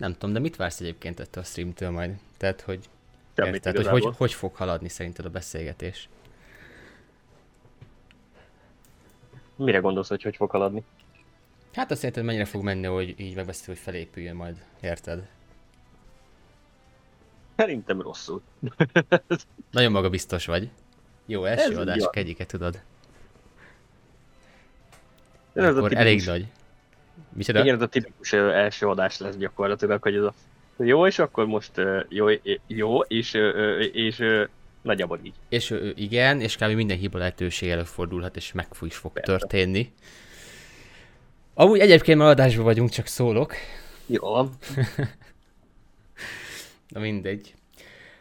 Nem tudom, de mit vársz egyébként ettől a streamtől majd? Tehát, hogy, Semmit tehát, hogy, hogy hogy fog haladni szerinted a beszélgetés? Mire gondolsz, hogy hogy fog haladni? Hát azt szerinted mennyire fog menni, hogy így megbeszél, hogy felépüljön majd, érted? Szerintem rosszul. Nagyon magabiztos vagy. Jó, első Ez adás, kegyike, tudod. Ez a Akkor tipikus- elég nagy. Micsoda? Igen, ez a tipikus első adás lesz gyakorlatilag, hogy ez a jó, és akkor most jó, jó és, és nagyjából így. És igen, és kb. minden hiba lehetőség előfordulhat, és meg is fog Persze. történni. Amúgy egyébként már adásban vagyunk, csak szólok. Jó. Na mindegy.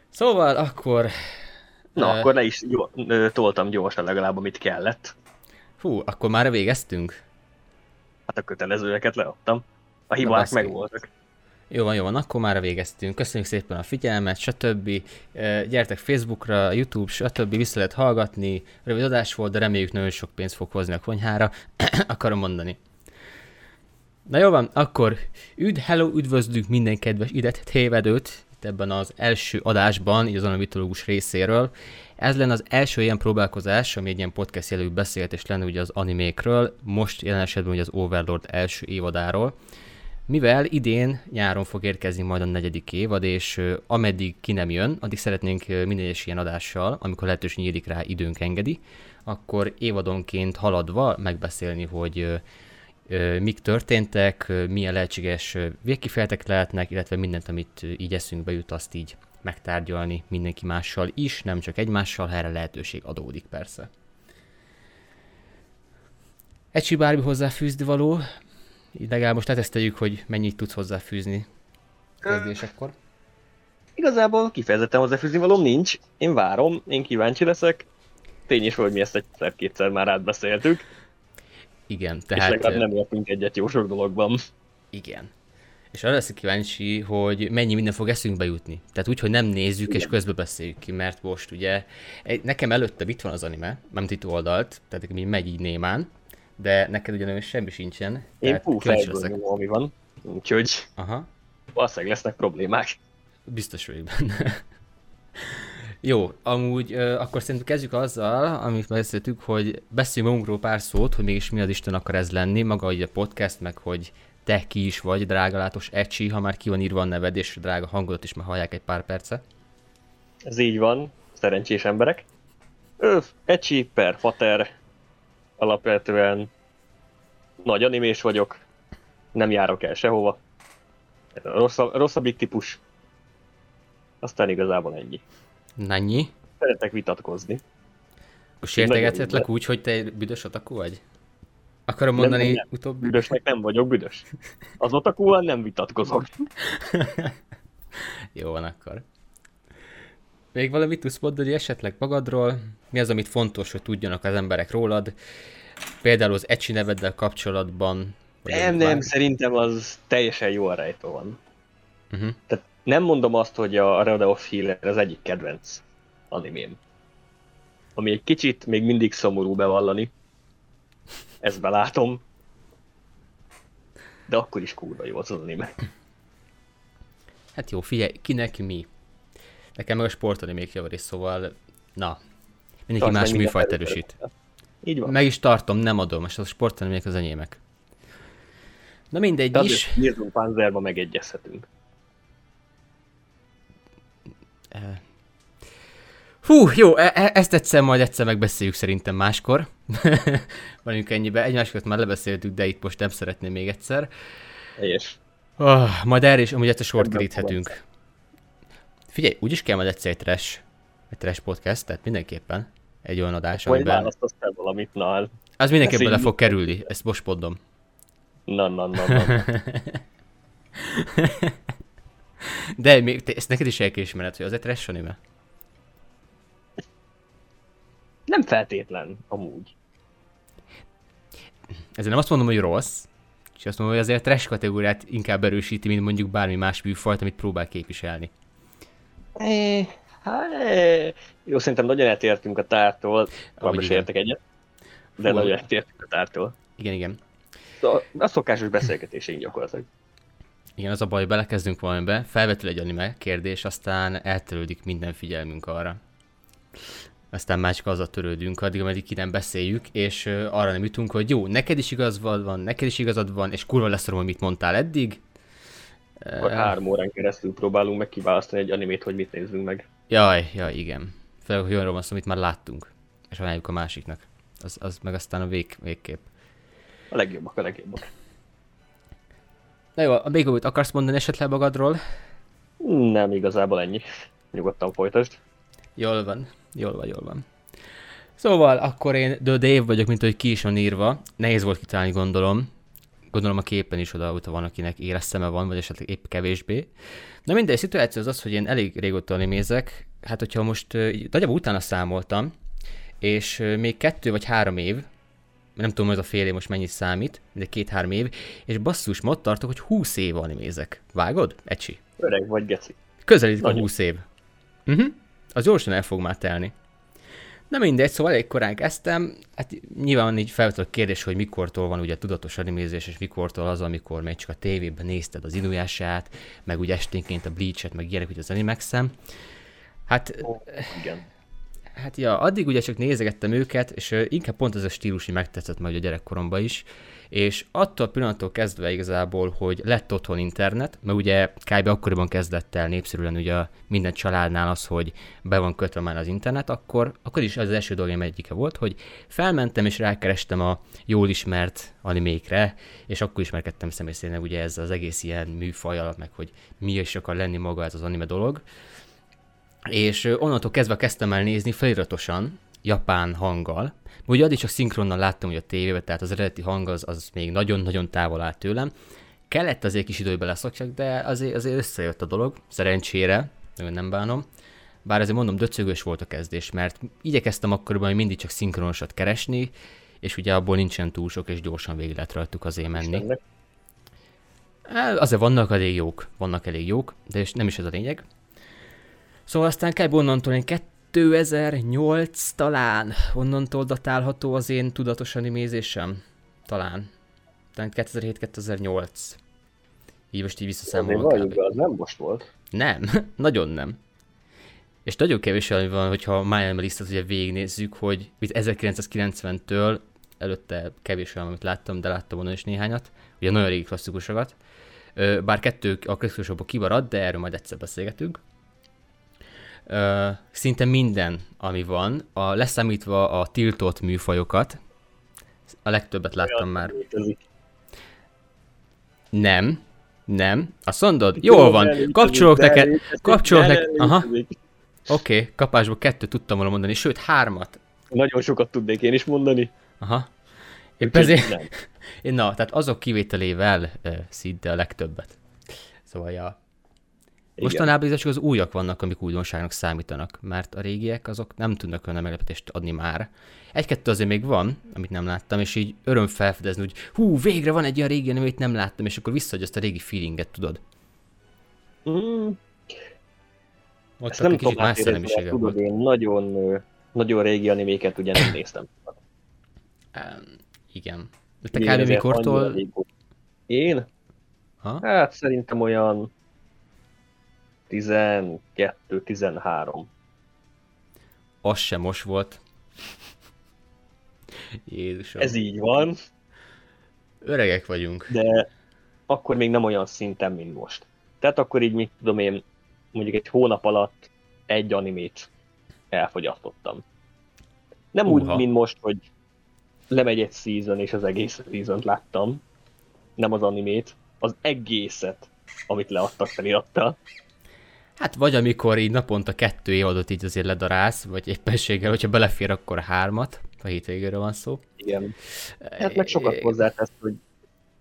Szóval akkor... Na, ö, akkor ne is jó, toltam gyorsan legalább, amit kellett. Hú, akkor már végeztünk? Hát a kötelezőeket leadtam. A hibák baszki. meg voltak. Jó van, jó van, akkor már végeztünk. Köszönjük szépen a figyelmet, stb. Ö, Gyertek Facebookra, YouTube, stb. Vissza lehet hallgatni. Rövid adás volt, de reméljük nagyon sok pénzt fog hozni a konyhára. Akarom mondani. Na jó van, akkor üdv, hello, üdvözlünk minden kedves idet tévedőt itt ebben az első adásban, így azon a mitológus részéről. Ez lenne az első ilyen próbálkozás, ami egy ilyen podcast jelű beszélt, lenne ugye az animékről, most jelen esetben ugye az Overlord első évadáról. Mivel idén nyáron fog érkezni majd a negyedik évad, és ameddig ki nem jön, addig szeretnénk minden egyes ilyen adással, amikor lehetőség nyílik rá, időnk engedi, akkor évadonként haladva megbeszélni, hogy mik történtek, milyen lehetséges ö, végkifejletek lehetnek, illetve mindent, amit így eszünkbe jut, azt így megtárgyalni mindenki mással is, nem csak egymással, ha erre lehetőség adódik persze. Egy bármi hozzáfűzni való, így legalább most leteszteljük, hogy mennyit tudsz hozzáfűzni kezdésekkor. Igazából kifejezetten hozzáfűzni valóm nincs. Én várom, én kíváncsi leszek. Tény is, hogy mi ezt egyszer-kétszer már átbeszéltük, Igen, tehát és legalább nem értünk egyet jó sok dologban. igen. És arra leszek kíváncsi, hogy mennyi minden fog eszünkbe jutni. Tehát úgy, hogy nem nézzük és közbe beszéljük ki, mert most ugye nekem előtte itt van az anime, nem itt oldalt, tehát így megy így némán, de neked ugyanolyan semmi sincsen. Én leszek. nyomom, ami van. Úgyhogy Aha. valószínűleg lesznek problémák. Biztos vagyok benne. Jó, amúgy ö, akkor szerintem kezdjük azzal, amit beszéltük, hogy beszéljünk magunkról pár szót, hogy mégis mi az Isten akar ez lenni, maga így a podcast, meg hogy te ki is vagy, drága látos Ecsi, ha már ki van írva a neved, és drága hangodat is már hallják egy pár perce. Ez így van, szerencsés emberek. Ő, Ecsi per Fater, alapvetően nagy animés vagyok, nem járok el sehova. Rosszabb, rosszabbik típus. Aztán igazából ennyi. Nannyi? Szeretek vitatkozni. Akkor sértegethetlek Nagyon úgy, hogy te büdös otaku vagy? Akarom Nem, mondani nem, nem. utóbb... Büdösnek nem vagyok büdös. Az otakúval nem vitatkozok. Jó van akkor. Még valamit tudsz mondani esetleg magadról? Mi az, amit fontos, hogy tudjanak az emberek rólad? Például az Ecsi neveddel kapcsolatban? vagy Nem, bár- nem, szerintem az teljesen jól rejtve van. Uh-huh. Tehát nem mondom azt, hogy a Red of Healer az egyik kedvenc animém. Ami egy kicsit még mindig szomorú bevallani. Ezt belátom. De akkor is kurva jó az anime. Hát jó, figyelj, kinek mi? Nekem meg a sportanimék javarés, szóval na, mindenki Tartsd más műfajt erősít. Így van. Meg is tartom, nem adom, és a sportanimék az enyémek. Na mindegy De is. Nyíltunk Panzerba megegyezhetünk. Eh. Hú, jó, e- e- ezt egyszer majd egyszer megbeszéljük szerintem máskor. Vagyunk ennyibe. Egymás között már lebeszéltük, de itt most nem szeretném még egyszer. Helyes. Oh, majd erre is amúgy ezt a sort keríthetünk. Figyelj, úgyis kell majd egyszer egy trash, egy trash podcast, tehát mindenképpen egy olyan adás, Majd amiben... választasz fel valamit, na, Az mindenképpen le fog kerülni, ezt most mondom. na, na, na, na. De még, te, ezt neked is el kell ismered, hogy az egy trash anime. Nem feltétlen, amúgy. Ezzel nem azt mondom, hogy rossz, és azt mondom, hogy azért a trash kategóriát inkább erősíti, mint mondjuk bármi más műfajt, amit próbál képviselni. Eh, hát, eh, jó, szerintem nagyon eltértünk a tártól. Valami igen. értek egyet. De Fú. nagyon eltértünk a tártól. Igen, igen. Szóval A szokásos beszélgetéseink gyakorlatilag. Igen, az a baj, belekezdünk valamibe, felvetül egy anime kérdés, aztán elterüldik minden figyelmünk arra. Aztán már csak azzal törődünk, addig, ameddig ki nem beszéljük, és arra nem jutunk, hogy jó, neked is igazad van, neked is igazad van, és kurva lesz hogy mit mondtál eddig. Akkor három órán keresztül próbálunk meg kiválasztani egy animét, hogy mit nézzünk meg. Jaj, jaj, igen. Főleg, hogy olyanról van szó, amit már láttunk, és ajánljuk a másiknak. Az, az meg aztán a vég, végkép. A legjobbak, a legjobbak. Na jó, még amit akarsz mondani esetleg magadról? Nem, igazából ennyi. Nyugodtan folytasd. Jól van, jól van, jól van. Szóval akkor én The Dave vagyok, mint hogy ki is van írva. Nehéz volt kitalálni, gondolom. Gondolom a képen is oda van, akinek éles szeme van, vagy esetleg épp kevésbé. Na mindegy, a szituáció az az, hogy én elég régóta animézek. Hát, hogyha most nagyjából utána számoltam, és még kettő vagy három év, nem tudom, hogy ez a fél év most mennyi számít, de két-három év, és basszus, ma ott tartok, hogy 20 év animézek. Vágod? Ecsi. Öreg vagy, geci. Közelít a 20 év. Uh-huh. Az gyorsan el fog már telni. Na mindegy, szóval elég korán kezdtem. Hát nyilván így felvetett a kérdés, hogy mikortól van ugye tudatos animézés, és mikortól az, amikor még csak a tévében nézted az Inuyasát, meg úgy esténként a Bleach-et, meg ilyenek, hogy az Animexem. Hát... Oh, igen hát ja, addig ugye csak nézegettem őket, és inkább pont ez a stílusi megtetszett majd a gyerekkoromban is, és attól a pillanattól kezdve igazából, hogy lett otthon internet, mert ugye kb. akkoriban kezdett el népszerűen ugye minden családnál az, hogy be van kötve már az internet, akkor, akkor is az első dolgom egyike volt, hogy felmentem és rákerestem a jól ismert animékre, és akkor ismerkedtem személy szerint ugye ez az egész ilyen műfaj alatt, meg hogy mi is akar lenni maga ez az anime dolog. És onnantól kezdve kezdtem el nézni feliratosan, japán hanggal. Ugye addig csak szinkronnal láttam, hogy a tévében, tehát az eredeti hang az, az még nagyon-nagyon távol állt tőlem. Kellett azért kis időbe leszokjak, de azért, azért összejött a dolog, szerencsére, nagyon nem bánom. Bár azért mondom, döcögös volt a kezdés, mert igyekeztem akkoriban hogy mindig csak szinkronosat keresni, és ugye abból nincsen túl sok, és gyorsan végig lehet rajtuk azért menni. Azért vannak elég jók, vannak elég jók, de nem is ez a lényeg. Szóval aztán kell onnantól én 2008 talán, onnantól datálható az én tudatos animézésem. Talán. Talán 2007-2008. Így most így visszaszámolok. az nem most volt. Nem, nagyon nem. És nagyon kevés olyan van, hogyha Miami Listet ugye végignézzük, hogy 1990-től előtte kevés olyan, amit láttam, de láttam volna is néhányat, ugye nagyon régi klasszikusokat. Bár kettő a klasszikusokból kimaradt, de erről majd egyszer beszélgetünk uh, szinte minden, ami van, a, leszámítva a tiltott műfajokat, a legtöbbet láttam már. Nem, nem. Azt mondod? Jól van, kapcsolok neked, kapcsolok neked, aha. Oké, okay, kapásból kettő tudtam volna mondani, sőt hármat. Nagyon sokat tudnék én is mondani. Aha. Épp ezért, na, tehát azok kivételével uh, szinte a legtöbbet. Szóval, ja. Mostanában csak az újak vannak, amik újdonságnak számítanak, mert a régiek azok nem tudnak olyan meglepetést adni már. Egy-kettő azért még van, amit nem láttam, és így öröm felfedezni, hogy hú, végre van egy olyan régi, amit nem láttam, és akkor visszaadja azt a régi feelinget, tudod? Mm. Ott Ezt nem kicsit más szellemisége volt. Én nagyon, nagyon régi animéket ugye nem néztem. Um, igen. De te kb. mikortól... Én? Ha? Hát szerintem olyan 12-13. Az sem most volt. Jézusom. Ez így van. Öregek vagyunk. De akkor még nem olyan szinten, mint most. Tehát akkor így, mit tudom én, mondjuk egy hónap alatt egy animét elfogyasztottam. Nem Uha. úgy, mint most, hogy lemegy egy season, és az egész season láttam. Nem az animét, az egészet, amit leadtak felirattal. Hát vagy amikor így naponta kettő évadot így azért ledarálsz, vagy éppenséggel, hogyha belefér, akkor hármat, a hétvégéről van szó. Igen. Hát meg sokat hozzátesz, hogy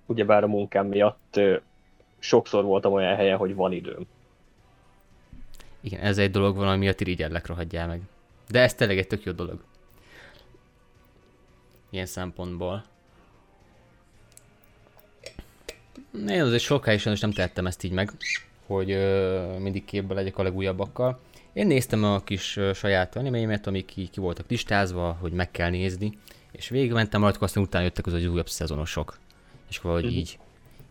ugyebár a munkám miatt sokszor voltam olyan helyen, hogy van időm. Igen, ez egy dolog van, ami miatt irigyellek rohadjál meg. De ez tényleg egy tök jó dolog. Ilyen szempontból. Én azért sokáig sajnos nem tettem ezt így meg hogy ö, mindig képbe legyek a legújabbakkal. Én néztem a kis ö, saját animéimet, amik ki, ki voltak listázva, hogy meg kell nézni, és végigmentem rajtuk, aztán utána jöttek az, az újabb szezonosok. És valahogy uh-huh. így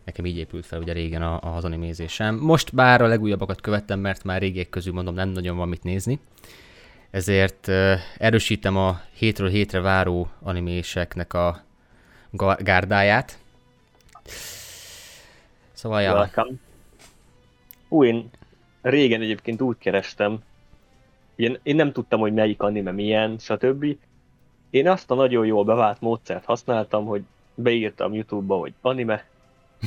Nekem így épült fel ugye régen a, az animézésem. Most bár a legújabbakat követtem, mert már régiek közül mondom nem nagyon van mit nézni. Ezért uh, erősítem a hétről hétre váró animéseknek a gárdáját. Szóval, ja. Welcome. Ú, én régen egyébként úgy kerestem, én, én nem tudtam, hogy melyik anime milyen, stb. Én azt a nagyon jól bevált módszert használtam, hogy beírtam YouTube-ba, hogy anime,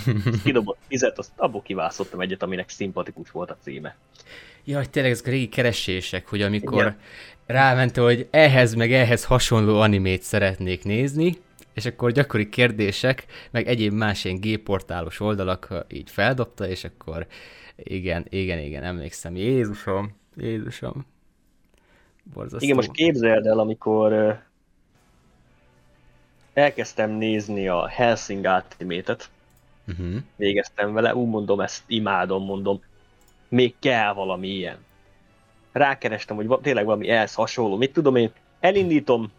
kidobott tizet, azt abból kiválasztottam egyet, aminek szimpatikus volt a címe. Jaj, tényleg ezek a régi keresések, hogy amikor Igen. ráment, hogy ehhez meg ehhez hasonló animét szeretnék nézni, és akkor gyakori kérdések, meg egyéb más ilyen géportálos oldalak így feldobta, és akkor igen, igen, igen, emlékszem. Jézusom, Jézusom. Borzasztó. Igen, most képzeld el, amikor elkezdtem nézni a Helsing Ultimate-et, uh-huh. végeztem vele, úgy mondom, ezt imádom, mondom, még kell valami ilyen. Rákerestem, hogy tényleg valami ehhez hasonló, mit tudom én, elindítom,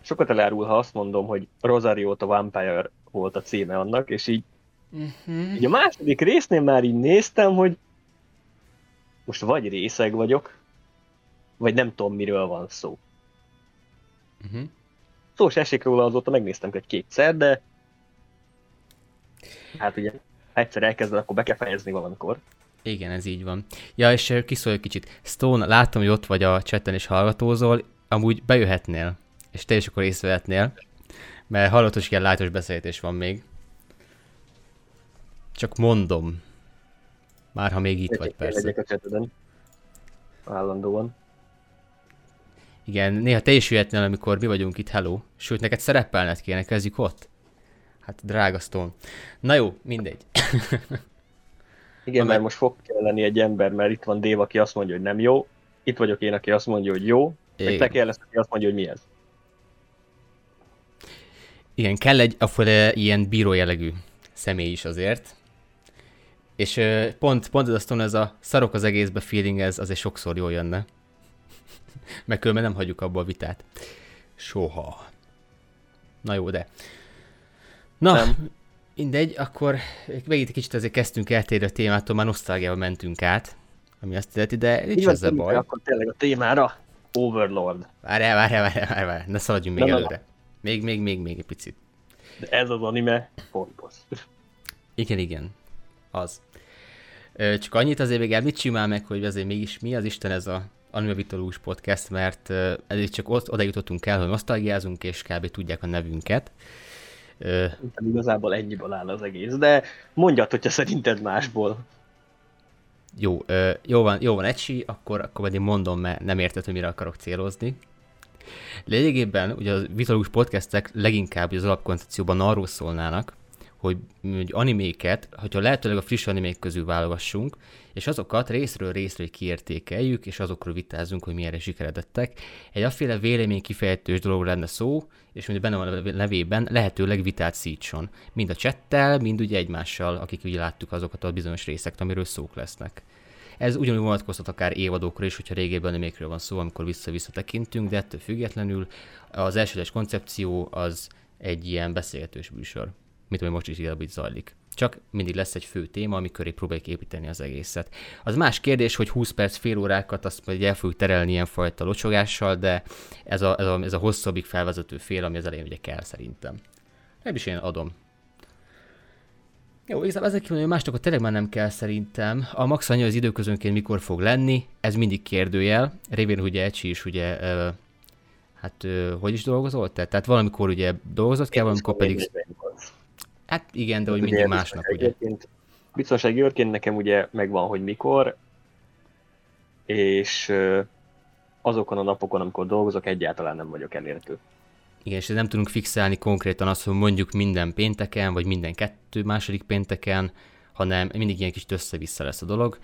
sokat elárul, ha azt mondom, hogy Rosario a Vampire volt a címe annak, és így, uh-huh. így a második résznél már így néztem, hogy most vagy részeg vagyok, vagy nem tudom, miről van szó. Uh-huh. Szó se esik róla, azóta megnéztem egy kétszer, de hát ugye, ha egyszer elkezded, akkor be kell fejezni valamikor. Igen, ez így van. Ja, és kiszólj egy kicsit. Stone, látom, hogy ott vagy a chatten és hallgatózol, amúgy bejöhetnél, és te is akkor észrevetnél, mert hallottos ilyen lájtos beszélgetés van még. Csak mondom. Már ha még itt vagy, persze. Legyek a chateden. Állandóan. Igen, néha te is jöhetnél, amikor mi vagyunk itt, hello. Sőt, neked szerepelned kéne, kezdjük ott. Hát drága Stone. Na jó, mindegy. Igen, mert most fog kelleni egy ember, mert itt van Dév, aki azt mondja, hogy nem jó. Itt vagyok én, aki azt mondja, hogy jó. Meg te kell lesz, aki azt mondja, hogy mi ez. Igen, kell egy afele ilyen bíró jellegű személy is azért. És pont, pont ez a Stone, ez a szarok az egészbe feeling, ez azért sokszor jól jönne. Meg különben nem hagyjuk abba a vitát. Soha. Na jó, de. Na, nem. mindegy, akkor megint kicsit azért kezdtünk eltérni a témától, már nosztalgiával mentünk át, ami azt illeti, de nincs Igen, ezzel baj. Akkor tényleg a témára Overlord. Várjál, várjál, várjál, várjál, ne szaladjunk még előre. Még, még, még, még egy picit. De ez az anime fontos. Igen, igen. Az. Csak annyit azért még mit csinál meg, hogy azért mégis mi az Isten ez a Anime Vitolús podcast, mert eddig csak ott, oda jutottunk el, hogy nosztalgiázunk, és kb. tudják a nevünket. Uh, igazából ennyiből áll az egész, de mondjad, hogyha szerinted másból. Jó, jó van, jó van Ecsi, akkor, akkor én mondom, mert nem érted, hogy mire akarok célozni. Lényegében ugye a Vitolús podcastek leginkább az alapkoncepcióban arról szólnának, hogy, hogy animéket, hogyha lehetőleg a friss animék közül válogassunk, és azokat részről részre kiértékeljük, és azokról vitázunk, hogy milyen sikeredettek. Egy aféle vélemény kifejtős dolog lenne szó, és mint benne van a nevében, lehetőleg vitát szítson. Mind a csettel, mind ugye egymással, akik ugye láttuk azokat a bizonyos részeket, amiről szók lesznek. Ez ugyanúgy vonatkozhat akár évadókra is, hogyha régében animékről van szó, amikor vissza-vissza tekintünk, de ettől függetlenül az elsődleges koncepció az egy ilyen beszélgetős műsor mint ami most is igazából zajlik. Csak mindig lesz egy fő téma, amikor próbáljuk építeni az egészet. Az más kérdés, hogy 20 perc, fél órákat azt majd el fogjuk terelni ilyen fajta locsogással, de ez a, ez a, ez a hosszabbik felvezető fél, ami az elején ugye kell szerintem. Nem is én adom. Jó, igazából ezek kívül másnak tényleg már nem kell szerintem. A max annyi az időközönként mikor fog lenni, ez mindig kérdőjel. Révén ugye Ecsi is ugye, uh, hát uh, hogy is dolgozott? Tehát valamikor ugye dolgozott kell, valamikor pedig... Hát igen, de hogy mindig másnak, ugye. Biztonsági őrként nekem ugye megvan, hogy mikor, és azokon a napokon, amikor dolgozok, egyáltalán nem vagyok elérhető. Igen, és nem tudunk fixálni konkrétan azt, hogy mondjuk minden pénteken, vagy minden kettő második pénteken, hanem mindig ilyen kis össze-vissza lesz a dolog.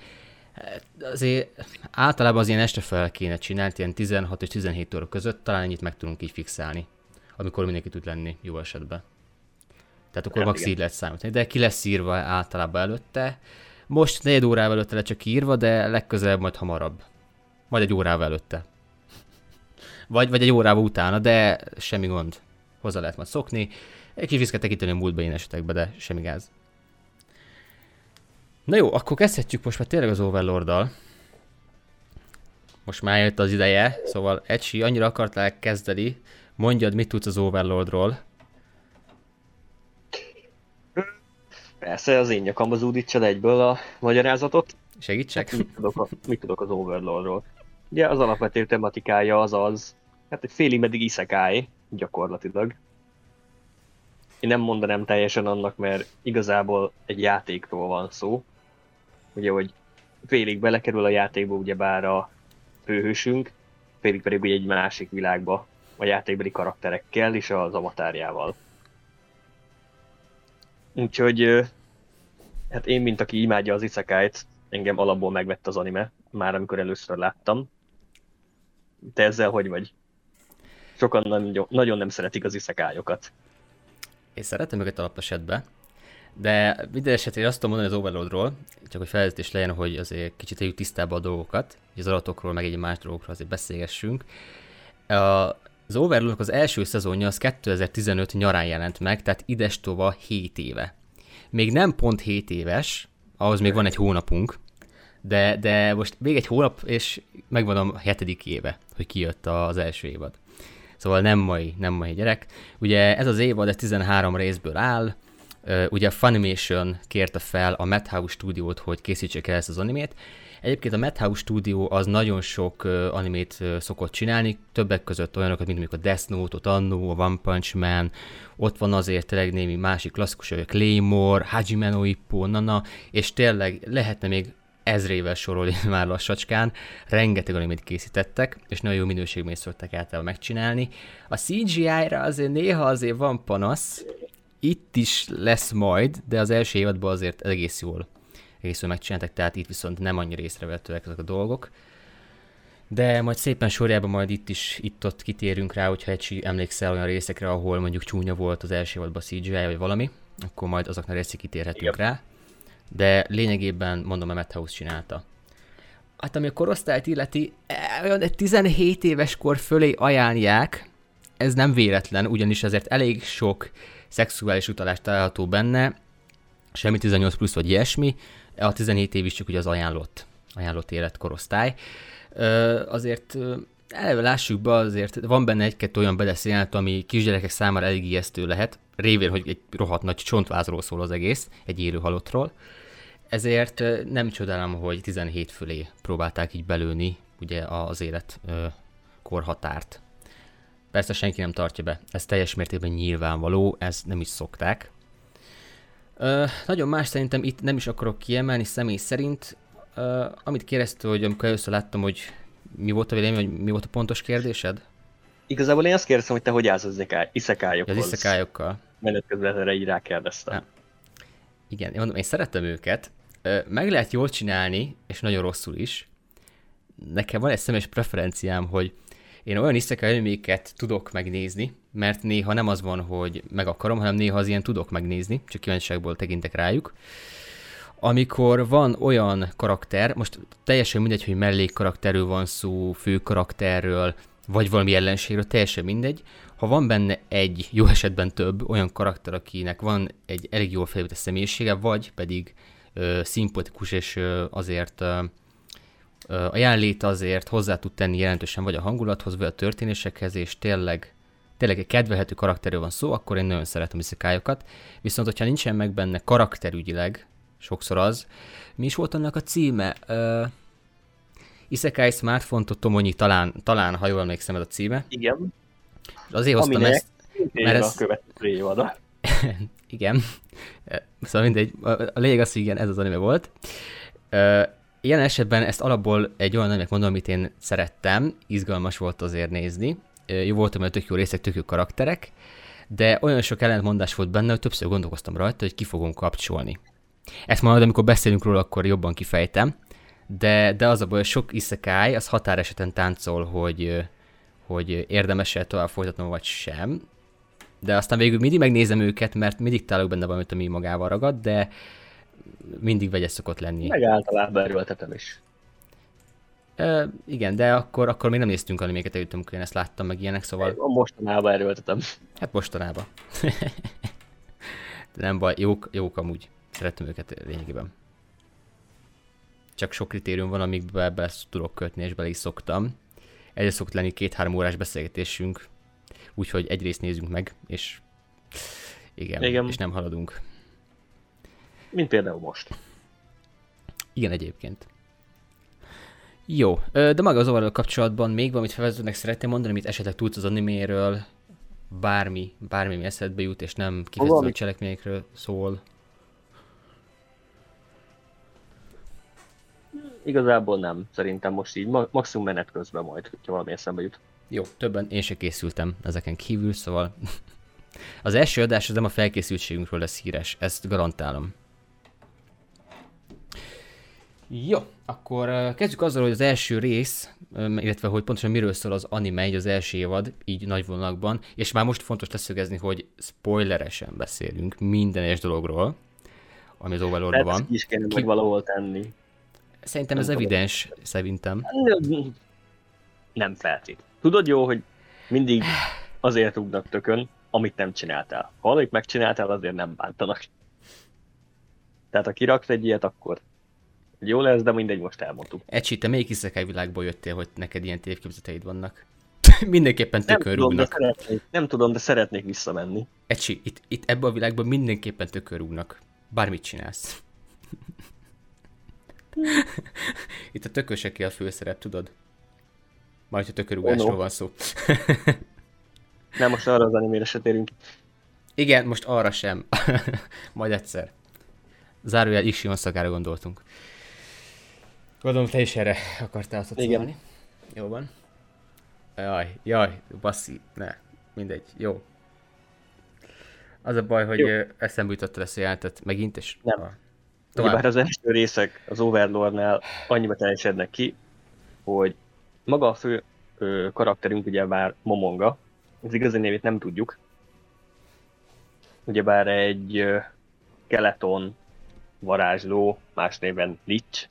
Hát, azért általában az ilyen este fel kéne csinálni, ilyen 16 és 17 óra között, talán ennyit meg tudunk így fixálni, amikor mindenki tud lenni jó esetben. Tehát akkor max így lehet számítani. De ki lesz írva általában előtte. Most négy órával előtte le csak írva, de legközelebb majd hamarabb. Majd egy órával előtte. Vagy, vagy egy órával utána, de semmi gond. Hozzá lehet majd szokni. Egy kis viszket tekinteni a múltba én esetekbe, de semmi gáz. Na jó, akkor kezdhetjük most már tényleg az Overlord-dal. Most már jött az ideje, szóval Ecsi, annyira akartál kezdeni, mondjad, mit tudsz az Overlordról. Persze, az én nyakamba zúdítsa egyből a magyarázatot. Segítsek? Hát, mit, tudok a, mit tudok az Overlordról? Ugye az alapvető tematikája az az, hát egy félig meddig iszekály, gyakorlatilag. Én nem mondanám teljesen annak, mert igazából egy játékról van szó. Ugye, hogy félig belekerül a játékba ugyebár a főhősünk, félig pedig ugye egy másik világba a játékbeli karakterekkel és az avatárjával. Úgyhogy hát én, mint aki imádja az isekai-t, engem alapból megvett az anime, már amikor először láttam. Te ezzel hogy vagy? Sokan nagyon, nagyon nem szeretik az iszekályokat. Én szeretem őket alapesetben, de minden esetre azt tudom mondani az Overloadról, csak hogy felvezetés legyen, hogy azért kicsit éljük tisztába a dolgokat, hogy az adatokról, meg egy más dolgokról azért beszélgessünk. Az Overlordnak az első szezonja az 2015 nyarán jelent meg, tehát idestova 7 éve. Még nem pont 7 éves, ahhoz még van egy hónapunk, de, de most még egy hónap, és megvan a hetedik éve, hogy kijött az első évad. Szóval nem mai, nem mai gyerek. Ugye ez az évad, ez 13 részből áll, ugye Funimation kérte fel a Madhouse stúdiót, hogy készítsék el ezt az animét. Egyébként a Madhouse stúdió az nagyon sok animét szokott csinálni, többek között olyanokat, mint mondjuk a Death Note, a Anno, a One Punch Man, ott van azért tényleg némi másik klasszikus, a Claymore, Hajime no Ippo, Nana, és tényleg lehetne még ezrével sorolni már lassacskán, rengeteg animét készítettek, és nagyon jó minőségben is szokták általában megcsinálni. A CGI-ra azért néha azért van panasz, itt is lesz majd, de az első évadban azért egész jól, jól megcsináltak, tehát itt viszont nem annyira észrevehetőek ezek a dolgok. De majd szépen sorjában majd itt is, itt-ott kitérünk rá, hogyha egy emlékszel olyan részekre, ahol mondjuk csúnya volt az első évadban a CGI vagy valami, akkor majd azoknak részig kitérhetünk Igen. rá de lényegében mondom, a Madhouse csinálta. Hát ami a korosztályt illeti, e, olyan egy 17 éves kor fölé ajánlják, ez nem véletlen, ugyanis ezért elég sok szexuális utalást található benne, semmi 18 plusz vagy ilyesmi, a 17 év is csak ugye az ajánlott, ajánlott életkorosztály. Azért eleve lássuk be, azért van benne egy-kettő olyan bedeszélhet, ami kisgyerekek számára elég ijesztő lehet, révén, hogy egy rohadt nagy csontvázról szól az egész, egy élő halottról. Ezért nem csodálom, hogy 17 fölé próbálták így belőni ugye az élet korhatárt. Persze senki nem tartja be, ez teljes mértékben nyilvánvaló, ez nem is szokták. Nagyon más szerintem itt nem is akarok kiemelni személy szerint. Ö, amit kérdezte, hogy amikor először láttam, hogy mi volt a vélemény, hogy mi volt a pontos kérdésed? Igazából én azt kérdeztem, hogy te hogy állsz az iszekályokhoz. Az iszekályokkal. Menet közben erre így rákérdeztem. Igen, én mondom, én szeretem őket, meg lehet jól csinálni, és nagyon rosszul is. Nekem van egy személyes preferenciám, hogy én olyan animéket tudok megnézni, mert néha nem az van, hogy meg akarom, hanem néha az ilyen tudok megnézni, csak kíváncsiságból tekintek rájuk. Amikor van olyan karakter, most teljesen mindegy, hogy mellék karakterről van szó, fő karakterről, vagy valami ellenségről, teljesen mindegy. Ha van benne egy, jó esetben több olyan karakter, akinek van egy elég jól felépített személyisége, vagy pedig ö, szimpatikus, és ö, azért ö, a jelenlét azért hozzá tud tenni jelentősen vagy a hangulathoz, vagy a történésekhez, és tényleg, tényleg egy kedvelhető karakterről van szó, akkor én nagyon szeretem iszekájokat. Viszont, hogyha nincsen meg benne karakterügyileg, sokszor az, mi is volt annak a címe? Uh, Isekai Smartphone Tomonyi, talán, talán, ha jól emlékszem, ez a címe. Igen. Azért hoztam Aminek ezt, mert ez... a következő évada. igen. Szóval mindegy, a lényeg az, hogy igen, ez az anime volt. Ilyen esetben ezt alapból egy olyan anime mondom, amit én szerettem, izgalmas volt azért nézni. Jó voltam, mert tök jó részek, tök jó karakterek, de olyan sok ellentmondás volt benne, hogy többször gondolkoztam rajta, hogy ki fogom kapcsolni. Ezt majd, amikor beszélünk róla, akkor jobban kifejtem, de, de az a baj, hogy sok iszekály, az határeseten táncol, hogy, hogy érdemes-e tovább folytatnom, vagy sem de aztán végül mindig megnézem őket, mert mindig találok benne valamit, ami magával ragad, de mindig vegyes szokott lenni. Meg általában erőltetem is. E, igen, de akkor, akkor még nem néztünk animéket előtt, amikor én ezt láttam, meg ilyenek, szóval... Mostanában erőltetem. Hát mostanában. de nem baj, jók, jók amúgy. Szerettem őket lényegében. csak sok kritérium van, amikbe be tudok kötni, és bele is szoktam. Egyre szokott lenni két-három órás beszélgetésünk, úgyhogy egy részt nézzünk meg, és igen, igen, és nem haladunk. Mint például most. Igen, egyébként. Jó, de maga az overall kapcsolatban még valamit felvezetőnek szeretném mondani, amit esetleg tudsz az animéről, bármi, bármi, mi eszedbe jut, és nem kifejezetten cselekményekről szól. Igazából nem, szerintem most így, maximum menet közben majd, hogyha valami eszembe jut. Jó, többen én se készültem ezeken kívül, szóval az első adás az nem a felkészültségünkről lesz híres, ezt garantálom. Jó, akkor kezdjük azzal, hogy az első rész, illetve hogy pontosan miről szól az anime, egy az első évad, így nagy vonalakban, és már most fontos leszögezni, hogy spoileresen beszélünk minden egyes dologról, ami az overlord van. is kéne Ki... valahol tenni. Szerintem nem ez tudom. evidens, szerintem. Nem feltét. Tudod jó, hogy mindig azért rúgnak tökön, amit nem csináltál. Ha valamit megcsináltál, azért nem bántanak. Tehát ha kiraksz egy ilyet, akkor jó lesz, de mindegy, most elmondtuk. Ecsi, te melyik iszekály világból jöttél, hogy neked ilyen tévképzeteid vannak? mindenképpen tökör nem tudom, szeretnék, nem tudom, de szeretnék visszamenni. Ecsi, itt, itt ebben a világban mindenképpen tökör rúgnak. Bármit csinálsz. itt a tököseké a főszerep, tudod? Majd, hogy tökörugásról oh, no. van szó. nem, most arra az animére se térünk. Igen, most arra sem. Majd egyszer. Zárójel Ixion szakára gondoltunk. Gondolom, te is erre akartál asszociálni. Igen. Jó van. Jaj, jaj, basszi, ne, mindegy, jó. Az a baj, hogy jó. eszembe jutott lesz a jelentet megint, és... Nem. A... Tovább. Bár az első részek az Overlordnál annyiba teljesednek ki, hogy maga a fő ö, karakterünk ugye bár Momonga, az igazi névét nem tudjuk. Ugyebár egy ö, keleton varázsló, más néven Lich,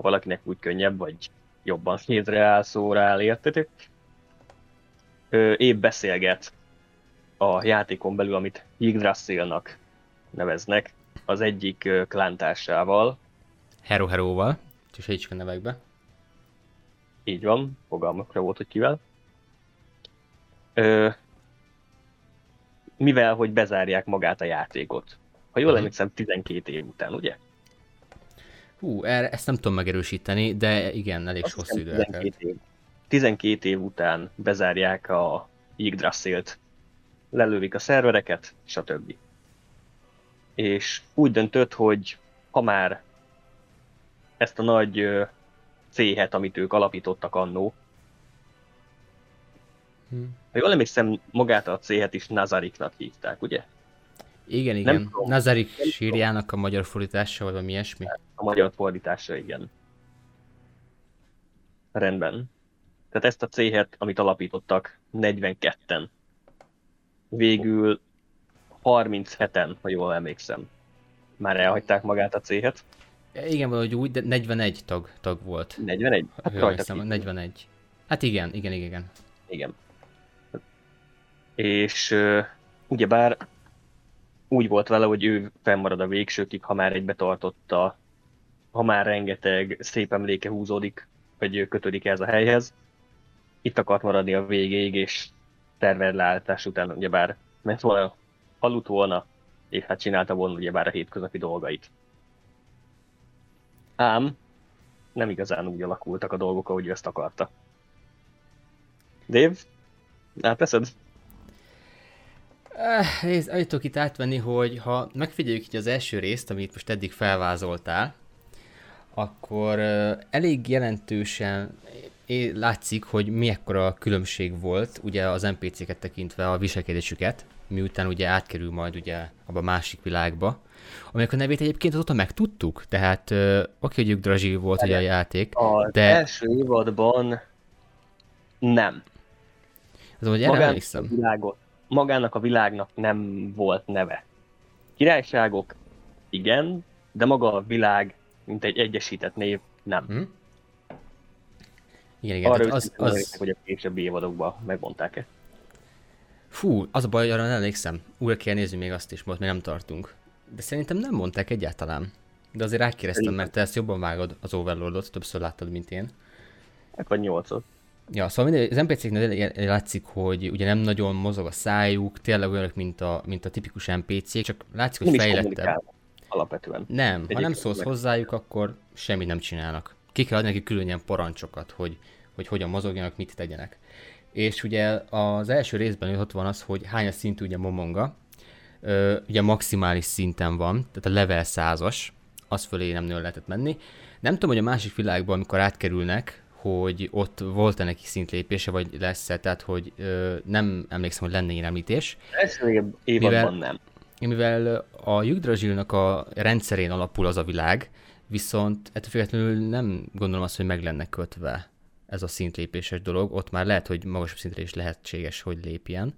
ha valakinek úgy könnyebb, vagy jobban nézre áll, szóra áll, értetek? Épp beszélget a játékon belül, amit Yggdrasilnak neveznek, az egyik klántársával. Hero Heroval, és egy a nevekbe. Így van, fogalmakra volt, hogy kivel. Ö, mivel, hogy bezárják magát a játékot. Ha jól emlékszem, 12 év után, ugye? Hú, erre, ezt nem tudom megerősíteni, de igen, elég Azt hosszú idő 12 év. 12 év után bezárják a Yggdrasilt, lelővik a szervereket, stb. És úgy döntött, hogy ha már ezt a nagy céhet, amit ők alapítottak annó, hmm. ha jól emlékszem, magát a céhet is Nazariknak hívták, ugye? Igen, igen. Nem Nazarik sírjának a magyar fordítása, vagy valami ilyesmi? A magyar fordítása, igen. Rendben. Tehát ezt a céhet, amit alapítottak 42-en, végül 37-en, ha jól emlékszem, már elhagyták magát a céhet. Igen, valahogy úgy, de 41 tag, tag volt. 41? Hát rajta 41. Hát igen, igen, igen, igen. Igen. És uh, ugyebár úgy volt vele, hogy ő fennmarad a végsőkig, ha már egybe tartotta, ha már rengeteg szép emléke húzódik, vagy kötődik ez a helyhez. Itt akart maradni a végéig, és terved leállítás után ugyebár ment volna, aludt volna, és hát csinálta volna ugyebár a hétköznapi dolgait. Ám nem igazán úgy alakultak a dolgok, ahogy ő ezt akarta. Dave, átveszed? Nézd, annyit tudok itt átvenni, hogy ha megfigyeljük így az első részt, amit most eddig felvázoltál, akkor elég jelentősen látszik, hogy mi a különbség volt ugye az NPC-ket tekintve a viselkedésüket, miután ugye átkerül majd ugye abba a másik világba, aminek a nevét egyébként azóta megtudtuk, tehát oké, okay, hogy Yggdrasil volt ugye a játék, az de... első évadban nem. Az, hogy erre. Világot magának a világnak nem volt neve. Királyságok, igen, de maga a világ, mint egy egyesített név, nem. Hmm. Igen, igen. Arra az, az... az... hogy a későbbi évadokban megmondták-e. Fú, az a baj, hogy arra nem emlékszem. Újra kell nézni még azt is, most még nem tartunk. De szerintem nem mondták egyáltalán. De azért rákérdeztem, mert te ezt jobban vágod az Overlordot, többször láttad, mint én. Vagy nyolcot. Ja, szóval mindegy, az NPC-knél látszik, hogy ugye nem nagyon mozog a szájuk, tényleg olyanok, mint a, mint a tipikus NPC-k, csak látszik, hogy fejlettebb. Alapvetően. Nem, Egyébként ha nem szólsz meg. hozzájuk, akkor semmit nem csinálnak. Ki kell adni neki külön ilyen parancsokat, hogy, hogy hogyan mozogjanak, mit tegyenek. És ugye az első részben ott van az, hogy hányas szintű ugye Momonga, Ö, ugye maximális szinten van, tehát a level 100-as, az fölé nem nagyon lehetett menni. Nem tudom, hogy a másik világban, amikor átkerülnek, hogy ott volt-e neki szintlépése, vagy lesz-e, tehát hogy ö, nem emlékszem, hogy lenne ilyen említés. Ez évadban nem. Mivel a Yggdrasilnak a rendszerén alapul az a világ, viszont ettől függetlenül nem gondolom azt, hogy meg lenne kötve ez a szintlépéses dolog. Ott már lehet, hogy magasabb szintre is lehetséges, hogy lépjen.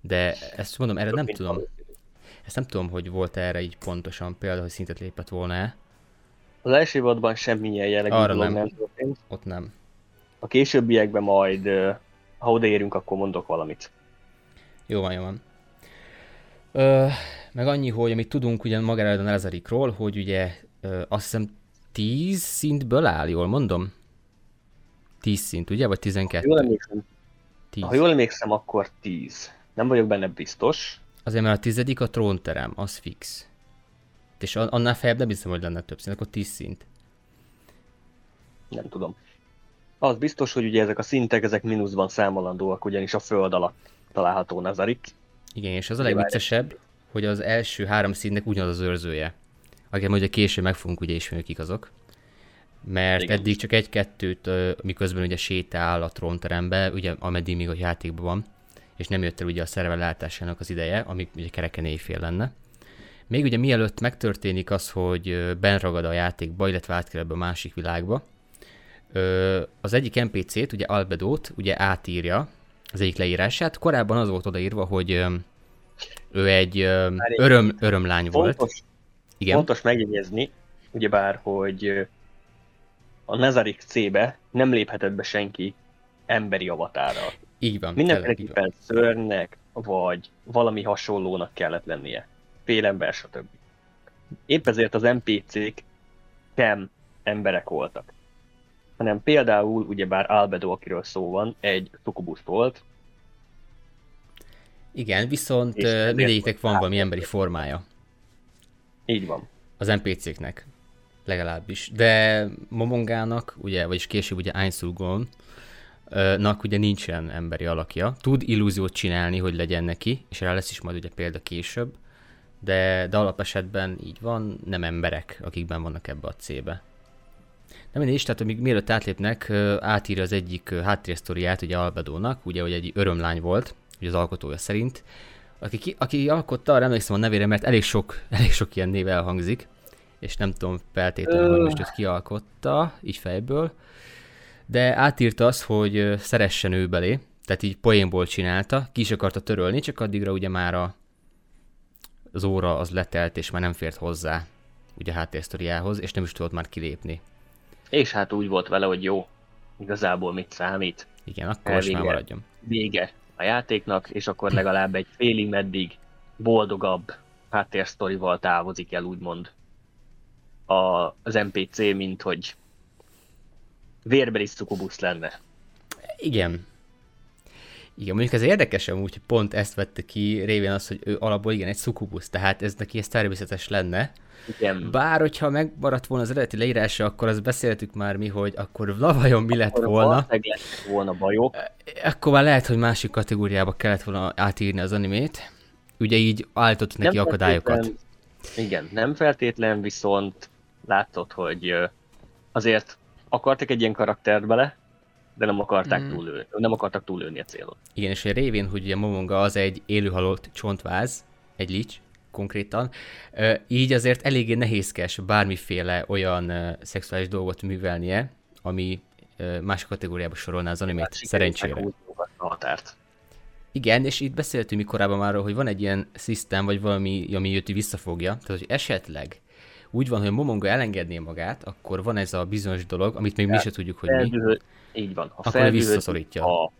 De ezt mondom, erre nem tudom. Ezt nem tudom, hogy volt erre így pontosan példa, hogy szintet lépett volna-e. Az első évadban semmilyen jellegű Arra nem. nem történt. Ott nem. A későbbiekben majd, ha odaérünk, akkor mondok valamit. Jó van, jó van. Ö, meg annyi, hogy amit tudunk ugye magára a Nezarikról, hogy ugye ö, azt hiszem 10 szintből áll, jól mondom? 10 szint, ugye? Vagy 12? Jól emlékszem. 10. Ha jól emlékszem, akkor 10. Nem vagyok benne biztos. Azért, mert a tizedik a trónterem, az fix. És annál feljebb nem hiszem, hogy lenne több szint, akkor 10 szint. Nem tudom. Az biztos, hogy ugye ezek a szintek, ezek mínuszban számolandóak, ugyanis a föld alatt található Nazarik. Igen, és az a legviccesebb, hogy az első három színnek ugyanaz az őrzője. Akiket ugye később meg fogunk ugye ismerni, kik azok. Mert Igen. eddig csak egy-kettőt, miközben ugye sétál a trónterembe, ugye ameddig még a játékban van, és nem jött el ugye a szerve látásának az ideje, ami ugye kereken éjfél lenne. Még ugye mielőtt megtörténik az, hogy benragad a játékba, illetve átkerül a másik világba, az egyik NPC-t, ugye Albedót, ugye átírja az egyik leírását. Korábban az volt odaírva, hogy ő egy öröm, örömlány volt. Fontos, Igen. fontos megjegyezni, ugyebár, hogy a Nezarik C-be nem léphetett be senki emberi avatárral. Így van. Mindenféleképpen szörnek, vagy valami hasonlónak kellett lennie. Félember, stb. Épp ezért az NPC-k sem emberek voltak. Hanem például, ugyebár Albedo, akiről szó van, egy szukubusz volt. Igen, viszont mindegyiknek van valami emberi formája. Így van. Az NPC-knek legalábbis. De Momongának, ugye, vagyis később ugye Einsulgon, nak ugye nincsen emberi alakja. Tud illúziót csinálni, hogy legyen neki, és rá lesz is majd ugye példa később, de, de alapesetben így van, nem emberek, akikben vannak ebbe a C-be. Nem is, tehát amíg mielőtt átlépnek, átírja az egyik háttérsztoriát ugye Albedónak, ugye, hogy egy örömlány volt, ugye az alkotója szerint, aki, aki alkotta, arra emlékszem a nevére, mert elég sok, elég sok ilyen név elhangzik, és nem tudom feltétlenül, hogy most őt kialkotta, így fejből de átírta az, hogy szeressen ő belé, tehát így poénból csinálta, ki is akarta törölni, csak addigra ugye már a, az óra az letelt, és már nem fért hozzá ugye háttérsztoriához, és nem is tudott már kilépni. És hát úgy volt vele, hogy jó, igazából mit számít. Igen, akkor most már maradjon. Vége a játéknak, és akkor legalább egy félig meddig boldogabb háttérsztorival távozik el, úgymond a, az NPC, mint hogy vérbeli szukubusz lenne. Igen. Igen, mondjuk ez érdekes amúgy, hogy pont ezt vette ki révén az, hogy ő alapból igen, egy szukubusz, tehát ez neki ez természetes lenne. Igen. Bár, hogyha megmaradt volna az eredeti leírása, akkor azt beszéltük már mi, hogy akkor vajon mi lett akkor volna. lett volna bajok. Akkor már lehet, hogy másik kategóriába kellett volna átírni az animét. Ugye így állított neki nem akadályokat. Igen, nem feltétlen, viszont látszott, hogy azért akartak egy ilyen karaktert bele, de nem akarták mm. túlőni, nem akartak túlőni a célot. Igen, és a révén, hogy ugye Momonga az egy élőhalott csontváz, egy lics, konkrétan, így azért eléggé nehézkes bármiféle olyan szexuális dolgot művelnie, ami más kategóriába sorolná az animét, hát, szerencsére. A határt. Igen, és itt beszéltünk mi korábban már, hogy van egy ilyen szisztém, vagy valami, ami őt visszafogja, tehát hogy esetleg úgy van, hogy a Momonga elengedné magát, akkor van ez a bizonyos dolog, amit még mi se tudjuk, hogy mi. Így van. Ha akkor visszaszorítja. Ha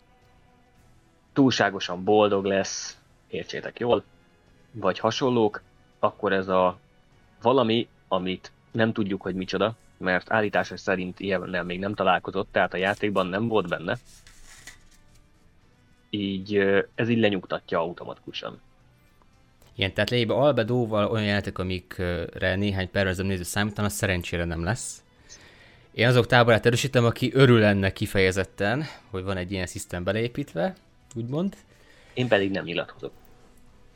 túlságosan boldog lesz, értsétek jól, vagy hasonlók, akkor ez a valami, amit nem tudjuk, hogy micsoda, mert állítása szerint ilyennel még nem találkozott, tehát a játékban nem volt benne. Így ez így lenyugtatja automatikusan. Igen, tehát lényegében Albedóval olyan játék, amikre néhány pervezem néző számítanak, szerencsére nem lesz. Én azok táborát erősítem, aki örül ennek kifejezetten, hogy van egy ilyen szisztém beleépítve, úgymond. Én pedig nem nyilatkozok.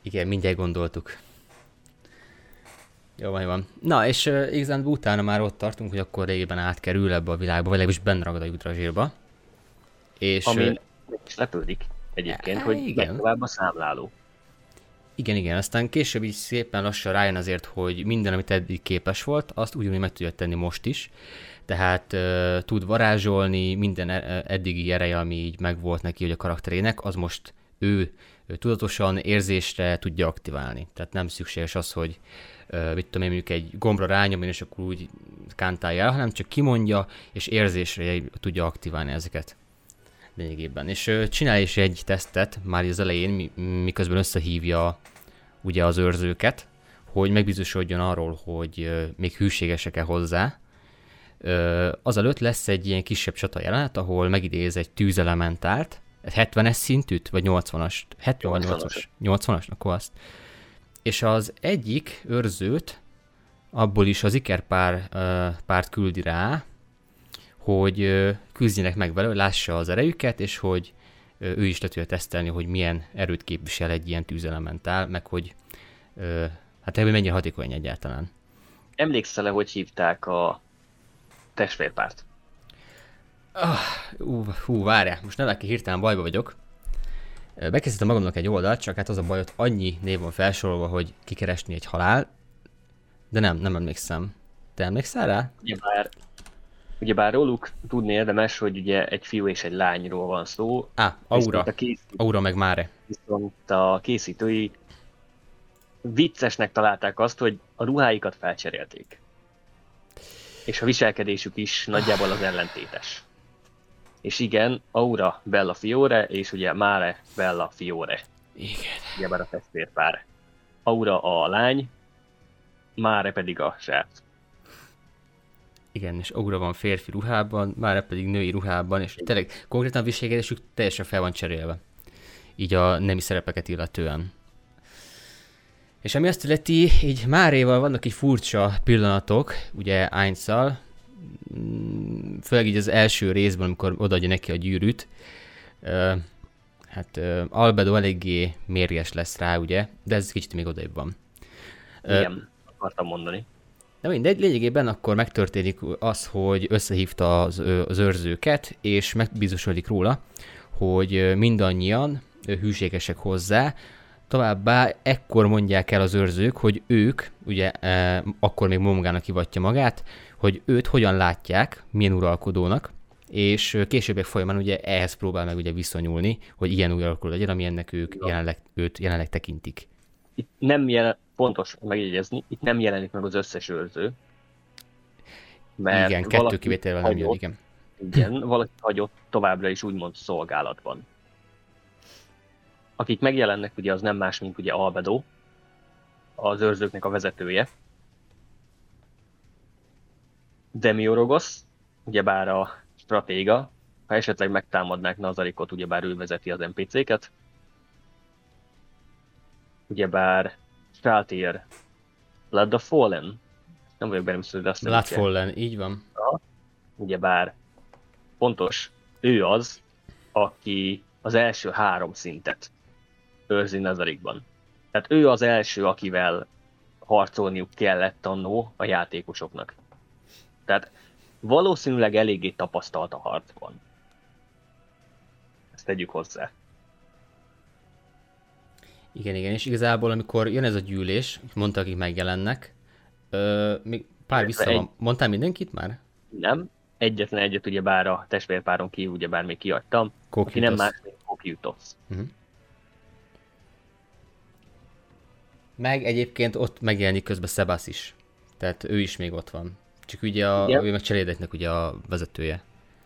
Igen, mindjárt gondoltuk. Jó van, van. Na, és uh, igazán utána már ott tartunk, hogy akkor régen átkerül ebbe a világba, vagy legalábbis benne ragad a jutrazsírba. És... Ami uh, lepődik egyébként, hogy igen. tovább a számláló. Igen, igen, aztán később így szépen lassan rájön azért, hogy minden, amit eddig képes volt, azt ugyanúgy meg tudja tenni most is. Tehát uh, tud varázsolni, minden eddigi ereje, ami így megvolt neki, hogy a karakterének, az most ő, ő tudatosan érzésre tudja aktiválni. Tehát nem szükséges az, hogy uh, mit tudom én, mondjuk egy gombra rányomjon, és akkor úgy kántálja el, hanem csak kimondja, és érzésre tudja aktiválni ezeket lényegében. És csinál is egy tesztet már az elején, miközben összehívja ugye az őrzőket, hogy megbizonyosodjon arról, hogy még hűségesek-e hozzá. Azelőtt lesz egy ilyen kisebb csata jelenet, ahol megidéz egy tűzelementárt, 70-es szintűt, vagy 80-as? 70 vagy 80-as? 80-as, akkor azt. És az egyik őrzőt, abból is az ikerpár párt küldi rá, hogy küzdjenek meg vele, lássa az erejüket, és hogy ő is le tudja tesztelni, hogy milyen erőt képvisel egy ilyen tűzelementál, meg hogy hát ebből mennyire hatékony egyáltalán. Emlékszel-e, hogy hívták a testvérpárt? Ah, ú, hú, várjál, most nem aki hirtelen bajba vagyok. Bekészítettem magamnak egy oldalt, csak hát az a baj, hogy annyi név van felsorolva, hogy kikeresni egy halál, de nem, nem emlékszem. Te emlékszel rá? Ugyebár, ugyebár róluk tudni érdemes, hogy ugye egy fiú és egy lányról van szó. Á, Aura. A készítő, Aura meg Máre. Viszont a készítői viccesnek találták azt, hogy a ruháikat felcserélték. És a viselkedésük is nagyjából az ellentétes. És igen, Aura Bella Fiore, és ugye Mare Bella Fiore. Igen. már a testvérpár. Aura a lány, Mare pedig a srác. Igen, és Aura van férfi ruhában, Mare pedig női ruhában, és tényleg konkrétan a viselkedésük teljesen fel van cserélve. Így a nemi szerepeket illetően. És ami azt illeti, így Máréval vannak így furcsa pillanatok, ugye Ainszal, Mm, főleg így az első részben, amikor odaadja neki a gyűrűt, hát Albedo eléggé mérges lesz rá, ugye, de ez kicsit még odaibb van. Igen, akartam mondani. De mindegy, lényegében akkor megtörténik az, hogy összehívta az, az őrzőket, és megbizonyos róla, hogy mindannyian hűségesek hozzá, Továbbá ekkor mondják el az őrzők, hogy ők, ugye e, akkor még Momgának hivatja magát, hogy őt hogyan látják, milyen uralkodónak, és későbbiek folyamán ugye ehhez próbál meg ugye viszonyulni, hogy ilyen uralkodó legyen, ami ennek ők jelenleg, őt jelenleg tekintik. Itt nem jelen, pontos megjegyezni, itt nem jelenik meg az összes őrző. Mert igen, kettő kivételvel nem jön, igen. Igen, valaki hagyott továbbra is úgymond szolgálatban. Akik megjelennek, ugye az nem más, mint ugye Albedo, az őrzőknek a vezetője, Demiorogos, ugyebár a stratéga, ha esetleg megtámadnák Nazarikot, ugyebár ő vezeti az NPC-ket. Ugyebár Straltier, Blood of Fallen, nem vagyok benne hogy azt Blood Fallen, így van. Ja, ugyebár pontos, ő az, aki az első három szintet őrzi Nazarikban. Tehát ő az első, akivel harcolniuk kellett annó a játékosoknak. Tehát valószínűleg eléggé tapasztalt a harcban. Ezt tegyük hozzá. Igen, igen, és igazából amikor jön ez a gyűlés, mondta, akik megjelennek, ö, még pár vissza egy... van. Mondtál mindenkit már? Nem, egyetlen egyet ugye bár a testvérpáron kívül ugye bár még kiadtam, Kokiutos. aki nem más, mint Kokiutos. Uh-huh. Meg egyébként ott megjelenik közben Sebasz is. Tehát ő is még ott van. Csak ugye a, ő meg cselédeknek ugye a vezetője.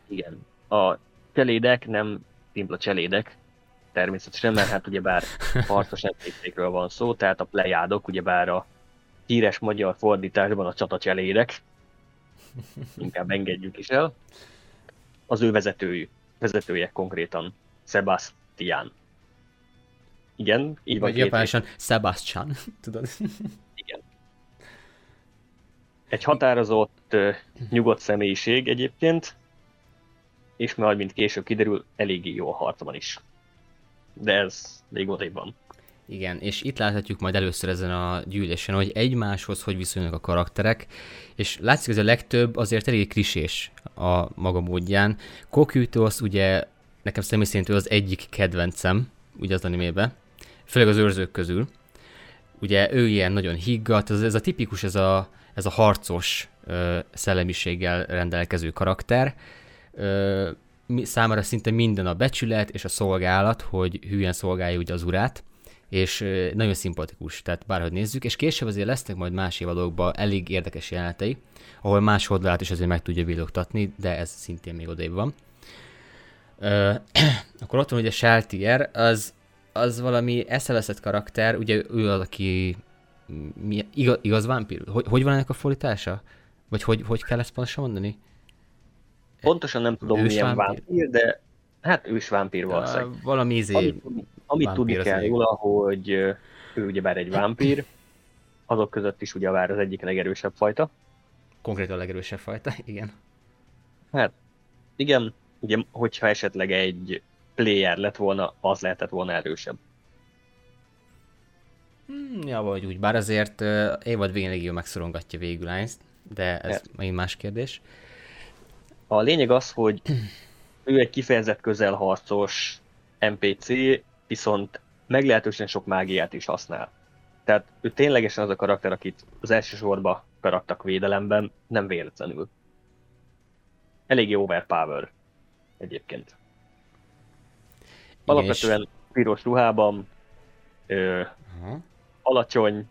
Igen. A cselédek nem szimpla cselédek, természetesen, mert hát ugyebár harcos npc van szó, tehát a plejádok ugyebár a híres magyar fordításban a csatacselérek, inkább engedjük is el, az ő vezetőjük, vezetője konkrétan, Sebastian. Igen, így vagy. Japánosan Sebastian, tudod? Igen. Egy határozott, nyugodt személyiség egyébként, és majd, mint később kiderül, eléggé jó a harcban is. De ez még odébb van. Igen, és itt láthatjuk majd először ezen a gyűlésen, hogy egymáshoz hogy viszonyulnak a karakterek, és látszik, hogy a legtöbb azért elég krisés a maga módján. Kokyutos ugye nekem személy szerint ő az egyik kedvencem, ugye az animében, főleg az őrzők közül. Ugye ő ilyen nagyon higgadt, ez, ez a tipikus, ez a, ez a harcos ö, szellemiséggel rendelkező karakter. Ö, számára szinte minden a becsület és a szolgálat, hogy hülyen szolgálja ugye az urát és nagyon szimpatikus, tehát bárhogy nézzük, és később azért lesznek majd más évadokban elég érdekes jelenetei, ahol más oldalát is azért meg tudja villogtatni, de ez szintén még odébb van. Ö, akkor ott van ugye Sheltier, az, az valami eszeveszett karakter, ugye ő az, aki mi, igaz, igaz vámpír? Hogy, hogy van ennek a fordítása? Vagy hogy, hogy kell ezt pontosan mondani? Pontosan nem tudom, ős milyen vámpír, vámpír de hát ős vámpír valószínűleg. Uh, valami izé, amit tudni kell róla, hogy ő ugyebár egy vámpír, azok között is ugyebár az egyik legerősebb fajta. Konkrétan a legerősebb fajta, igen. Hát, igen, ugye, hogyha esetleg egy player lett volna, az lehetett volna erősebb. Hmm, ja, vagy úgy, bár azért uh, évad végén legjobb megszorongatja végül Einst, de ez hát. megint más kérdés. A lényeg az, hogy ő egy kifejezett közelharcos NPC, viszont meglehetősen sok mágiát is használ. Tehát ő ténylegesen az a karakter, akit az első sorba karaktak védelemben, nem véletlenül. Eléggé overpower egyébként. Alapvetően piros ruhában, ö, uh-huh. alacsony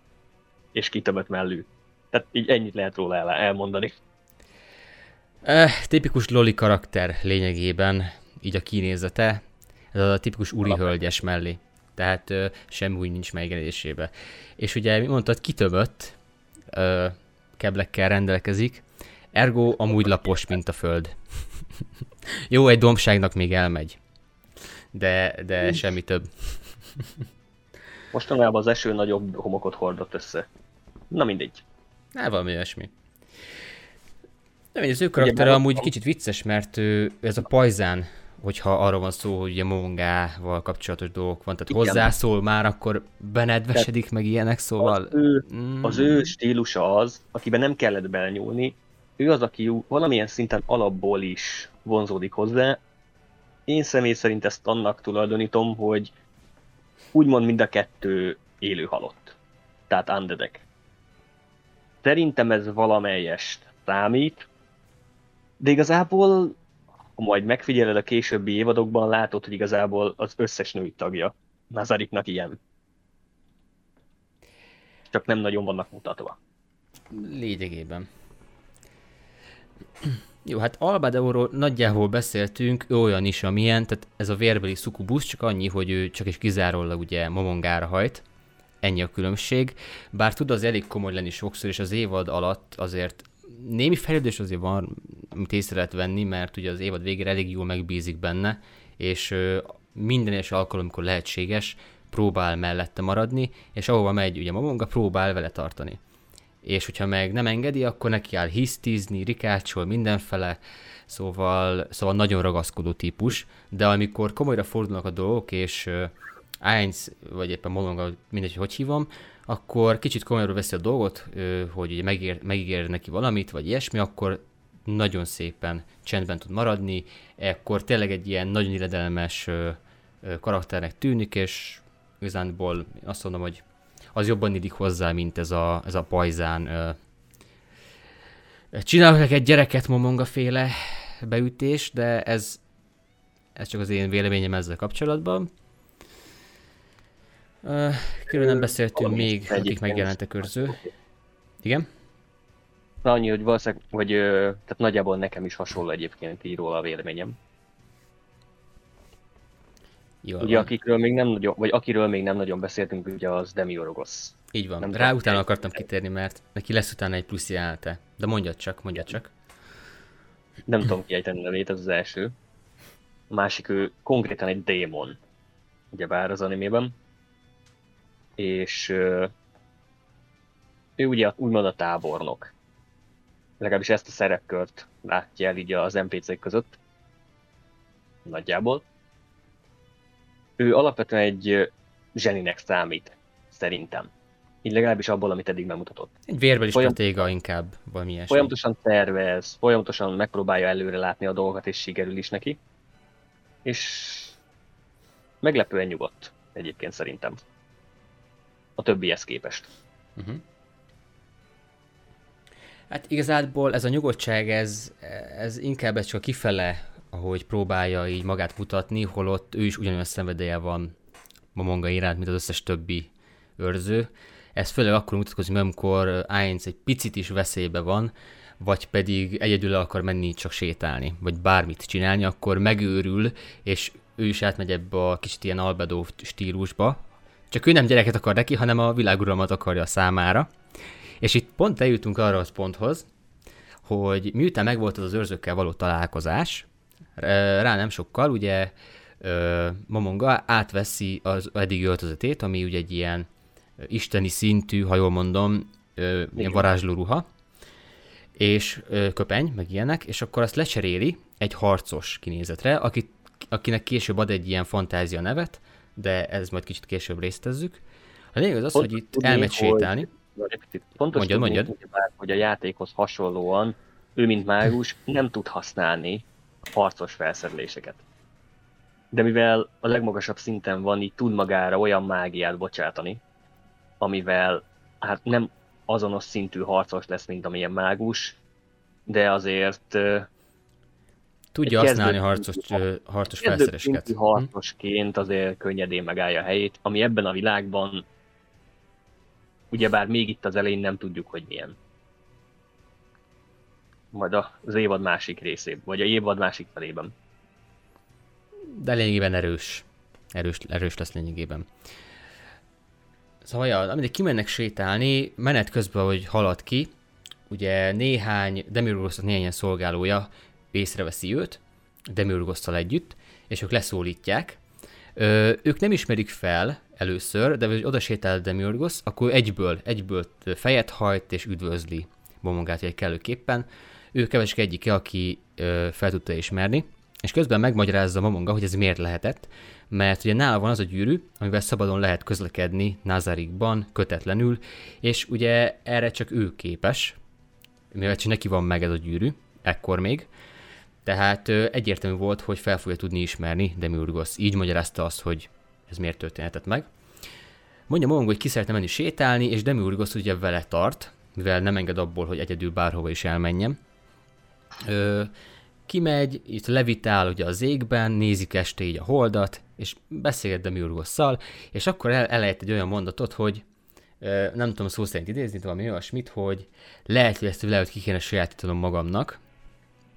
és kitömött mellű. Tehát így ennyit lehet róla el, elmondani. Eh, tipikus loli karakter lényegében, így a kinézete, ez a tipikus úri hölgyes mellé. Tehát ö, semmi úgy nincs megjelenésébe. És ugye, mi mondtad, kitömött ö, keblekkel rendelkezik, ergo amúgy lapos, mint a föld. Jó, egy dombságnak még elmegy. De, de semmi több. Mostanában az eső nagyobb homokot hordott össze. Na mindegy. Na, valami olyasmi. Nem, az ő karaktere amúgy kicsit vicces, mert ő, ez a pajzán hogyha arról van szó, hogy a Mongával kapcsolatos dolgok van, tehát Igen. hozzászól már, akkor benedvesedik tehát meg ilyenek, szóval... Az ő, mm. az ő stílusa az, akiben nem kellett belenyúlni, ő az, aki valamilyen szinten alapból is vonzódik hozzá. Én személy szerint ezt annak tulajdonítom, hogy úgymond mind a kettő élő halott. Tehát undeadek. Szerintem ez valamelyest számít, de igazából ha majd megfigyeled a későbbi évadokban, látod, hogy igazából az összes női tagja Nazariknak ilyen. Csak nem nagyon vannak mutatva. Lényegében. Jó, hát Albadeóról nagyjából beszéltünk, ő olyan is, amilyen, tehát ez a vérbeli szukubusz, csak annyi, hogy ő csak és kizárólag ugye mamongára hajt. Ennyi a különbség. Bár tud az elég komoly lenni sokszor, és az évad alatt azért némi fejlődés azért van, amit észre lehet venni, mert ugye az évad végére elég jól megbízik benne, és minden egyes alkalom, amikor lehetséges, próbál mellette maradni, és ahova megy, ugye Mamonga próbál vele tartani. És hogyha meg nem engedi, akkor neki áll hisztizni, rikácsol mindenfele, szóval, szóval nagyon ragaszkodó típus, de amikor komolyra fordulnak a dolgok, és Ainz, vagy éppen Molonga, mindegy, hogy hívom, akkor kicsit komolyra veszi a dolgot, hogy ugye megír, megígér neki valamit, vagy ilyesmi, akkor nagyon szépen csendben tud maradni, akkor tényleg egy ilyen nagyon illedelmes karakternek tűnik, és igazánból azt mondom, hogy az jobban illik hozzá, mint ez a, ez a pajzán. Csinálok egy gyereket Momonga féle beütés, de ez, ez csak az én véleményem ezzel kapcsolatban. Külön nem beszéltünk még, akik megjelentek őrző. Igen? Na annyi, hogy valószínűleg, hogy tehát nagyjából nekem is hasonló egyébként így róla a véleményem. Jól ugye van. akikről még nem nagyon, vagy akiről még nem nagyon beszéltünk, ugye az Demiorgos. Így van. Nem Rá utána akartam kitérni, mert neki lesz utána egy plusz jelenete. De mondjad csak, mondjad csak. Nem tudom kiejteni nevét, ez az első. A másik ő konkrétan egy démon, ugyebár az animében. És ő ugye úgymond a tábornok. Legalábbis ezt a szerepkört látja el így az NPC-k között. Nagyjából. Ő alapvetően egy zseninek számít, szerintem. Így legalábbis abból, amit eddig bemutatott. Egy vérbeli Folyam... stratéga inkább, valami ilyesmi. Folyamatosan tervez, folyamatosan megpróbálja előre látni a dolgokat, és sikerül is neki. És meglepően nyugodt egyébként szerintem. A többihez képest. Uh-huh. Hát igazából ez a nyugodtság, ez, ez inkább ez csak kifele, ahogy próbálja így magát mutatni, holott ő is ugyanolyan szenvedélye van Momonga iránt, mint az összes többi őrző. Ez főleg akkor mutatkozik, amikor Ainz egy picit is veszélybe van, vagy pedig egyedül akar menni csak sétálni, vagy bármit csinálni, akkor megőrül, és ő is átmegy ebbe a kicsit ilyen albedó stílusba. Csak ő nem gyereket akar neki, hanem a világuralmat akarja számára. És itt pont eljutunk arra az ponthoz, hogy miután megvolt az az őrzőkkel való találkozás, rá nem sokkal, ugye Momonga átveszi az eddigi öltözetét, ami ugye egy ilyen isteni szintű, ha jól mondom, ilyen varázsló ruha, és köpeny, meg ilyenek, és akkor azt lecseréli egy harcos kinézetre, akit, akinek később ad egy ilyen fantázia nevet, de ez majd kicsit később résztezzük. A lényeg az az, hogy itt elmegy sétálni. Pontos mondjad, mondjad. Hogy, hogy a játékhoz hasonlóan ő, mint mágus, nem tud használni harcos felszereléseket. De mivel a legmagasabb szinten van, így tud magára olyan mágiát bocsátani, amivel hát nem azonos szintű harcos lesz, mint amilyen mágus, de azért Tudja használni harcos, harcos felszereseket. Hm? harcosként azért könnyedén megállja a helyét, ami ebben a világban ugyebár még itt az elején nem tudjuk, hogy milyen. Majd az évad másik részében, vagy a évad másik felében. De lényegében erős. Erős, erős lesz lényegében. Szóval, ja, amíg kimennek sétálni, menet közben, hogy halad ki, ugye néhány Demiurgosnak néhány szolgálója észreveszi őt, Demiurgosszal együtt, és ők leszólítják. Ö, ők nem ismerik fel először, de hogy oda sétál Demiurgos, akkor egyből, egyből fejet hajt és üdvözli Bomongát egy kellőképpen. Ő kevesek egyike, aki ö, fel tudta ismerni, és közben megmagyarázza Momonga, hogy ez miért lehetett, mert ugye nála van az a gyűrű, amivel szabadon lehet közlekedni Nazarikban, kötetlenül, és ugye erre csak ő képes, mivel csak neki van meg ez a gyűrű, ekkor még, tehát ö, egyértelmű volt, hogy fel fogja tudni ismerni Demiurgos. Így magyarázta azt, hogy ez miért történhetett meg. Mondja Mongo, hogy ki szeretne menni sétálni, és Demiurgos ugye vele tart, mivel nem enged abból, hogy egyedül bárhova is elmenjen. Ö, kimegy, itt levitál ugye az égben, nézik este így a holdat, és beszélget Demiurgosszal, és akkor el, elejt egy olyan mondatot, hogy nem tudom szó szerint idézni, valami olyasmit, hogy lehet, hogy ezt lehet, ki kéne sajátítanom magamnak,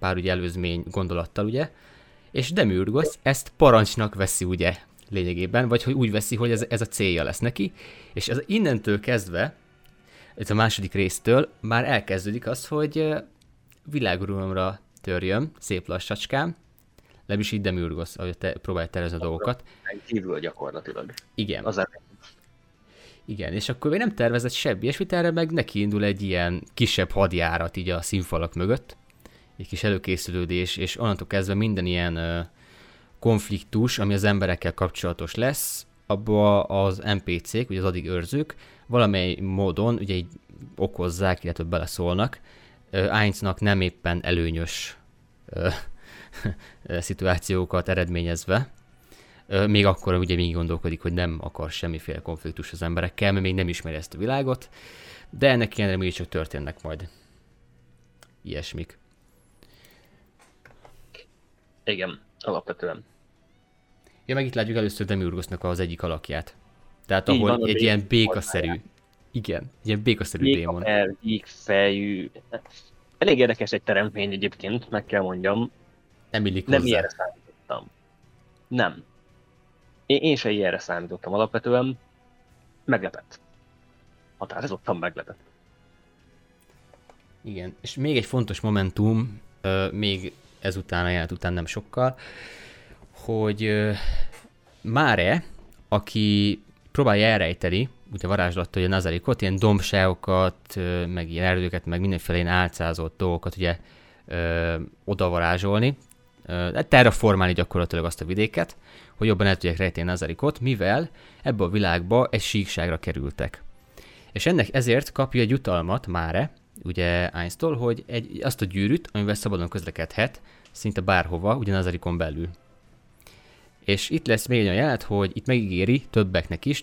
pár ugye előzmény gondolattal, ugye, és Demiurgos ezt parancsnak veszi, ugye, lényegében, vagy hogy úgy veszi, hogy ez, ez a célja lesz neki, és ez innentől kezdve, ez a második résztől már elkezdődik az, hogy világuralomra törjön, szép lassacskán, legalábbis így Demiurgos, ahogy te próbálj terezni a dolgokat. Kívül gyakorlatilag. Igen. Az igen, és akkor még nem tervezett semmi ilyesmit, erre meg neki indul egy ilyen kisebb hadjárat így a színfalak mögött, egy kis előkészülődés, és onnantól kezdve minden ilyen ö, konfliktus, ami az emberekkel kapcsolatos lesz, abba az NPC-k, vagy az addig őrzők valamely módon ugye így okozzák, illetve beleszólnak, Ainznak nem éppen előnyös szituációkat eredményezve, még akkor ugye még gondolkodik, hogy nem akar semmiféle konfliktus az emberekkel, mert még nem ismeri ezt a világot, de ennek ilyen még csak történnek majd ilyesmik. Igen, alapvetően. Ja, meg itt látjuk először Demiurgosnak az egyik alakját. Tehát ahol van, egy ilyen békaszerű, igen, egy ilyen békaszerű Béka démon. Fel, fejű. Elég érdekes egy teremtmény egyébként, meg kell mondjam. Nem illik Nem ilyenre számítottam. Nem. Én, én se ilyenre számítottam alapvetően. Meglepett. határozottan meglepett. Igen, és még egy fontos momentum, még ezután a jelent után nem sokkal, hogy Máre, aki próbálja elrejteni, ugye varázslattól, hogy a Nazarikot, ilyen dombságokat, meg ilyen erdőket, meg mindenféle ilyen álcázott dolgokat ugye ö, odavarázsolni, ö, terraformálni gyakorlatilag azt a vidéket, hogy jobban el tudják rejteni Nazarikot, mivel ebbe a világba egy síkságra kerültek. És ennek ezért kapja egy jutalmat Máre, ugye Einstól, hogy egy, azt a gyűrűt, amivel szabadon közlekedhet, szinte bárhova, ugye Nazarikon belül. És itt lesz még egy olyan jelet, hogy itt megígéri többeknek is,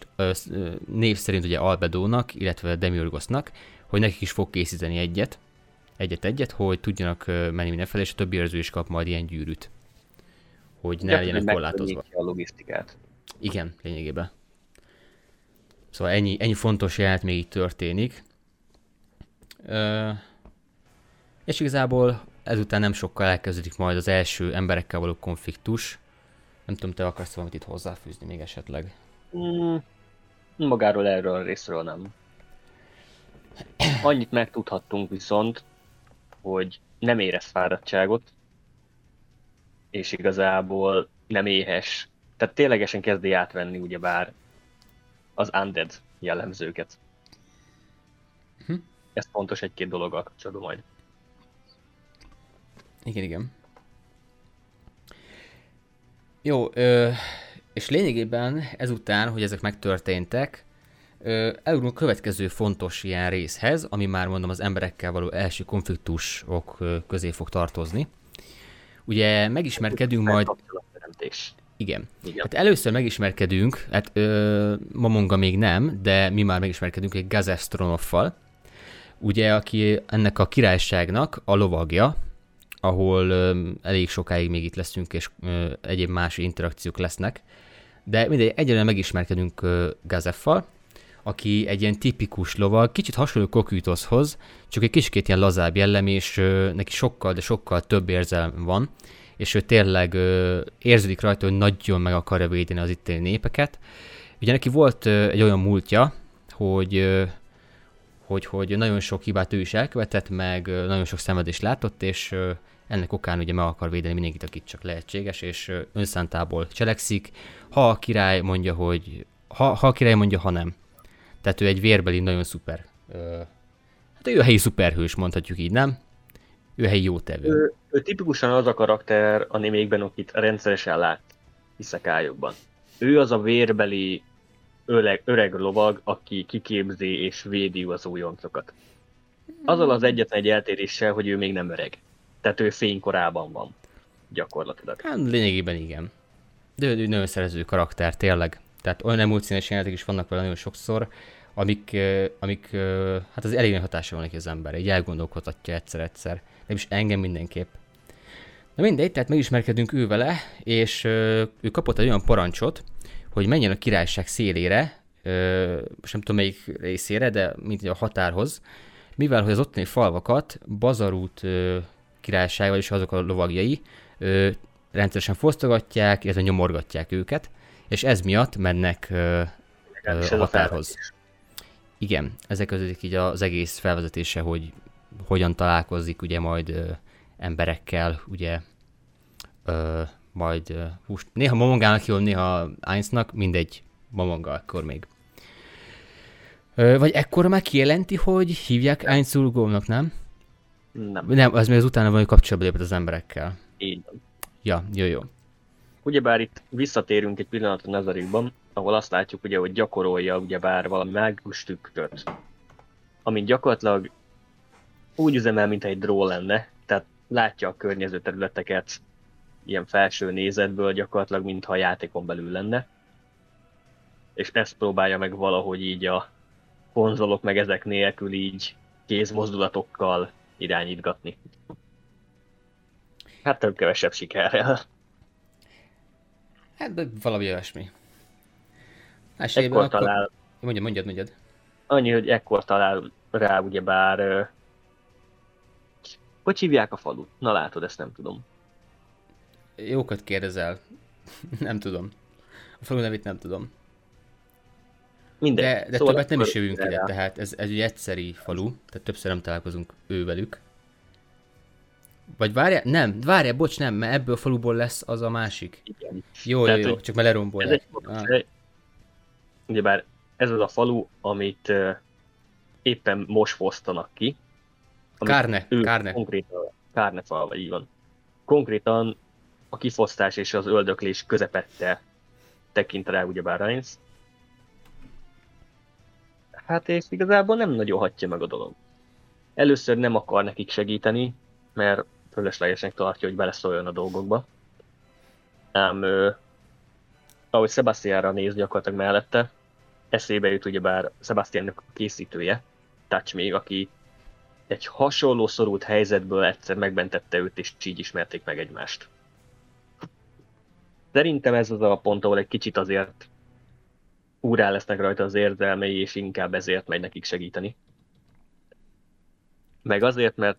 név szerint ugye Albedónak, illetve Demiurgosnak, hogy nekik is fog készíteni egyet, egyet-egyet, hogy tudjanak menni mindenfelé, és a többi őrző is kap majd ilyen gyűrűt. Hogy ne legyenek korlátozva. a logisztikát. Igen, lényegében. Szóval ennyi, ennyi fontos jelet még így történik. Ö, és igazából ezután nem sokkal elkezdődik majd az első emberekkel való konfliktus, nem tudom, te akarsz valamit itt hozzáfűzni még esetleg? Mm, magáról erről a részről nem. Annyit megtudhattunk viszont, hogy nem érez fáradtságot, és igazából nem éhes. Tehát ténylegesen kezdi átvenni ugyebár az undead jellemzőket. Ez fontos egy-két dologgal kapcsolatban majd. Igen, igen. Jó, ö, és lényegében ezután, hogy ezek megtörténtek, elugrunk a következő fontos ilyen részhez, ami már mondom az emberekkel való első konfliktusok közé fog tartozni. Ugye megismerkedünk majd... Igen. Igen. Hát először megismerkedünk, hát ö, Mamonga még nem, de mi már megismerkedünk egy Gazestronoffal, ugye, aki ennek a királyságnak a lovagja, ahol ö, elég sokáig még itt leszünk, és egyéb más interakciók lesznek. De mindegy, egyelőre megismerkedünk Gazeffal, aki egy ilyen tipikus lovag, kicsit hasonló Kokütoszhoz, csak egy kicsit ilyen lazább jellem, és neki sokkal, de sokkal több érzelem van, és ő tényleg érződik rajta, hogy nagyon meg akarja védeni az itteni népeket. Ugye neki volt egy olyan múltja, hogy hogy, hogy nagyon sok hibát ő is elkövetett, meg nagyon sok szenvedést látott, és ennek okán ugye meg akar védeni mindenkit, akit csak lehetséges, és önszántából cselekszik. Ha a király mondja, hogy ha, ha a király mondja, ha nem. Tehát ő egy vérbeli nagyon szuper. Hát ő a helyi szuperhős, mondhatjuk így, nem? Ő a helyi jótevő. Ő, ő tipikusan az a karakter animékben, akit rendszeresen lát iszekályokban. Ő az a vérbeli öreg, öreg lovag, aki kiképzi és védi az újoncokat. Azzal az egyetlen egy eltéréssel, hogy ő még nem öreg. Tehát ő fénykorában van, gyakorlatilag. Hát lényegében igen. De ő nagyon szerező karakter, tényleg. Tehát olyan emóciós jelenetek is vannak vele nagyon sokszor, amik, amik hát az elég hatása van neki az ember, egy elgondolkodhatja egyszer-egyszer. Nem is engem mindenképp. Na mindegy, tehát megismerkedünk ő vele, és ő kapott egy olyan parancsot, hogy menjen a királyság szélére, most nem tudom melyik részére, de mint a határhoz, mivel hogy az ottani falvakat Bazarút királyság, vagyis azok a lovagjai rendszeresen fosztogatják, illetve nyomorgatják őket, és ez miatt mennek a határhoz. Igen, ezek között így az egész felvezetése, hogy hogyan találkozik ugye majd ö, emberekkel, ugye ö, majd uh, húst. Néha Momongának hívom, néha Einsnak, mindegy, Momonga akkor még. Ö, vagy ekkor már kijelenti, hogy hívják Eins Urgónak, nem? Nem. Nem, az még az utána van, hogy kapcsolatba lépett az emberekkel. Így van. Ja, jó, jó. Ugyebár itt visszatérünk egy pillanatra Nazarikban, ahol azt látjuk, ugye, hogy gyakorolja ugyebár valami mágikus tükröt. Amit gyakorlatilag úgy üzemel, mint egy dró lenne, tehát látja a környező területeket, ilyen felső nézetből gyakorlatilag, mintha a játékon belül lenne. És ezt próbálja meg valahogy így a konzolok meg ezek nélkül így kézmozdulatokkal irányítgatni. Hát több kevesebb sikerrel. Hát valami olyasmi. Ekkor akkor... talál... Mondjad, mondjad, mondjad. Annyi, hogy ekkor talál rá ugyebár... Hogy hívják a falut? Na látod, ezt nem tudom. Jókat kérdezel. nem tudom. A falu nevét nem tudom. Mindegy. De, de szóval többet nem is jövünk ide, tehát ez, ez egy egyszeri falu, tehát többször nem találkozunk ővelük. Vagy várjál, nem, várjál, bocs, nem, mert ebből a faluból lesz az a másik. Igen. Jó, Tehát, jó, jó, csak már lerombolják. Ez egy, ah. ugyebár ez az a falu, amit uh, éppen most fosztanak ki. Kárne, Kárne. Konkrétan, Kárne falva, így van. Konkrétan a kifosztás és az öldöklés közepette tekint rá ugyebár Reigns. Hát és igazából nem nagyon hatja meg a dolog. Először nem akar nekik segíteni, mert fölöslegesnek tartja, hogy beleszóljon a dolgokba. Ám ö, ahogy Sebastianra néz gyakorlatilag mellette, eszébe jut ugyebár Sebastiannak a készítője, Touch még, aki egy hasonló szorult helyzetből egyszer megmentette őt, és így ismerték meg egymást. Szerintem ez az a pont, ahol egy kicsit azért úrá lesznek rajta az érzelmei, és inkább ezért megy nekik segíteni. Meg azért, mert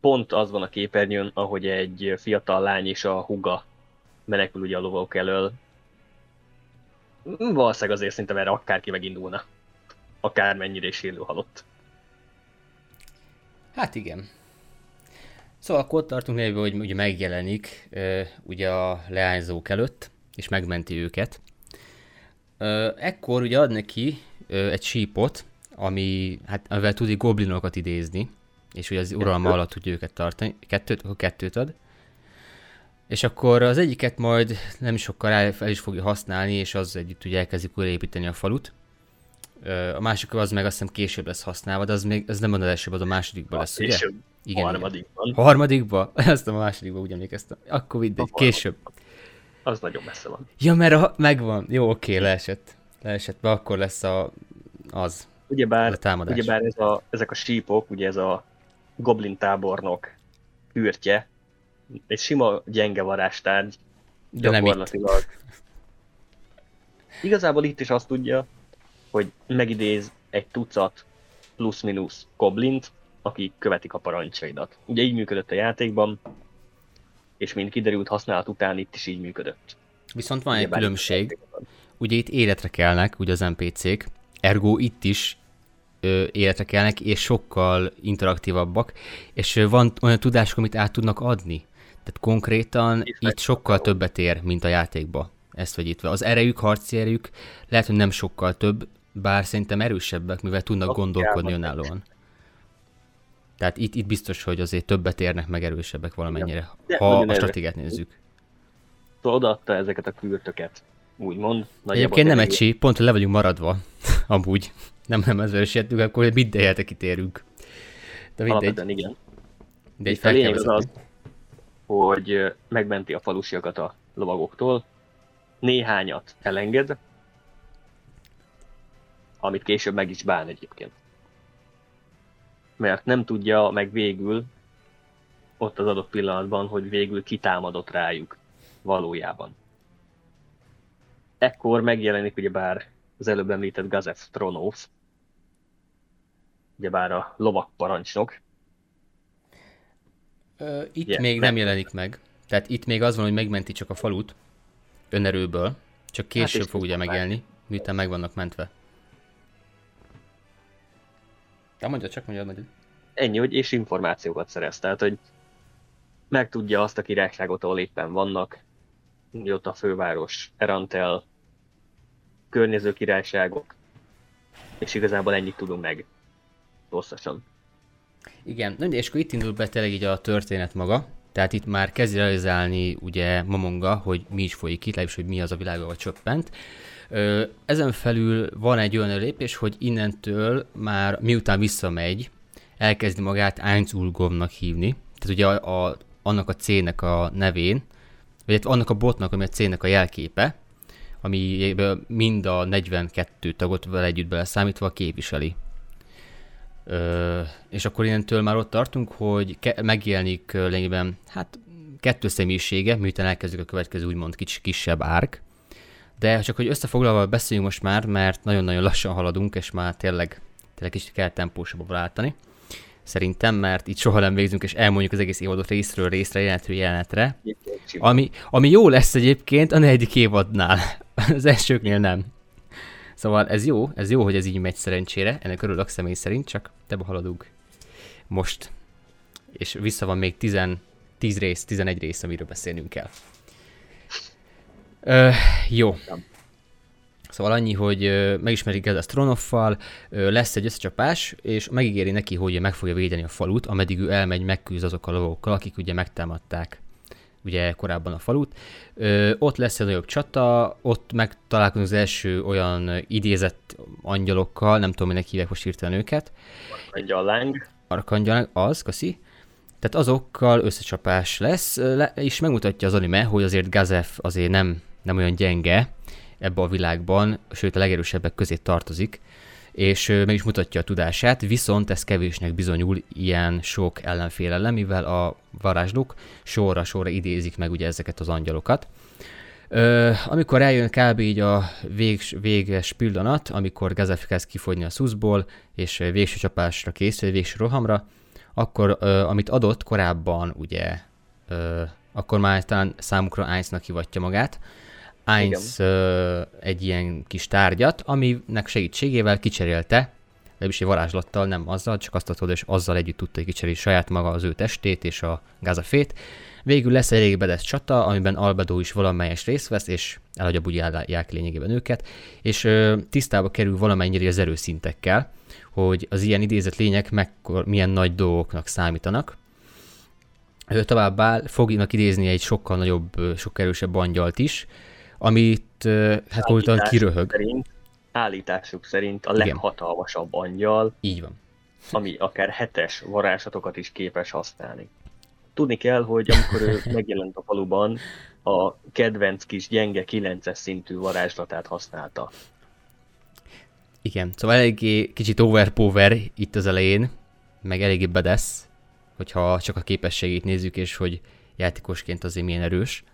pont az van a képernyőn, ahogy egy fiatal lány és a huga menekül ugye a lovak elől. Valószínűleg azért szinte erre akárki megindulna. Akármennyire is élő halott. Hát igen. Szóval akkor ott tartunk névben, hogy ugye megjelenik ugye a leányzók előtt, és megmenti őket. ekkor ugye ad neki egy sípot, ami, hát, amivel tud goblinokat idézni, és hogy az uralma alatt tudja őket tartani. Kettőt, akkor kettőt ad. És akkor az egyiket majd nem sokkal el, el is fogja használni, és az együtt ugye elkezdik újraépíteni a falut. A másik az meg azt hiszem később lesz használva, de az még az nem az elsőbb, az a másodikban lesz, ugye? Később. Igen, harmadikban. Igen. Harmadikban? Azt a másodikban úgy emlékeztem. Akkor mindegy, később. Az nagyon messze van. Ja, mert a, megvan. Jó, oké, leesett. Leesett, be akkor lesz a, az. Ugyebár, a támadás. ugyebár ez a, ezek a sípok, ugye ez a goblin tábornok kürtje, egy sima gyenge varástárgy, De gyakorlatilag. Igazából itt is azt tudja, hogy megidéz egy tucat plusz-minusz goblint, akik követik a parancsaidat. Ugye így működött a játékban, és mint kiderült használat után itt is így működött. Viszont van egy különbség, ugye itt életre kelnek, ugye az NPC-k, ergo itt is ö, életre kelnek, és sokkal interaktívabbak, és van olyan tudások, amit át tudnak adni. Tehát konkrétan és itt sokkal többet ér, mint a játékba. Ezt vegyítve. Az erejük, harci erejük lehet, hogy nem sokkal több, bár szerintem erősebbek, mivel tudnak okay, gondolkodni önállóan. Tehát itt, itt biztos, hogy azért többet érnek, meg erősebbek valamennyire, ja, ha a stratégiát nézzük. Odaadta ezeket a kürtöket, úgymond. Egyébként nem egy pont, hogy le vagyunk maradva, amúgy nem, nem ezzel siettünk, akkor mit kitérünk. De mindegy. igen. De egy a lényeg az az, hogy megmenti a falusiakat a lovagoktól, néhányat elenged, amit később meg is bán egyébként. Mert nem tudja meg végül, ott az adott pillanatban, hogy végül kitámadott rájuk valójában. Ekkor megjelenik ugyebár az előbb említett Gazef Tronov, ugyebár a lovak parancsnok. Ö, itt yeah, még nem jelenik meg. Tehát itt még az van, hogy megmenti csak a falut önerőből, csak később hát fog ugye megélni, miután meg vannak mentve. Ja, mondja, csak mondja, mondja. Ennyi, hogy és információkat szerez, tehát, hogy megtudja azt a királyságot, ahol éppen vannak, ott a főváros, Erantel, környező királyságok, és igazából ennyit tudunk meg hosszasan. Igen, de és akkor itt indul be tényleg így a történet maga, tehát itt már kezdi realizálni ugye Mamonga, hogy mi is folyik itt, legalábbis, hogy mi az a világa, vagy csöppent. Ezen felül van egy olyan lépés, hogy innentől már miután visszamegy, elkezdi magát Einzulgovnak hívni. Tehát ugye a, a, annak a cének a nevén, vagy annak a botnak, ami a cének a jelképe, ami mind a 42 tagot vele együtt bele számítva képviseli. Ö, és akkor innentől már ott tartunk, hogy ke- megjelenik lényegében hát kettő személyisége, miután elkezdjük a következő úgymond kis, kisebb árk. De csak hogy összefoglalva beszéljünk most már, mert nagyon-nagyon lassan haladunk, és már tényleg, tényleg kicsit kell tempósabbra váltani. Szerintem, mert itt soha nem végzünk, és elmondjuk az egész évadot részről részre, jelenetről jelenetre. Ami, ami jó lesz egyébként a negyedik évadnál. Az elsőknél nem. Szóval ez jó, ez jó, hogy ez így megy szerencsére, ennek örülök személy szerint, csak te haladunk most. És vissza van még 10, 10 rész, 11 rész, amiről beszélnünk kell. Ö, jó. Szóval annyi, hogy megismerik Gazas Tronoffal, lesz egy összecsapás, és megígéri neki, hogy meg fogja védeni a falut, ameddig ő elmegy, megküzd azokkal a logokkal, akik ugye megtámadták ugye korábban a falut. Ö, ott lesz egy nagyobb csata, ott megtalálkozunk az első olyan idézett angyalokkal, nem tudom, minek hívják most hirtelen őket. Arkangyaláng. Arkangyaláng, az, kaszi. Tehát azokkal összecsapás lesz, és megmutatja az anime, hogy azért Gazef azért nem, nem olyan gyenge ebbe a világban, sőt a legerősebbek közé tartozik, és meg is mutatja a tudását, viszont ez kevésnek bizonyul ilyen sok ellenfél ellen, mivel a varázslók sorra-sorra idézik meg ugye ezeket az angyalokat. Ö, amikor eljön kb. így a végs, véges pillanat, amikor Gazef kezd kifogyni a szuszból, és végső csapásra készül, végső rohamra, akkor ö, amit adott korábban, ugye, ö, akkor már talán számukra Einznak hivatja magát, Einz ö, egy ilyen kis tárgyat, aminek segítségével kicserélte, is egy varázslattal, nem azzal, csak azt adod, és azzal együtt tudta kicserélni saját maga az ő testét és a gázafét. Végül lesz egy elég bedesz csata, amiben Albedo is valamelyes részt vesz, és elhagyja bugyálják lényegében őket, és ö, tisztába kerül valamennyire az erőszintekkel, hogy az ilyen idézett lények mekkor, milyen nagy dolgoknak számítanak. Ő továbbá fognak idézni egy sokkal nagyobb, sokkal erősebb angyalt is, amit hát voltan kiröhög. Szerint, állításuk szerint a Igen. leghatalmasabb angyal. Így van. Ami akár hetes varázslatokat is képes használni. Tudni kell, hogy amikor ő megjelent a faluban, a kedvenc kis gyenge 9-es szintű varázslatát használta. Igen, szóval eléggé kicsit overpower itt az elején, meg eléggé bedesz, hogyha csak a képességét nézzük, és hogy játékosként azért milyen erős.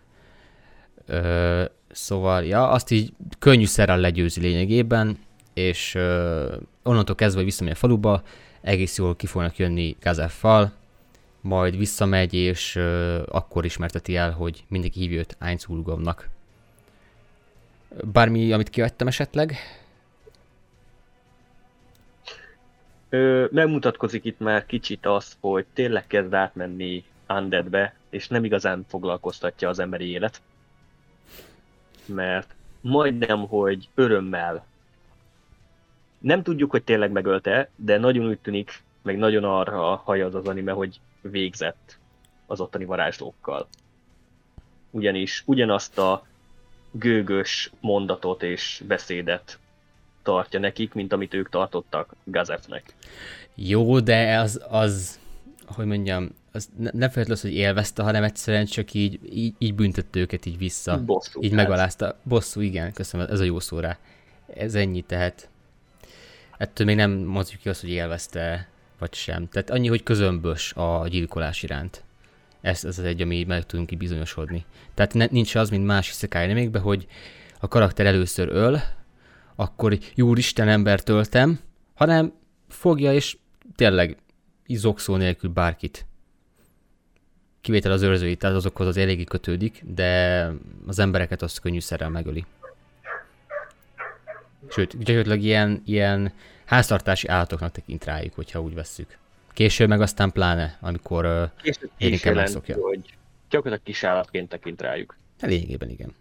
Ö, Szóval, ja, azt így könnyűszerrel legyőzi lényegében, és uh, onnantól kezdve visszamegy a faluba, egész jól ki fognak jönni Gazeffal, majd visszamegy, és uh, akkor ismerteti el, hogy mindenki hívja őt Einzulgomnak. Bármi, amit kivettem esetleg? Ö, megmutatkozik itt már kicsit az, hogy tényleg kezd átmenni Undeadbe, és nem igazán foglalkoztatja az emberi élet mert majdnem, hogy örömmel nem tudjuk, hogy tényleg megölte, de nagyon úgy tűnik, meg nagyon arra hajaz az anime, hogy végzett az ottani varázslókkal. Ugyanis ugyanazt a gőgös mondatot és beszédet tartja nekik, mint amit ők tartottak Gazefnek. Jó, de az, az hogy mondjam, az ne, ne feltétlenül hogy élvezte, hanem egyszerűen csak így, így, így büntette őket így vissza. Bosszú. Így megalázta. Bosszú, igen, köszönöm, ez a jó szó rá. Ez ennyi, tehát ettől még nem mondjuk ki azt, hogy élvezte, vagy sem. Tehát annyi, hogy közömbös a gyilkolás iránt. Ez, ez az egy, ami meg tudunk így bizonyosodni. Tehát ne, nincs az, mint más iszek hogy a karakter először öl, akkor jó Isten embert öltem, hanem fogja és tényleg zokszó nélkül bárkit kivétel az őrzői, tehát azokhoz az eléggé kötődik, de az embereket az szerrel megöli. Sőt, gyakorlatilag ilyen, ilyen háztartási állatoknak tekint rájuk, hogyha úgy vesszük. Később meg aztán pláne, amikor uh, később megszokja. hogy gyakorlatilag kis állatként tekint rájuk. Lényegében igen.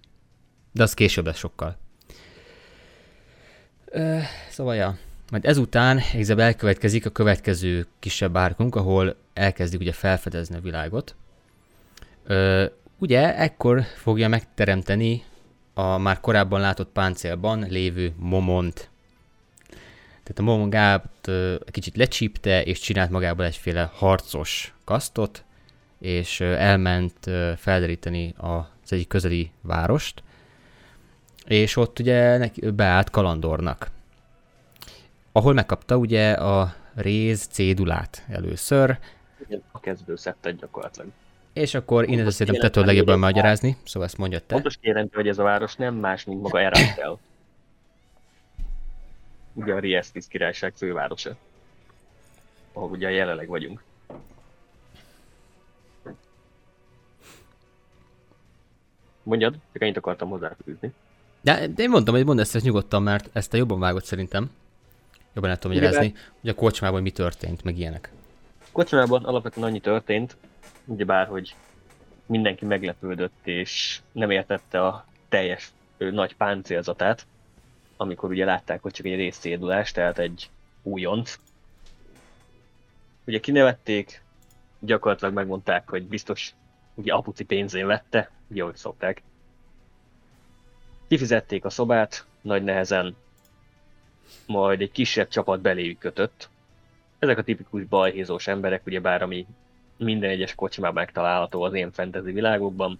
De az később lesz sokkal. Uh, szóval, ja. Majd ezután egyszerűen elkövetkezik a következő kisebb árkunk, ahol elkezdik ugye felfedezni a világot. Ö, ugye ekkor fogja megteremteni a már korábban látott páncélban lévő momont. Tehát a momongát kicsit lecsípte, és csinált magából egyféle harcos kasztot, és elment felderíteni az egyik közeli várost, és ott ugye neki beállt kalandornak, ahol megkapta ugye a réz cédulát először. Igen, a kezdőszettet gyakorlatilag. És akkor innen szerintem te tudod legjobban magyarázni, szóval ezt mondjad te. Pontos kérem, hogy ez a város nem más, mint maga Erastel. ugye a Riestis királyság fővárosa. Ahol ugye jelenleg vagyunk. Mondjad, csak ennyit akartam hozzáfűzni. De, de én mondtam, hogy mondd ezt, ezt nyugodtan, mert ezt a jobban vágott szerintem. Jobban el tudom magyarázni, hogy a kocsmában mi történt, meg ilyenek. A kocsmában alapvetően annyi történt, ugyebár, hogy mindenki meglepődött, és nem értette a teljes ő, nagy páncélzatát, amikor ugye látták, hogy csak egy részszédulás, tehát egy újonc. Ugye kinevették, gyakorlatilag megmondták, hogy biztos ugye apuci pénzén vette, ugye ahogy szokták. Kifizették a szobát, nagy nehezen, majd egy kisebb csapat beléjük kötött. Ezek a tipikus balhézós emberek, ugyebár ami minden egyes kocsmában megtalálható az én fantasy világokban.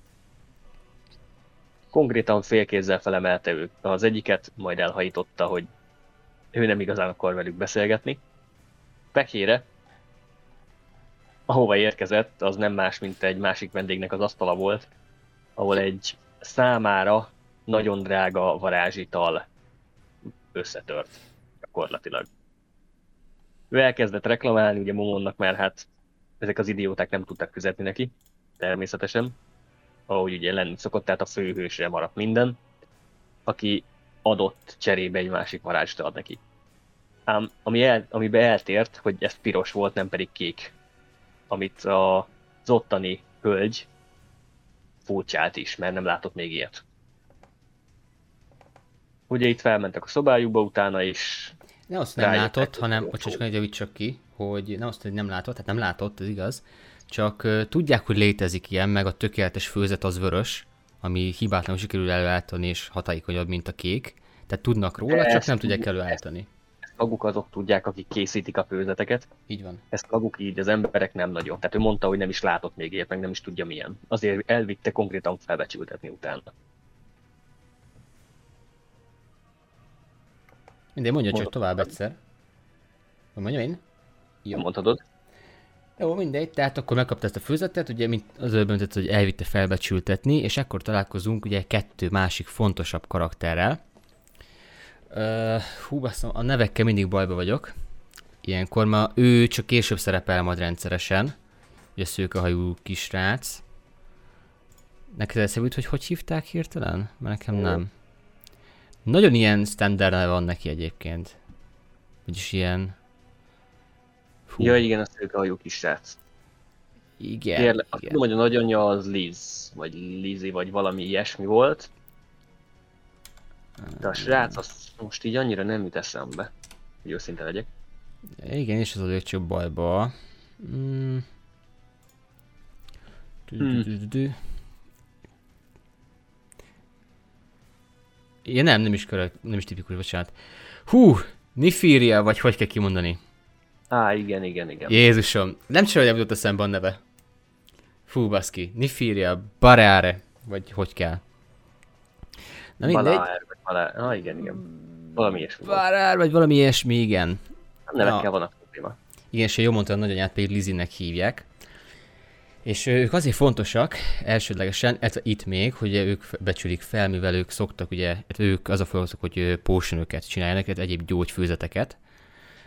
Konkrétan félkézzel felemelte ők az egyiket, majd elhajította, hogy ő nem igazán akar velük beszélgetni. Pekére, ahova érkezett, az nem más, mint egy másik vendégnek az asztala volt, ahol egy számára nagyon drága varázsital összetört gyakorlatilag. Ő elkezdett reklamálni, ugye Momonnak, mert hát ezek az idióták nem tudtak fizetni neki, természetesen, ahogy ugye lenni szokott, tehát a főhősre maradt minden, aki adott cserébe egy másik varázst ad neki. Ám ami el, amiben eltért, hogy ez piros volt, nem pedig kék, amit a, az ottani hölgy furcsált is, mert nem látott még ilyet. Ugye itt felmentek a szobájukba utána, és... Ne azt nem látott, hanem, csak javíts ki, hogy nem azt, hogy nem látott, tehát nem látott, ez igaz, csak uh, tudják, hogy létezik ilyen, meg a tökéletes főzet az vörös, ami hibátlanul sikerül előállítani, és hatékonyabb, mint a kék. Tehát tudnak róla, ezt csak nem tudják előállítani. Ezt maguk azok tudják, akik készítik a főzeteket. Így van. Ezt maguk így, az emberek nem nagyon. Tehát ő mondta, hogy nem is látott még ilyet, meg nem is tudja milyen. Azért elvitte konkrétan felbecsültetni utána. Mindegy, mondja csak tovább egyszer. Mondjam én? Jó. Mondhatod. Jó, mindegy, tehát akkor megkapta ezt a főzetet, ugye mint az előbb hogy elvitte felbecsültetni, és akkor találkozunk ugye kettő másik fontosabb karakterrel. Uh, hú, basszom, a nevekkel mindig bajba vagyok. Ilyenkor ma ő csak később szerepel majd rendszeresen. Ugye szőkehajú kisrác. Neked eszemült, hogy hogy hívták hirtelen? Mert nekem nem. Nagyon ilyen standard van neki egyébként. Vagyis ilyen... Hú. Ja, igen, a szőkehajú kisrác. Igen, Kérle, igen. Tudom, hogy a nagyanyja az Liz, vagy Lizzy, vagy valami ilyesmi volt. De a srác az most így annyira nem jut eszembe, hogy őszinte legyek. Igen, és az a csak bajba. Mm. Hmm. Ja, nem, nem is körök, nem is tipikus, bocsánat. Hú, Nifíria, vagy hogy kell kimondani? Á, igen, igen, igen. Jézusom, nem csak hogy jutott eszembe a neve. Fú, baszki, Nifíria, Bareare, vagy hogy kell. Na mindegy. Balár, vagy Balár, ah, igen, igen. Valami ilyesmi. Balár, vagy valami ilyesmi, igen. Nem nevekkel van a probléma. Igen, és jó mondta, a nagyanyát pedig Lizinek hívják. És ők azért fontosak elsődlegesen, ez itt még, hogy ők becsülik fel, mivel ők szoktak, ugye, ők az a feladatok, hogy potionöket csináljanak, tehát egyéb gyógyfőzeteket.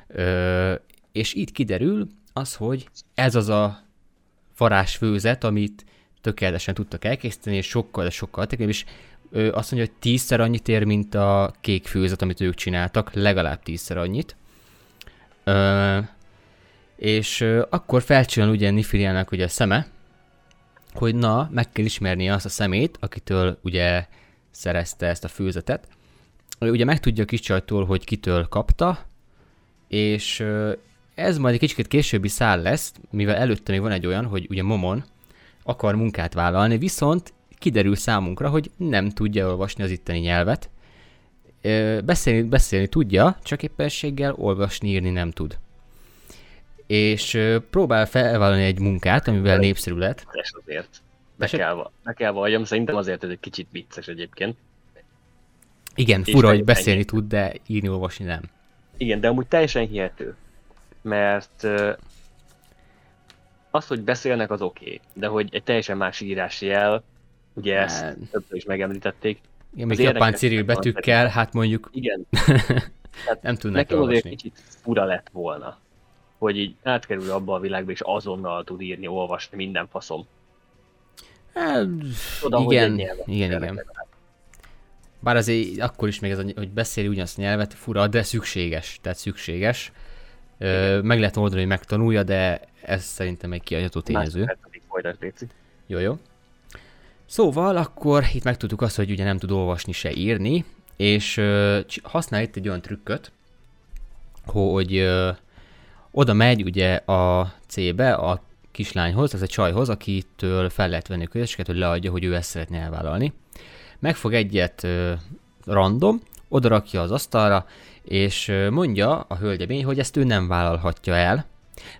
Ö, és itt kiderül az, hogy ez az a varázsfőzet, amit tökéletesen tudtak elkészíteni, és sokkal, de sokkal hatékonyabb, és ö, azt mondja, hogy tízszer annyit ér, mint a kék főzet, amit ők csináltak, legalább tízszer annyit. Ö, és akkor felcsillan ugye Nifiriának ugye a szeme, hogy na, meg kell ismernie azt a szemét, akitől ugye szerezte ezt a főzetet. Ugye megtudja a kis csajtól, hogy kitől kapta, és ez majd egy kicsit későbbi szál lesz, mivel előtte még van egy olyan, hogy ugye Momon akar munkát vállalni, viszont kiderül számunkra, hogy nem tudja olvasni az itteni nyelvet. Beszélni, beszélni tudja, csak éppenséggel olvasni, írni nem tud és próbál felvállalni egy munkát, amivel népszerű lett. És azért. Be kell, be kell valljam, szerintem azért ez egy kicsit vicces egyébként. Igen, és fura, hogy beszélni tud, de írni, olvasni nem. Igen, de amúgy teljesen hihető. Mert az, hogy beszélnek, az oké, okay, de hogy egy teljesen más írási jel, ugye ezt hát. többször is megemlítették. Igen, még japán ciril betűkkel, hát mondjuk... Igen. Nem tudnak olvasni. azért kicsit fura lett volna hogy így átkerül abba a világba, és azonnal tud írni, olvasni, minden faszom. Hát, Oda, igen, igen, igen. Bár azért akkor is még ez, hogy beszéli ugyanazt a nyelvet, fura, de szükséges. Tehát szükséges. Ö, meg lehet oldani, hogy megtanulja, de ez szerintem egy kiadható tényező. Jó, jó. Szóval akkor itt megtudtuk azt, hogy ugye nem tud olvasni se írni, és ö, használ itt egy olyan trükköt, hogy ö, oda megy ugye a C-be, a kislányhoz, ez a csajhoz, akitől fel lehet venni a közösséget, hogy leadja, hogy ő ezt szeretné elvállalni. Megfog egyet ö, random, oda rakja az asztalra, és mondja a hölgyemény, hogy ezt ő nem vállalhatja el,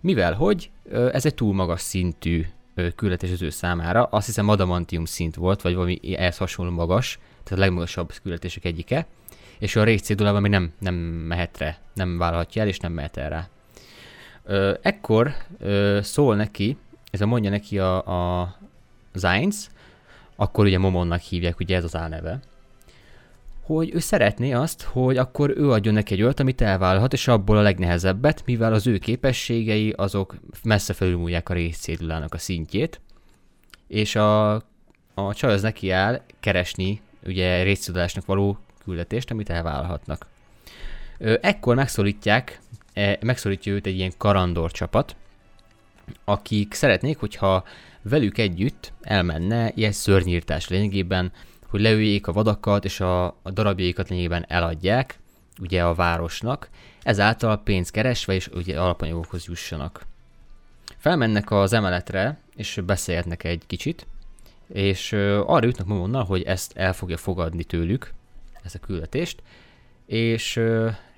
mivel hogy ez egy túl magas szintű küldetés az ő számára. Azt hiszem adamantium szint volt, vagy valami ehhez hasonló magas, tehát a legmagasabb küldetések egyike, és a részcédulában még nem, nem mehet rá, nem vállalhatja el, és nem mehet el rá. Ekkor szól neki, ez a mondja neki a, a Zainz, akkor ugye Momonnak hívják, ugye ez az álneve, hogy ő szeretné azt, hogy akkor ő adjon neki egy olyat, amit elvállalhat, és abból a legnehezebbet, mivel az ő képességei azok messze felülmúlják a részcédulának a szintjét, és a, a csaj az neki áll keresni ugye részcédulásnak való küldetést, amit elvállalhatnak. Ekkor megszólítják, e, megszólítja őt egy ilyen karandor csapat, akik szeretnék, hogyha velük együtt elmenne ilyen szörnyírtás lényegében, hogy leüljék a vadakat, és a, a darabjaikat lényegében eladják, ugye a városnak, ezáltal pénzt keresve, és ugye alapanyagokhoz jussanak. Felmennek az emeletre, és beszélgetnek egy kicsit, és arra jutnak Momonnal, hogy ezt el fogja fogadni tőlük, ezt a küldetést, és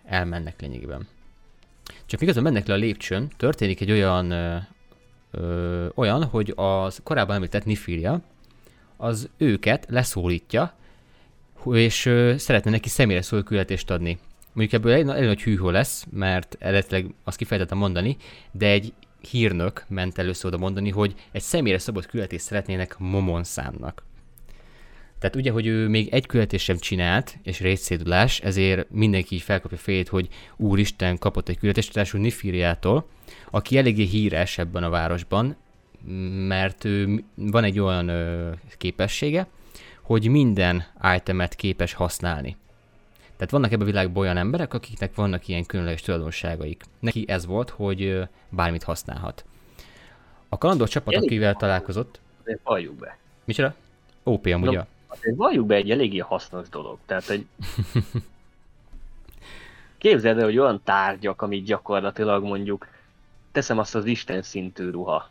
elmennek lényegében. Csak miközben mennek le a lépcsőn, történik egy olyan, ö, olyan, hogy az korábban említett Nifiria, az őket leszólítja, és ö, szeretne neki személyre szóló küldetést adni. Mondjuk ebből egy, egy nagy hűhó lesz, mert eredetileg azt kifejtettem mondani, de egy hírnök ment először oda mondani, hogy egy személyre szabott küldetést szeretnének Momonszánnak. Tehát ugye, hogy ő még egy küldetést sem csinált, és részszédulás, ezért mindenki így felkapja fejét, hogy úristen kapott egy küldetést, társul Nifiriától, aki eléggé híres ebben a városban, mert ő van egy olyan ö, képessége, hogy minden itemet képes használni. Tehát vannak ebben a világban olyan emberek, akiknek vannak ilyen különleges tulajdonságaik. Neki ez volt, hogy ö, bármit használhat. A kalandor csapat, akivel találkozott... Valljuk be. Micsoda? OP amúgy. No, azért valljuk be egy eléggé hasznos dolog. Tehát, hogy képzeld el, hogy olyan tárgyak, amit gyakorlatilag mondjuk teszem azt az Isten szintű ruha,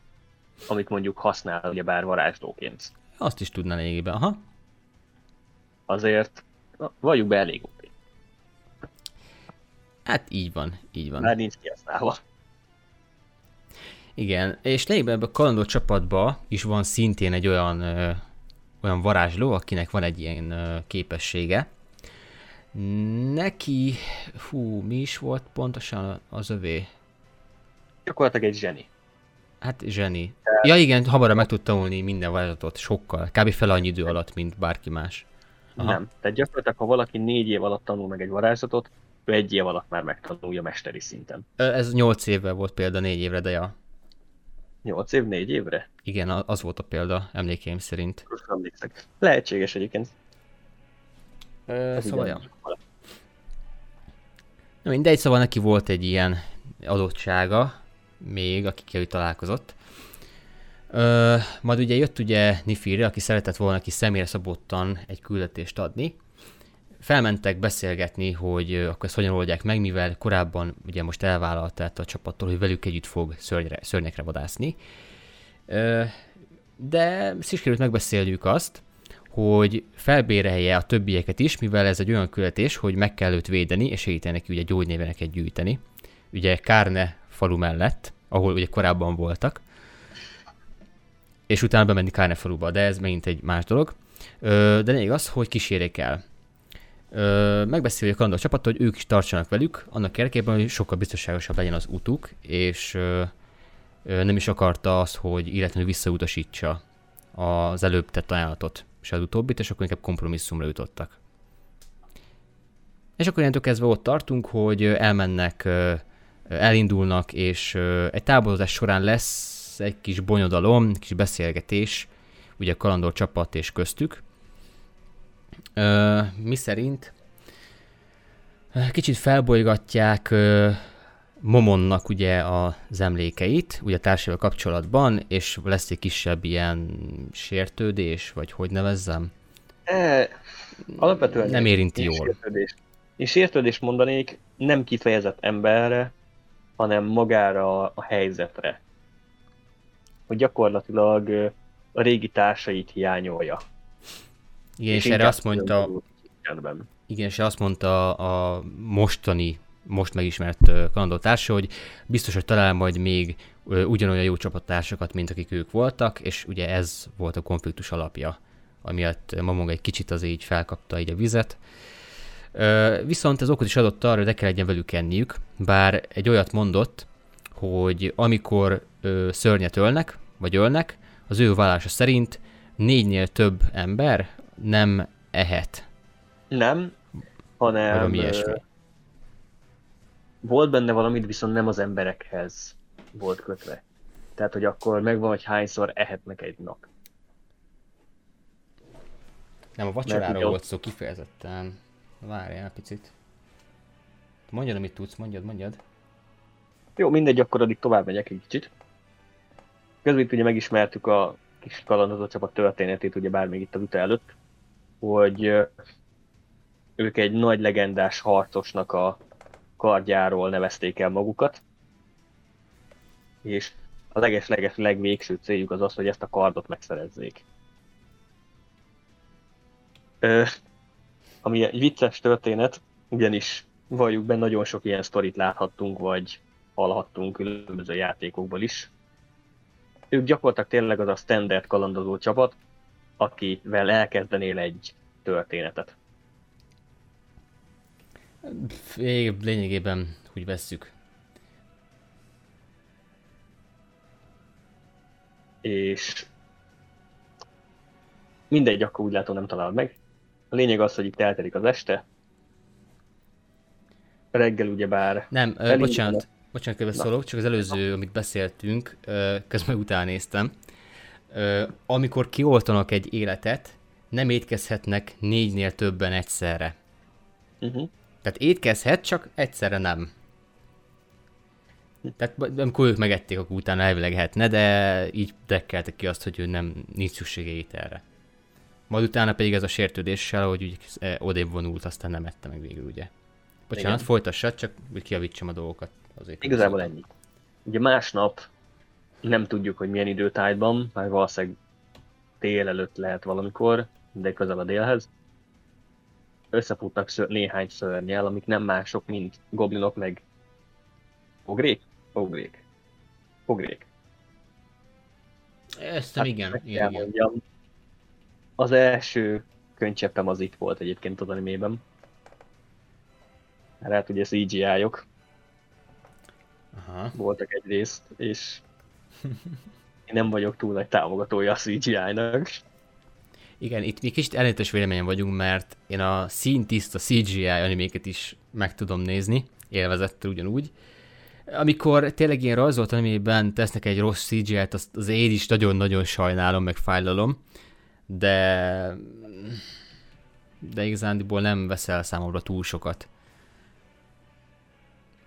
amit mondjuk használ ugye bár varázslóként. Azt is tudná lényegében, aha. Azért valljuk be elég OP. Hát így van, így van. Már nincs kihasználva. Igen, és lényegében ebben a kalandó csapatban is van szintén egy olyan olyan varázsló, akinek van egy ilyen képessége. Neki, hú, mi is volt pontosan az övé? Gyakorlatilag egy zseni. Hát zseni. Ja igen, hamarabb meg tud tanulni minden varázslatot, sokkal. Kb. fel annyi idő alatt, mint bárki más. Aha. Nem. Tehát gyakorlatilag, ha valaki négy év alatt tanul meg egy varázslatot, ő egy év alatt már megtanulja mesteri szinten. Ez nyolc évvel volt példa, négy évre, de ja. 8 év, 4 évre? Igen, az volt a példa, emlékeim szerint. Most emlékszek. Lehetséges egyébként. Ö, szóval, ja. Na mindegy, szóval neki volt egy ilyen adottsága, még, akikkel ő találkozott. Ö, majd ugye jött ugye Nifiri, aki szeretett volna neki személyre szabottan egy küldetést adni, felmentek beszélgetni, hogy akkor ezt hogyan oldják meg, mivel korábban ugye most elvállalta a csapattól, hogy velük együtt fog szörnyre, szörnyekre vadászni. De sikerült megbeszéljük azt, hogy felbérelje a többieket is, mivel ez egy olyan követés, hogy meg kell őt védeni, és segíteni neki ugye gyógynéveneket gyűjteni. Ugye Kárne falu mellett, ahol ugye korábban voltak, és utána bemenni Kárne faluba, de ez megint egy más dolog. De lényeg az, hogy kísérjék el megbeszéljük a csapat, hogy ők is tartsanak velük, annak érdekében, hogy sokkal biztonságosabb legyen az utuk, és ö, ö, nem is akarta azt, hogy illetlenül visszautasítsa az előbb tett ajánlatot, és az utóbbit, és akkor inkább kompromisszumra jutottak. És akkor ilyentől kezdve ott tartunk, hogy elmennek, elindulnak, és egy táborozás során lesz egy kis bonyodalom, kis beszélgetés, ugye a kalandor csapat és köztük, Ö, mi szerint kicsit felbolygatják ö, Momonnak ugye az emlékeit, ugye a társával kapcsolatban, és lesz egy kisebb ilyen sértődés, vagy hogy nevezzem? E, alapvetően nem érinti jól. Sértődés. Én sértődést mondanék nem kifejezett emberre, hanem magára a helyzetre. Hogy gyakorlatilag a régi társait hiányolja. Igen, és, és erre azt mondta, igen, és azt mondta a mostani, most megismert kalandótársa, hogy biztos, hogy talál majd még ugyanolyan jó csapattársakat, mint akik ők voltak, és ugye ez volt a konfliktus alapja, amiatt Mamong egy kicsit az így felkapta így a vizet. Viszont ez okot is adott arra, hogy le kell egyen velük enniük, bár egy olyat mondott, hogy amikor szörnyet ölnek, vagy ölnek, az ő vállása szerint négynél több ember nem ehet. Nem, hanem valami ilyesmi. volt benne valamit, viszont nem az emberekhez volt kötve. Tehát, hogy akkor megvan, hogy hányszor ehetnek egy nap. Nem, a vacsoráról volt szó kifejezetten. Várjál picit. Mondjad, amit tudsz, mondjad, mondjad. Jó, mindegy, akkor addig tovább megyek egy kicsit. Közben ugye megismertük a kis kalandozó csapat történetét, ugye bár még itt a vita előtt, hogy ők egy nagy legendás harcosnak a kardjáról nevezték el magukat, és a leges-leges legvégső céljuk az az, hogy ezt a kardot megszerezzék. Ö, ami egy vicces történet, ugyanis valljuk be nagyon sok ilyen sztorit láthattunk, vagy hallhattunk különböző játékokból is. Ők gyakorlatilag tényleg az a standard kalandozó csapat, akivel elkezdenél egy történetet. Lényegében úgy vesszük. És mindegy, akkor úgy látom nem találod meg. A lényeg az, hogy itt eltelik az este. Reggel ugyebár... Nem, ö, bocsánat, bocsánat, hogy szólok, csak az előző, amit beszéltünk, közben utánéztem. Amikor kioltanak egy életet, nem étkezhetnek négynél többen egyszerre. Uh-huh. Tehát étkezhet, csak egyszerre nem. Tehát amikor ők megették, akkor utána elvileg lehetne, de így dekkeltek ki azt, hogy ő nem nincs szüksége ételre. Majd utána pedig ez a sértődéssel, hogy úgy e, odébb vonult, aztán nem ette meg végül, ugye. Bocsánat, Igen. folytassad, csak hogy kiavítsam a dolgokat. Azért Igazából ennyi. Ugye másnap nem tudjuk, hogy milyen időtájban, már valószínűleg tél előtt lehet valamikor, de közel a délhez. Összefutnak ször, néhány szörnyel, amik nem mások, mint goblinok, meg ogrék? Ogrék. Ogrék. Ezt hát, igen, igen, igen. Az első könycseppem az itt volt egyébként az animében. Hát ugye CGI-ok. Aha. Voltak egyrészt, és én nem vagyok túl nagy támogatója a CGI-nak. Igen, itt mi kicsit ellentétes véleményen vagyunk, mert én a színtiszta CGI animéket is meg tudom nézni, élvezettel ugyanúgy. Amikor tényleg ilyen rajzolt animében tesznek egy rossz CGI-t, azt az én is nagyon-nagyon sajnálom, meg fájlalom, de de igazándiból nem veszel számomra túl sokat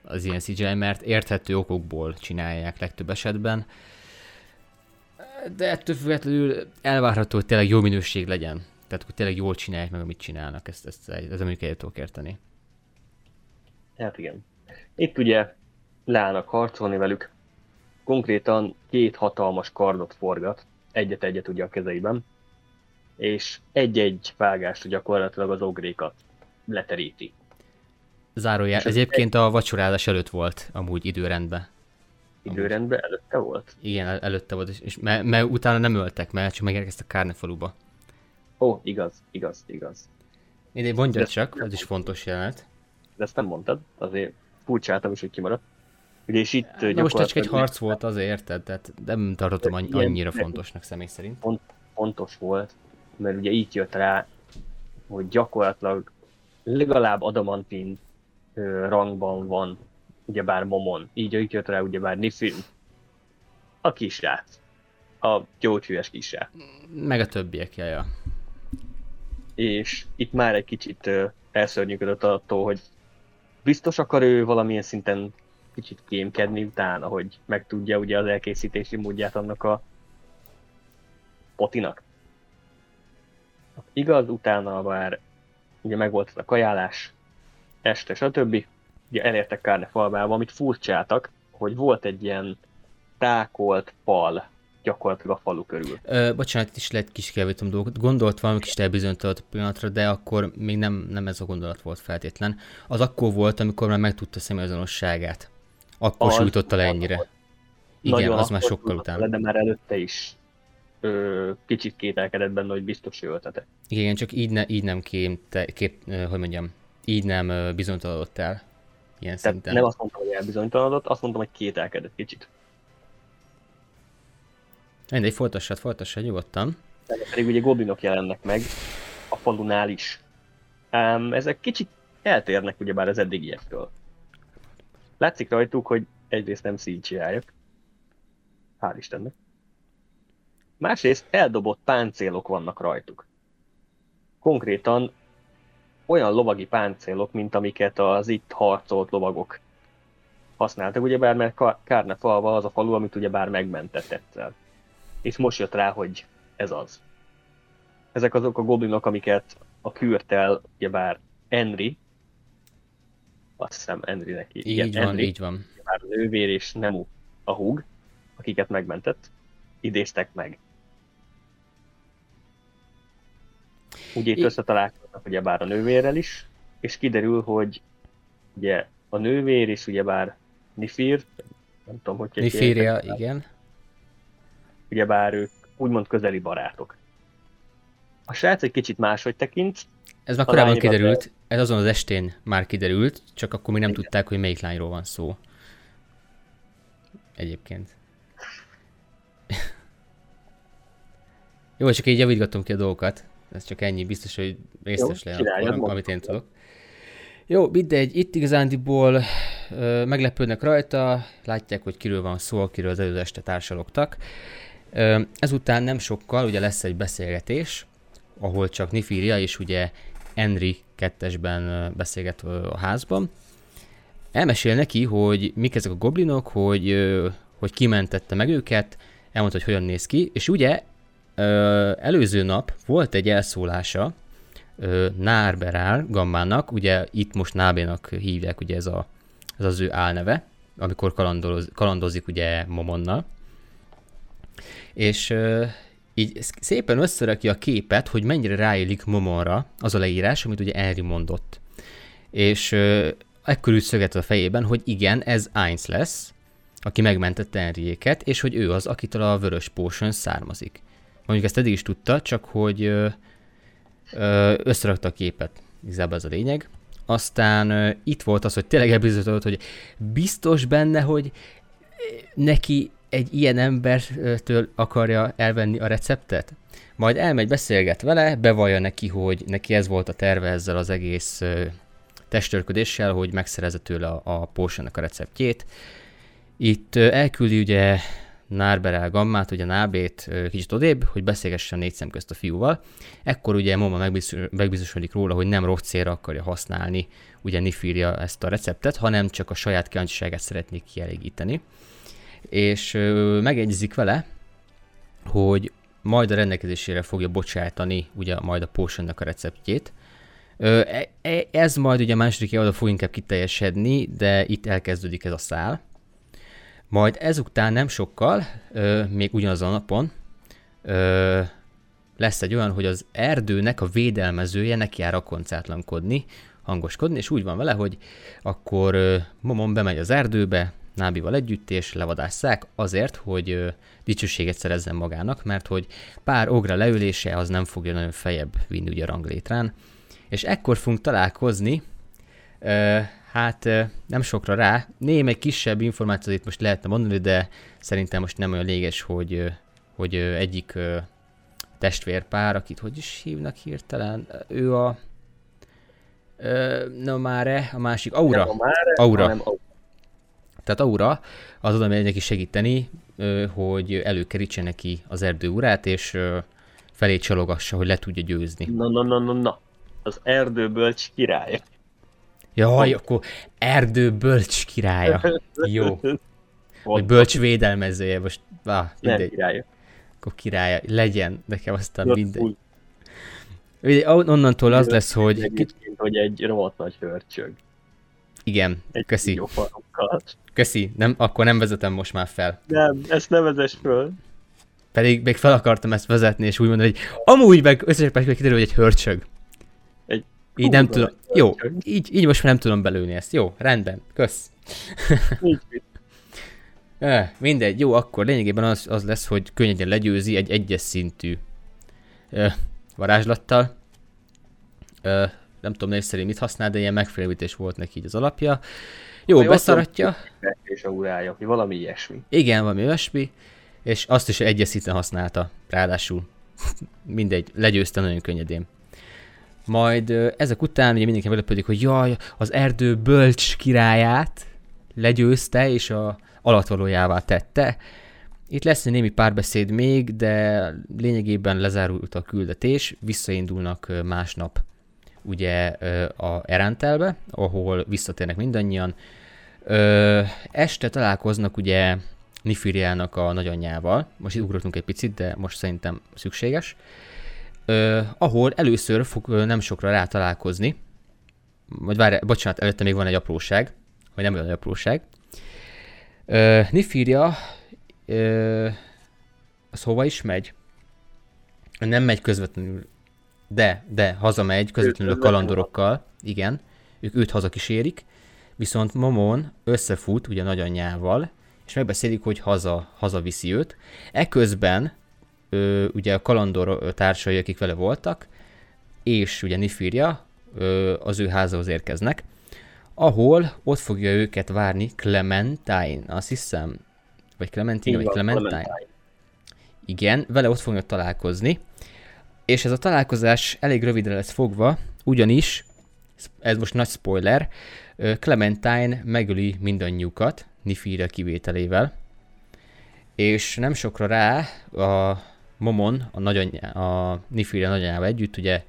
az ilyen CGI, mert érthető okokból csinálják legtöbb esetben de ettől függetlenül elvárható, hogy tényleg jó minőség legyen. Tehát, hogy tényleg jól csinálják meg, amit csinálnak, ezt, ezt, ezt mondjuk el tudok érteni. Hát igen. Itt ugye leállnak harcolni velük. Konkrétan két hatalmas kardot forgat, egyet-egyet ugye a kezeiben, és egy-egy vágást gyakorlatilag az ogrékat leteríti. Zárójel, egyébként a vacsorázás előtt volt amúgy időrendben időrendben előtte volt? Igen, el- előtte volt, és mert, mert utána nem öltek, mert csak megérkeztek Kárnefaluba. Ó, igaz, igaz, igaz. Mindegy, mondja csak, ez is fontos jelenet. De ezt nem mondtad, azért furcsáltam is, hogy kimaradt. Ugye és itt Na most csak egy harc volt azért, érted? Tehát nem tartottam annyi, annyira fontosnak személy szerint. Font, fontos volt, mert ugye így jött rá, hogy gyakorlatilag legalább adamantin rangban van ugyebár Momon, így így jött rá ugyebár Nifin, a kisrác, a gyógyhűes kisrác. Meg a többiek, jaja. és itt már egy kicsit elszörnyűködött attól, hogy biztos akar ő valamilyen szinten kicsit kémkedni utána, hogy megtudja ugye az elkészítési módját annak a potinak. Igaz, utána már ugye megvolt a kajálás, este, stb. Ugye elértek Kárne falvába, amit furcsáltak, hogy volt egy ilyen tákolt fal gyakorlatilag a falu körül. Ö, bocsánat, itt is lehet kis kijavítom dolgot. Gondolt valami kis elbizonytalanodott pillanatra, de akkor még nem, nem ez a gondolat volt feltétlen. Az akkor volt, amikor már megtudta személyazonosságát. Akkor az, sújtotta le ennyire. Igen, Nagyon az már sokkal után. de már előtte is ö, kicsit kételkedett benne, hogy biztos ő öltete. Igen, csak így, ne, így nem kém, te, kép, hogy mondjam, így nem bizonytalanodott el. Ilyen Tehát szinten. nem azt mondtam, hogy elbizonytalanodott, azt mondtam, hogy kételkedett kicsit. Mindegy, folytassad, folytassad nyugodtan. De pedig ugye goblinok jelennek meg a falunál is. Um, ezek kicsit eltérnek ugyebár az eddigiektől. Látszik rajtuk, hogy egyrészt nem cgi Hál' Istennek. Másrészt eldobott páncélok vannak rajtuk. Konkrétan olyan lovagi páncélok, mint amiket az itt harcolt lovagok használtak, ugyebár mert Kárne falva az a falu, amit ugyebár megmentett egyszer és most jött rá, hogy ez az. Ezek azok a goblinok, amiket a kürtel, ugyebár Henry, azt hiszem Henry neki. Így igen, van, Henry, így van. Bár a nővér és Nemu a húg, akiket megmentett, idéztek meg. Ugye itt I... összetalálkoznak ugyebár a nővérrel is, és kiderül, hogy ugye a nővér és ugyebár Nifir, nem tudom, hogy Nifíria, igen ugyebár ők úgymond közeli barátok. A srác egy kicsit máshogy tekint. Ez már korábban kiderült, ez azon az estén már kiderült, csak akkor még nem Igen. tudták, hogy melyik lányról van szó. Egyébként. Jó, csak így javítgatom ki a dolgokat. Ez csak ennyi, biztos, hogy részes lehet, amit én tudok. Jó, mindegy, itt igazándiból ö, meglepődnek rajta, látják, hogy kiről van szó, akiről az előző este társalogtak. Ezután nem sokkal ugye lesz egy beszélgetés, ahol csak Nifiria és ugye Henry kettesben beszélget a házban. Elmesél neki, hogy mik ezek a goblinok, hogy, hogy kimentette meg őket, elmondta, hogy hogyan néz ki, és ugye előző nap volt egy elszólása Nárberál Gammának, ugye itt most Nábénak hívják, ugye ez, a, ez az ő álneve, amikor kalandoz, kalandozik ugye Momonnal, és uh, így szépen összerakja a képet, hogy mennyire ráillik Momonra az a leírás, amit ugye Henry mondott. És uh, ekkor úgy szöget a fejében, hogy igen, ez Ainz lesz, aki megmentette Henryéket, és hogy ő az, akitől a vörös potion származik. Mondjuk ezt eddig is tudta, csak hogy összerakta a képet. Igazából ez a lényeg. Aztán uh, itt volt az, hogy tényleg elbizonyított, hogy biztos benne, hogy neki egy ilyen embertől akarja elvenni a receptet? Majd elmegy, beszélget vele, bevallja neki, hogy neki ez volt a terve ezzel az egész testörködéssel, hogy megszerezze tőle a, a potionnak a receptjét. Itt elküldi ugye Nárberel Gammát, ugye Nábét kicsit odébb, hogy beszélgessen négy szem közt a fiúval. Ekkor ugye Moma megbiztosodik róla, hogy nem rossz akarja használni ugye Nifírja ezt a receptet, hanem csak a saját kíváncsiságát szeretnék kielégíteni és megegyezik vele, hogy majd a rendelkezésére fogja bocsátani ugye majd a potion a receptjét. E, e, ez majd ugye a második évadra fog inkább kiteljesedni, de itt elkezdődik ez a szál. Majd ezután nem sokkal, még ugyanazon a napon, lesz egy olyan, hogy az erdőnek a védelmezője neki jár a koncátlankodni, hangoskodni, és úgy van vele, hogy akkor Momon bemegy az erdőbe, Nábival együtt, és levadásszák azért, hogy ö, dicsőséget szerezzen magának, mert hogy pár ogra leülése az nem fogja nagyon fejebb vinni ugye a ranglétrán. És ekkor fogunk találkozni, ö, hát nem sokra rá, némely kisebb információt itt most lehetne mondani, de szerintem most nem olyan léges, hogy, hogy egyik testvérpár, akit hogy is hívnak hirtelen, ő a Ö, már a másik, Aura. Nem a Mare, Aura. Hanem tehát Aura az megy neki segíteni, hogy előkerítse neki az erdő urát, és felé csalogassa, hogy le tudja győzni. Na, na, na, na, na. Az erdőbölcs királya. Jaj, akkor erdőbölcs királya. Jó. Vagy bölcs védelmezője, most ah, mindegy. Nem királya. Akkor királya, legyen, nekem aztán Na, mindegy. Ugye, onnantól az lesz, hogy... Hogy egy rohadt nagy hörcsög. Igen, egy köszi. Köszi, nem, akkor nem vezetem most már fel. Nem, ezt ne vezess föl. Pedig még fel akartam ezt vezetni, és úgy mondani, hogy amúgy meg összes percben kiderül, hogy egy hörcsög. Így nem tudom. Jó, így, így most már nem tudom belőni ezt. Jó, rendben, kösz. mindegy, jó, akkor lényegében az, az lesz, hogy könnyedén legyőzi egy egyes szintű eh, varázslattal. Eh, nem tudom név szerint mit használ, de ilyen megfélemlítés volt neki így az alapja. Jó, Jó beszaratja. És aurája, valami ilyesmi. Igen, valami ilyesmi. És azt is egyes szinten használta, ráadásul. Mindegy, legyőzte nagyon könnyedén. Majd ezek után ugye mindenki meglepődik, hogy jaj, az erdő bölcs királyát legyőzte, és a alatvalójává tette. Itt lesz némi párbeszéd még, de lényegében lezárult a küldetés, visszaindulnak másnap ugye a Erentelbe, ahol visszatérnek mindannyian. Este találkoznak ugye Nifiriának a nagyanyjával, most itt ugrottunk egy picit, de most szerintem szükséges, ahol először fog nem sokra rá találkozni, vagy várj, bocsánat, előtte még van egy apróság, vagy nem olyan apróság. Nifiria az hova is megy? Nem megy közvetlenül de, de hazamegy közvetlenül a kalandorokkal, igen, ők őt hazakísérik, viszont Momon összefut ugye nagyanyjával, és megbeszélik, hogy haza, hazaviszi őt. Eközben ö, ugye a kalandor társai, akik vele voltak, és ugye Nifiria ö, az ő házához érkeznek, ahol ott fogja őket várni Clementine, azt hiszem, vagy Clementine, vagy Clementine. Clementine. Igen, vele ott fognak találkozni, és ez a találkozás elég rövidre lesz fogva, ugyanis, ez most nagy spoiler, Clementine megöli mindannyiukat, Nifire kivételével, és nem sokra rá a Momon, a, nagyanyja, a Nifire nagyanyával együtt, ugye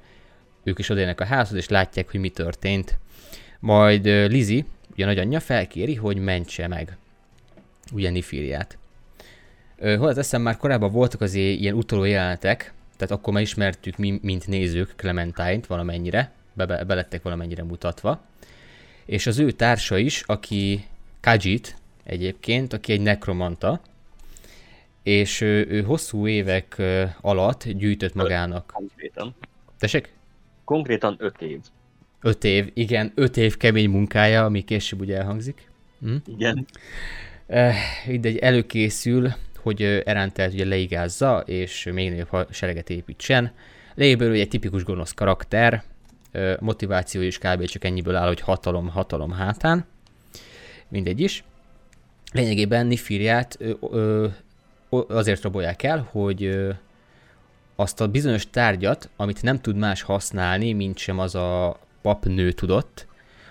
ők is odérnek a házhoz, és látják, hogy mi történt. Majd Lizi, ugye a nagyanyja felkéri, hogy mentse meg ugye Nifiriát. Hol az eszem már korábban voltak azért ilyen utoló jelenetek, tehát akkor már ismertük mi, mint nézők Clementine-t valamennyire, be, belettek valamennyire mutatva. És az ő társa is, aki Kajit egyébként, aki egy nekromanta, és ő, ő hosszú évek alatt gyűjtött magának. Konkrétan. Tessék? Konkrétan öt év. Öt év, igen, öt év kemény munkája, ami később ugye elhangzik. Hm? Igen. Egy előkészül hogy Erantelt ugye leigázza, és még nagyobb sereget építsen. Léből egy tipikus gonosz karakter, motiváció is kb. csak ennyiből áll, hogy hatalom, hatalom hátán. Mindegy is. Lényegében Nifiriát azért rabolják el, hogy azt a bizonyos tárgyat, amit nem tud más használni, mint sem az a papnő tudott.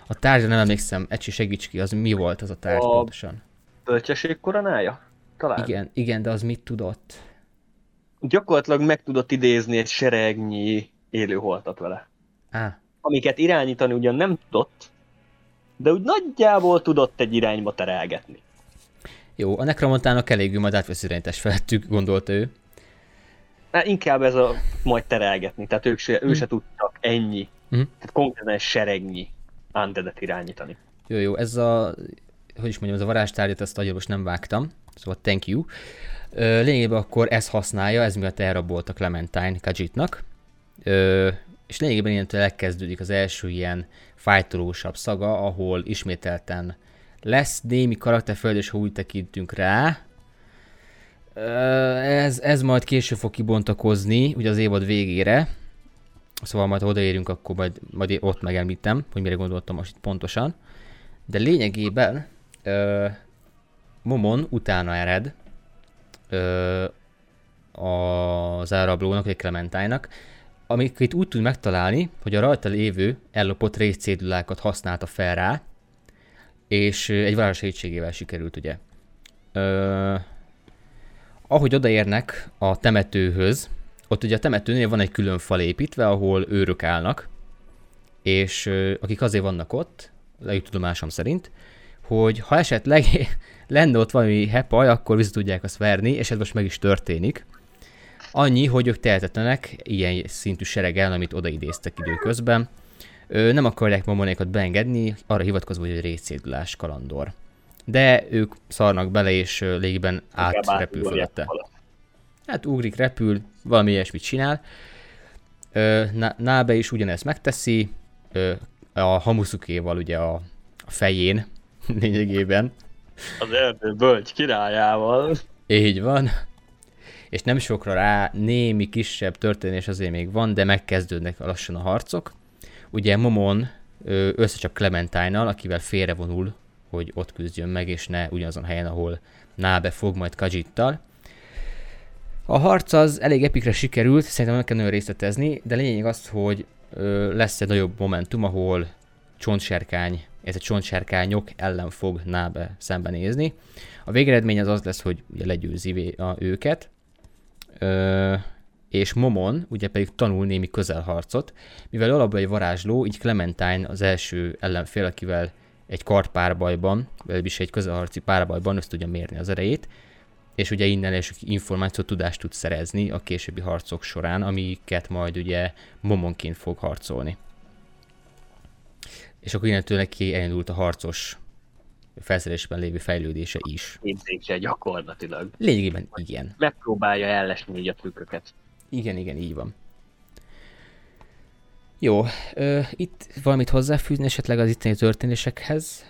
A tárgyra nem emlékszem, Ecsi segíts ki, az mi volt az a tárgy a pontosan? Bölcsesség koronája? Talán. Igen, igen, de az mit tudott? Gyakorlatilag meg tudott idézni egy seregnyi élőholtat vele. Á. Amiket irányítani ugyan nem tudott, de úgy nagyjából tudott egy irányba terelgetni. Jó, a nekromontának elég majd átvesz irányítást felettük, gondolta ő. Hát inkább ez a majd terelgetni, tehát ők se, ő se hm. tudtak ennyi, hm. tehát konkrétan seregnyi undeadet irányítani. Jó, jó, ez a, hogy is mondjam, ez a varázstárgyat, ezt a nem vágtam, Szóval thank you. Lényegében akkor ez használja, ez miatt elrabolt a Clementine Kajitnak. És lényegében ilyentől elkezdődik az első ilyen fájtolósabb szaga, ahol ismételten lesz némi karakterföld, és ha úgy tekintünk rá, ez, ez majd később fog kibontakozni, ugye az évad végére, szóval majd odaérünk, akkor majd, majd ott megemlítem, hogy mire gondoltam most itt pontosan. De lényegében Momon utána ered ö, az elrablónak, vagy Clementine-nak, amiket úgy tud megtalálni, hogy a rajta lévő ellopott részcédulákat használta fel rá, és egy város segítségével sikerült, ugye. Ö, ahogy odaérnek a temetőhöz, ott ugye a temetőnél van egy külön fal építve, ahol őrök állnak, és akik azért vannak ott, legjobb tudomásom szerint, hogy ha esetleg lenne ott valami hepaj, akkor vissza tudják azt verni, és ez most meg is történik. Annyi, hogy ők tehetetlenek ilyen szintű sereggel, amit odaidéztek időközben. Nem akarják mamonékat beengedni, arra hivatkozva, hogy egy részédulás kalandor. De ők szarnak bele, és légiben átrepül fölötte. Hát ugrik, repül, valami ilyesmit csinál. Nábe is ugyanezt megteszi, a Hamusukéval ugye a, a fején lényegében. Az erdő bölcs királyával. Így van. És nem sokra rá némi kisebb történés azért még van, de megkezdődnek lassan a harcok. Ugye Momon összecsap Clementine-nal, akivel félrevonul, hogy ott küzdjön meg, és ne ugyanazon helyen, ahol Nábe fog majd Kajittal. A harc az elég epikre sikerült, szerintem meg kell nagyon részletezni, de lényeg az, hogy lesz egy nagyobb momentum, ahol csontserkány, ez a csontserkányok ellen fog Nábe szembenézni. A végeredmény az az lesz, hogy ugye legyőzi a, őket, ö, és Momon ugye pedig tanul némi közelharcot, mivel alapban egy varázsló, így Clementine az első ellenfél, akivel egy kartpárbajban, vagy is egy közelharci párbajban össze tudja mérni az erejét, és ugye innen is információt, tudást tud szerezni a későbbi harcok során, amiket majd ugye Momonként fog harcolni. És akkor innentől neki elindult a harcos felszerelésben lévő fejlődése is. Képzése gyakorlatilag. Lényegében igen. Megpróbálja ellesni így a trükköket. Igen, igen, így van. Jó, ö, itt valamit hozzáfűzni esetleg az itteni történésekhez?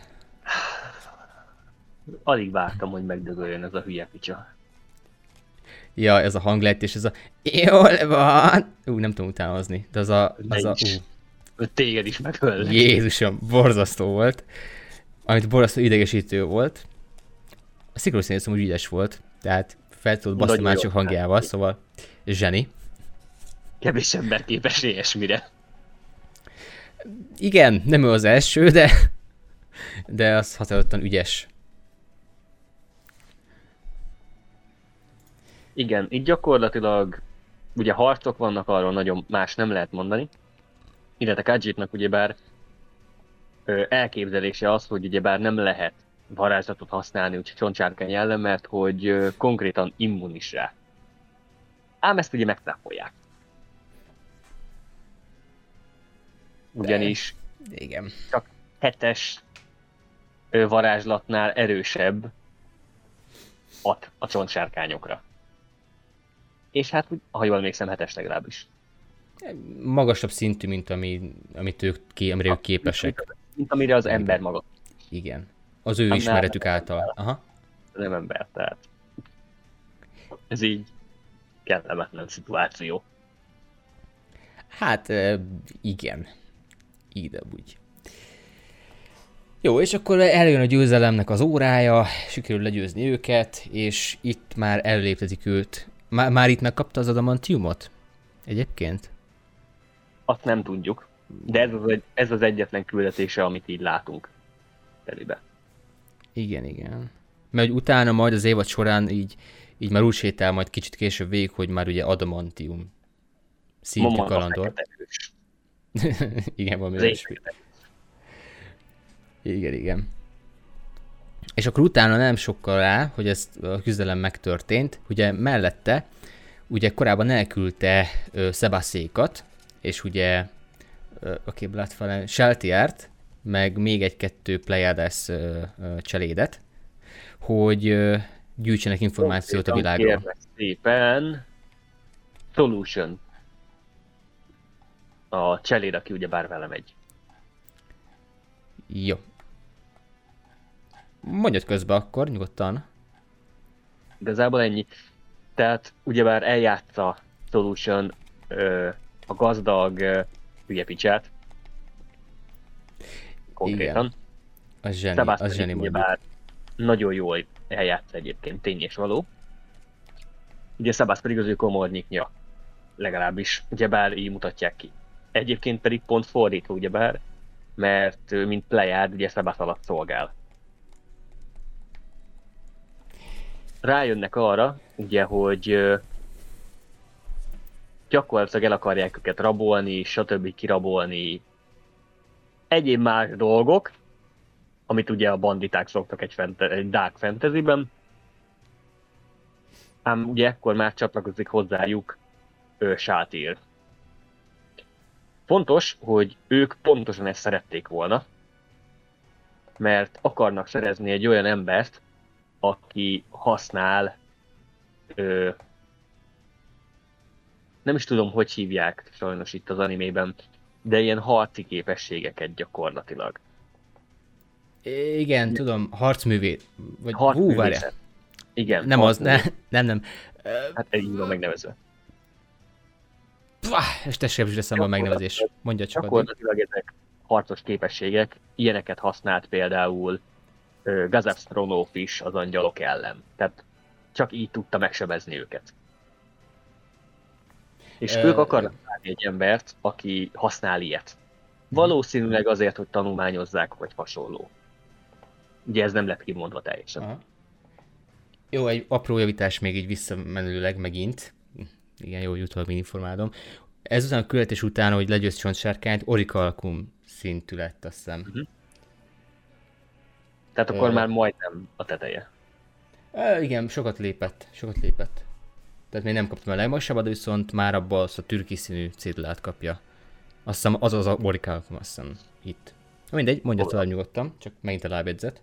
Alig vártam, hogy megdögöljön ez a hülye picsa. Ja, ez a hanglet és ez a jól van. Ú, nem tudom utánozni, de az a... Az a ú. Téged is megöl. Jézusom, borzasztó volt. Amit borzasztó idegesítő volt. A Sainsom úgy ügyes volt, tehát fel tudott baszni mások hangjával, szóval zseni. Kevés ember képes ilyesmire. Igen, nem ő az első, de de az határozottan ügyes. Igen, itt gyakorlatilag ugye harcok vannak, arról nagyon más nem lehet mondani. Illetve Kajitnak ugyebár ö, elképzelése az, hogy ugyebár nem lehet varázslatot használni, úgyhogy csontsárkány ellen, mert hogy ö, konkrétan immunis rá. Ám ezt ugye megtápolják. Ugyanis De, igen. csak hetes varázslatnál erősebb at a csontsárkányokra és hát, ha jól emlékszem, hetes legalábbis. Magasabb szintű, mint ami, amit ők, ki, amire ők képesek. Mint, mint amire az ember maga. Igen. Az ő ismeretük által. Aha. Nem ember, tehát ez így kellemetlen szituáció. Hát igen. Ide úgy. Jó, és akkor eljön a győzelemnek az órája, sikerül legyőzni őket, és itt már előléptetik őt már, már itt megkapta az adamantiumot? Egyébként? Azt nem tudjuk, de ez az, ez az egyetlen küldetése, amit így látunk telibe. Igen, igen. Mert utána majd az évad során így, így már úgy sétál majd kicsit később végig, hogy már ugye adamantium szintű kalandor. igen, valami Igen, igen. És akkor utána nem sokkal rá, hogy ez a küzdelem megtörtént, ugye mellette, ugye korábban elküldte ö, Sebaszékat, és ugye, ö, aki lett fel, Sheltiert, meg még egy-kettő Pleiades cselédet, hogy gyűjtsenek információt a világról. Kérlek szépen, Solution. A cseléd, aki ugye bár vele megy. Jó, Mondjad közbe akkor, nyugodtan. Igazából ennyi. Tehát ugyebár eljátsza Solution ö, a gazdag ö, hülye picsát. Konkrétan. Igen. Az zseni, Sebastian az zseni ugyebár nagyon jól eljátsza egyébként, tény és való. Ugye Szabász pedig az ő komornyiknya. Legalábbis, ugyebár így mutatják ki. Egyébként pedig pont fordítva, ugyebár, mert mint Pleiad, ugye Szabász alatt szolgál. rájönnek arra, ugye, hogy gyakorlatilag el akarják őket rabolni, stb. kirabolni. Egyéb más dolgok, amit ugye a banditák szoktak egy, fente, egy dark fantasyben. Ám ugye ekkor már csatlakozik hozzájuk ő, Sátír. Fontos, hogy ők pontosan ezt szerették volna, mert akarnak szerezni egy olyan embert, aki használ ö, nem is tudom, hogy hívják sajnos itt az animében, de ilyen harci képességeket gyakorlatilag. Igen, tudom, harcművé. Vagy hú, várjál. Igen. Nem az, ne, nem, nem. Hát egy van megnevezve. És tessék is eszembe a megnevezés. Mondja csak Gyakorlatilag ezek harcos képességek, ilyeneket használt például uh, Gazef Stronov is az angyalok ellen. Tehát csak így tudta megsebezni őket. És ők akarnak látni egy embert, aki használ ilyet. Valószínűleg azért, hogy tanulmányozzák, vagy hasonló. Ugye ez nem lett kimondva teljesen. Aha. Jó, egy apró javítás még így visszamenőleg megint. Igen, jó, jutólag informálom. Ezután a küldetés után, hogy legyőzt csontsárkányt, Orikalkum szintű lett, azt hiszem. Uh-huh. Tehát akkor Ö... már majdnem a teteje. Ö, igen, sokat lépett, sokat lépett. Tehát még nem kaptam a legmagasabb, de viszont már abban az a türki színű cédulát kapja. Azt hiszem az az a Orikalkum, azt hiszem itt. Mindegy, mondja tovább nyugodtan, csak megint a lábjegyzet.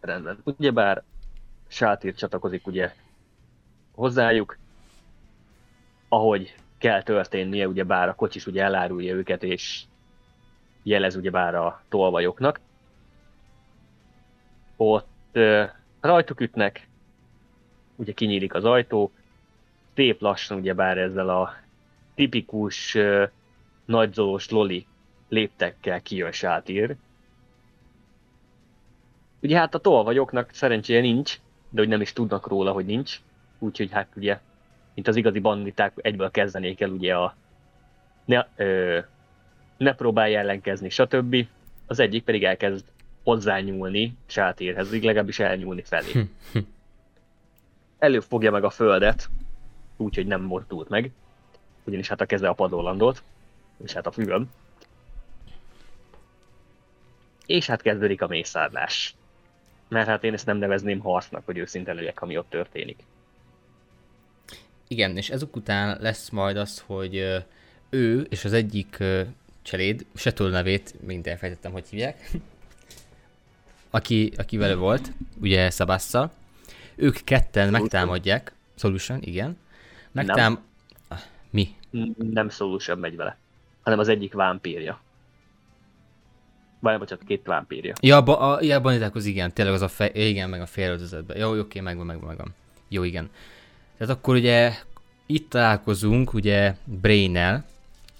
Rendben. Ugyebár Sátír csatlakozik ugye hozzájuk, ahogy kell történnie, ugye bár a kocsis ugye elárulja őket, és jelez ugye bár a tolvajoknak. Ott rajtuk ütnek, ugye kinyílik az ajtó, szép lassan ugye bár ezzel a tipikus uh, nagyzolós loli léptekkel kijön sátír. Ugye hát a tolvajoknak szerencséje nincs, de hogy nem is tudnak róla, hogy nincs. Úgyhogy hát ugye, mint az igazi banditák, egyből kezdenék el ugye a ne, ö, ne próbálj ellenkezni, stb. Az egyik pedig elkezd hozzányúlni sátérhez, legalábbis elnyúlni felé. Előfogja meg a földet, úgyhogy nem mozdult meg, ugyanis hát a keze a padló landolt, és hát a füvön. És hát kezdődik a mészárlás. Mert hát én ezt nem nevezném harcnak, hogy őszinte legyek, ami ott történik. Igen, és ezek után lesz majd az, hogy ő és az egyik cseléd, se túl nevét, mind elfejtettem, hogy hívják, aki, aki vele volt, ugye Szabasszal, ők ketten megtámadják, Solution, igen, megtám... Nem. Mi? Nem Solution megy vele, hanem az egyik vámpírja. Vagy bocsánat, két vámpírja. Ja, ba, a, ja, banitákhoz igen, tényleg az a fej, igen, meg a félöltözetben. Jó, oké, megvan, megvan, megvan. Jó, igen. Tehát akkor ugye itt találkozunk ugye Brain-nel,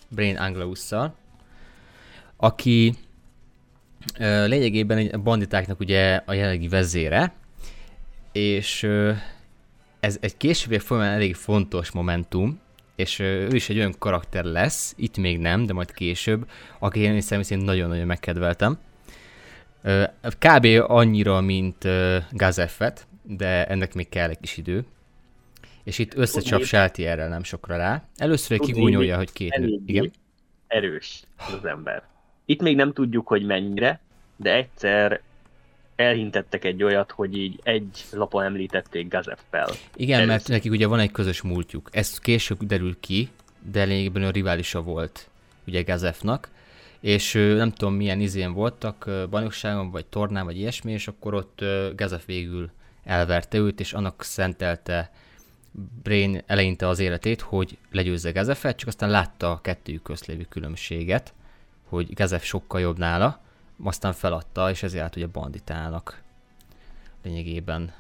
Brain Anglausszal, aki ö, lényegében egy banditáknak ugye a jelenlegi vezére, és ö, ez egy későbbi folyamán elég fontos momentum, és ő is egy olyan karakter lesz, itt még nem, de majd később, aki én szerint nagyon-nagyon megkedveltem. Kb. annyira, mint Gazeffet, de ennek még kell egy kis idő. És itt összecsap erre nem sokra rá. Először kigúnyolja, hogy két nő. Igen? Erős az ember. Itt még nem tudjuk, hogy mennyire, de egyszer elhintettek egy olyat, hogy így egy lapon említették Gazeffel. Igen, Először. mert nekik ugye van egy közös múltjuk. Ez később derül ki, de lényegében a riválisa volt ugye Gazefnak, és nem tudom milyen izén voltak, bajnokságon, vagy tornán, vagy ilyesmi, és akkor ott Gazef végül elverte őt, és annak szentelte Brain eleinte az életét, hogy legyőzze Gazefet, csak aztán látta a kettőjük közt lévő különbséget, hogy Gazef sokkal jobb nála, aztán feladta, és ezért állt ugye banditának lényegében.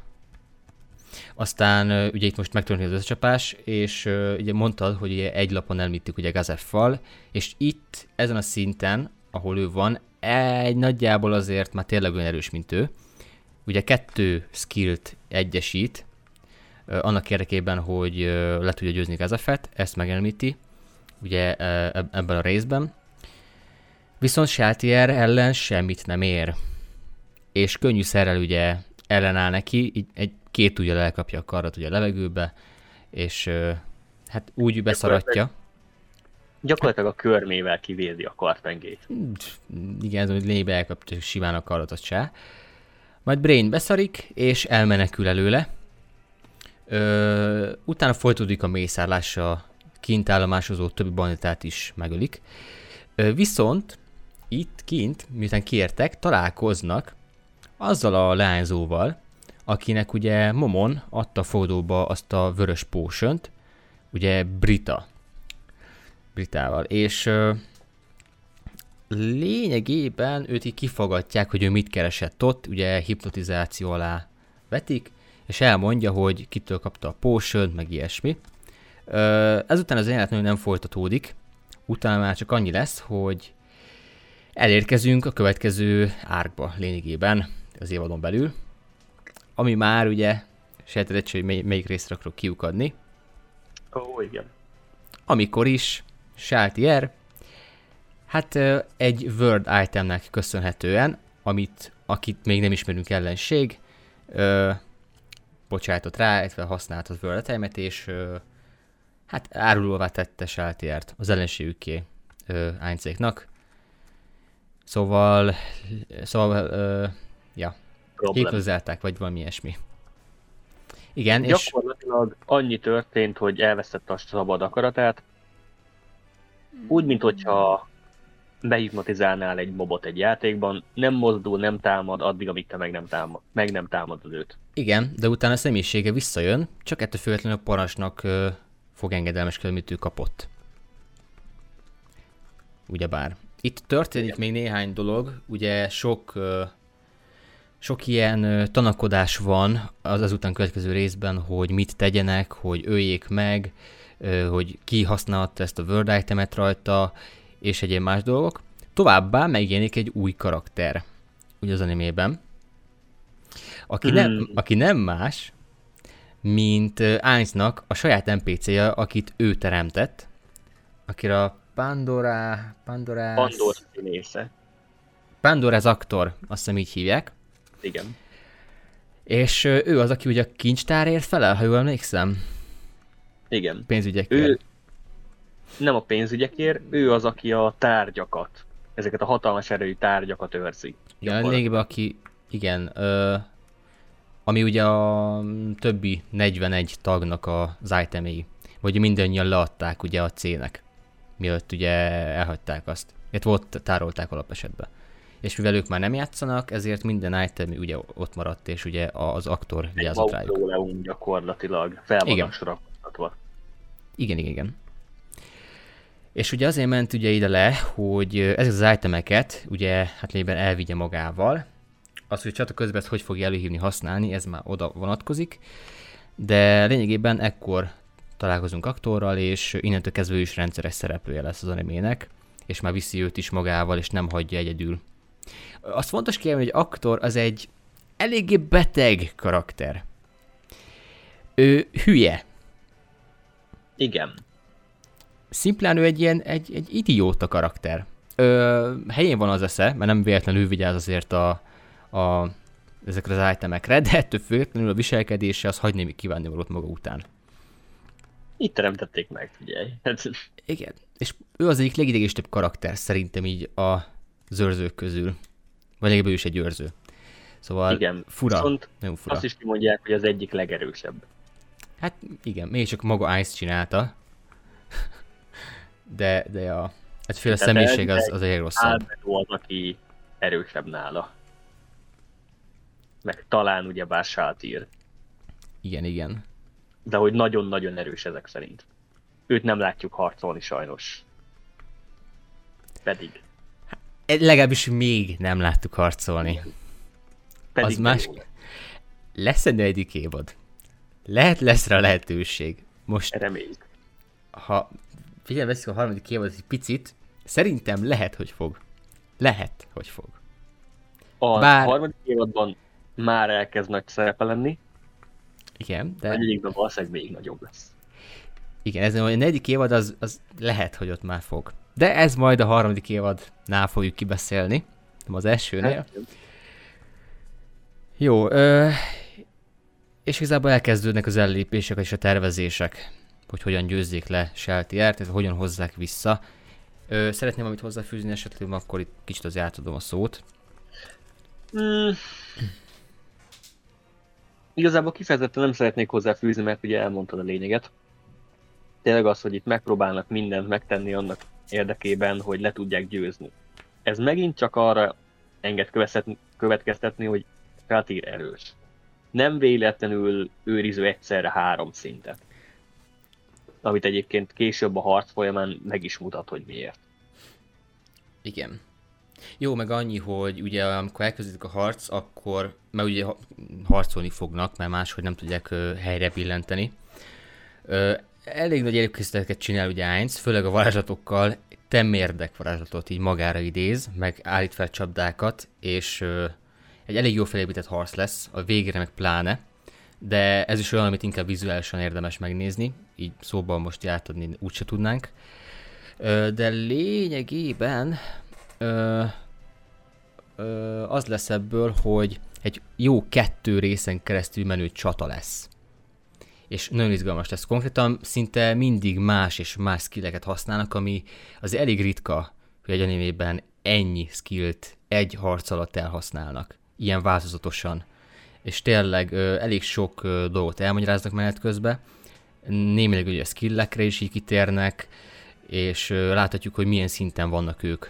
Aztán ugye itt most megtörtént az összecsapás, és ugye mondtad, hogy ugye egy lapon elmítik ugye Gazeffal, és itt ezen a szinten, ahol ő van, egy nagyjából azért már tényleg olyan erős, mint ő. Ugye kettő skillt egyesít, annak érdekében, hogy le tudja győzni Gazeffet, ezt megelmíti, ugye ebben a részben, Viszont Sheltier ellen semmit nem ér. És könnyű szerrel ugye ellenáll neki, így egy két ugye elkapja a karrat ugye a levegőbe, és hát úgy beszaratja. Gyakorlatilag a körmével kivédi a kartpengét. Igen, ez hogy lényegben elkapja simán a karatot se. Majd Brain beszarik, és elmenekül előle. Ö, utána folytatódik a mészárlás, a kint állomásozó többi banditát is megölik. Ö, viszont itt kint, miután kiértek, találkoznak azzal a leányzóval, akinek ugye Momon adta fordóba azt a vörös pósönt, ugye Brita. Britával. És ö, lényegében őt így kifogatják, hogy ő mit keresett ott, ugye hipnotizáció alá vetik, és elmondja, hogy kitől kapta a potion, meg ilyesmi. Ö, ezután az nagyon nem folytatódik, utána már csak annyi lesz, hogy elérkezünk a következő árkba lényegében az évadon belül, ami már ugye sejted hogy mely, melyik részre akarok kiukadni. Ó, oh, igen. Amikor is Saltier, hát egy Word itemnek köszönhetően, amit, akit még nem ismerünk ellenség, ö, bocsájtott rá, illetve használt az Word itemet, és ö, hát árulóvá tette Saltiert az ellenségüké Einzéknak. Szóval, szóval, ö, ja, hívhozzállták, vagy valami ilyesmi. Igen, Gyakorlatilag és... annyi történt, hogy elvesztette a szabad akaratát, úgy, mint hogyha behipnotizálnál egy mobot egy játékban, nem mozdul, nem támad addig, amíg te meg nem, támad, meg nem támadod őt. Igen, de utána a személyisége visszajön, csak ettől függetlenül a parancsnak ö, fog engedelmeskedni, amit ő kapott. Ugyebár. Itt történik Igen. még néhány dolog, ugye sok sok ilyen tanakodás van az azután következő részben, hogy mit tegyenek, hogy öljék meg, hogy ki használta ezt a Word itemet rajta, és egyéb más dolgok. Továbbá megjelenik egy új karakter, ugye az animében, aki, nem, hmm. aki nem más, mint Ainsnak a saját NPC-je, akit ő teremtett, akire a Pandora... Pandora... Pandora színésze. Pandora az aktor, azt hiszem így hívják. Igen. És ő az, aki ugye a kincstárért felel, ha jól emlékszem. Igen. Pénzügyekért. Ő nem a pénzügyekért, ő az, aki a tárgyakat, ezeket a hatalmas erői tárgyakat őrzi. Igen, lényegében aki, igen, ö, ami ugye a többi 41 tagnak az itemei, vagy mindannyian leadták ugye a C-nek, mielőtt ugye elhagyták azt. Itt volt, tárolták alapesetben és mivel ők már nem játszanak, ezért minden item ugye ott maradt, és ugye az aktor vigyázott rájuk. Egy gyakorlatilag, fel igen. Igen, igen, igen. És ugye azért ment ugye ide le, hogy ezek az itemeket ugye hát lényegben elvigye magával. Az, hogy csata közben hogy fogja előhívni, használni, ez már oda vonatkozik. De lényegében ekkor találkozunk aktorral, és innentől kezdve is rendszeres szereplője lesz az animének, és már viszi őt is magával, és nem hagyja egyedül azt fontos kiemelni, hogy aktor az egy eléggé beteg karakter. Ő hülye. Igen. Szimplán ő egy ilyen, egy, egy idióta karakter. Ö, helyén van az esze, mert nem véletlenül vigyáz azért a, a, ezekre az itemekre, de ettől függetlenül a viselkedése az hagy némi kívánni valót maga után. Itt teremtették meg, figyelj. Igen, és ő az egyik legidegesítőbb karakter szerintem így a zörzők közül. Vagy legalább ő is egy őrző. Szóval igen. fura. Viszont nagyon fura. azt is kimondják, hogy az egyik legerősebb. Hát igen, még csak maga Ice csinálta. de, de a egyféle Tehát személyiség az, az egy rosszabb. Albedo az, aki erősebb nála. Meg talán ugye bár Sátír. Igen, igen. De hogy nagyon-nagyon erős ezek szerint. Őt nem látjuk harcolni sajnos. Pedig legalábbis még nem láttuk harcolni. Pedig az más... Lesz egy negyedik évad. Lehet lesz rá lehetőség. Most... Reméljük. Ha figyelme veszik a harmadik évad egy picit, szerintem lehet, hogy fog. Lehet, hogy fog. A Bár... harmadik évadban már elkezd nagy szerepe lenni. Igen, de... A negyedikben valószínűleg még nagyobb lesz. Igen, ez a negyedik évad az, az lehet, hogy ott már fog. De ez majd a harmadik évadnál fogjuk kibeszélni, nem az elsőnél. Hát, Jó, ö, és igazából elkezdődnek az ellépések és a tervezések. hogy hogyan győzzék le Seltiert, ez hogyan hozzák vissza. Ö, szeretném valamit hozzáfűzni esetleg, akkor itt kicsit az átadom a szót. Mm. Igazából kifejezetten nem szeretnék hozzáfűzni, mert ugye elmondtad a lényeget. Tényleg az, hogy itt megpróbálnak mindent megtenni annak érdekében, hogy le tudják győzni. Ez megint csak arra enged következtetni, hogy Katir erős. Nem véletlenül őriző egyszerre három szintet. Amit egyébként később a harc folyamán meg is mutat, hogy miért. Igen. Jó, meg annyi, hogy ugye amikor elkezdődik a harc, akkor, mert ugye harcolni fognak, mert máshogy nem tudják helyre billenteni. Elég nagy előkészíteket csinál ugye Ainz, főleg a varázslatokkal, temérdek varázslatot így magára idéz, meg állít fel csapdákat, és egy elég jó felépített harc lesz, a végére meg pláne, de ez is olyan, amit inkább vizuálisan érdemes megnézni, így szóban most átadni úgyse tudnánk. De lényegében ö, ö, az lesz ebből, hogy egy jó kettő részen keresztül menő csata lesz. És nagyon izgalmas lesz. Konkrétan szinte mindig más és más skilleket használnak, ami az elég ritka, hogy egy animében ennyi skillt egy harc alatt elhasználnak. Ilyen változatosan. És tényleg ö, elég sok ö, dolgot elmagyaráznak menet közben. Némileg ugye skillekre is így kitérnek, és ö, láthatjuk, hogy milyen szinten vannak ők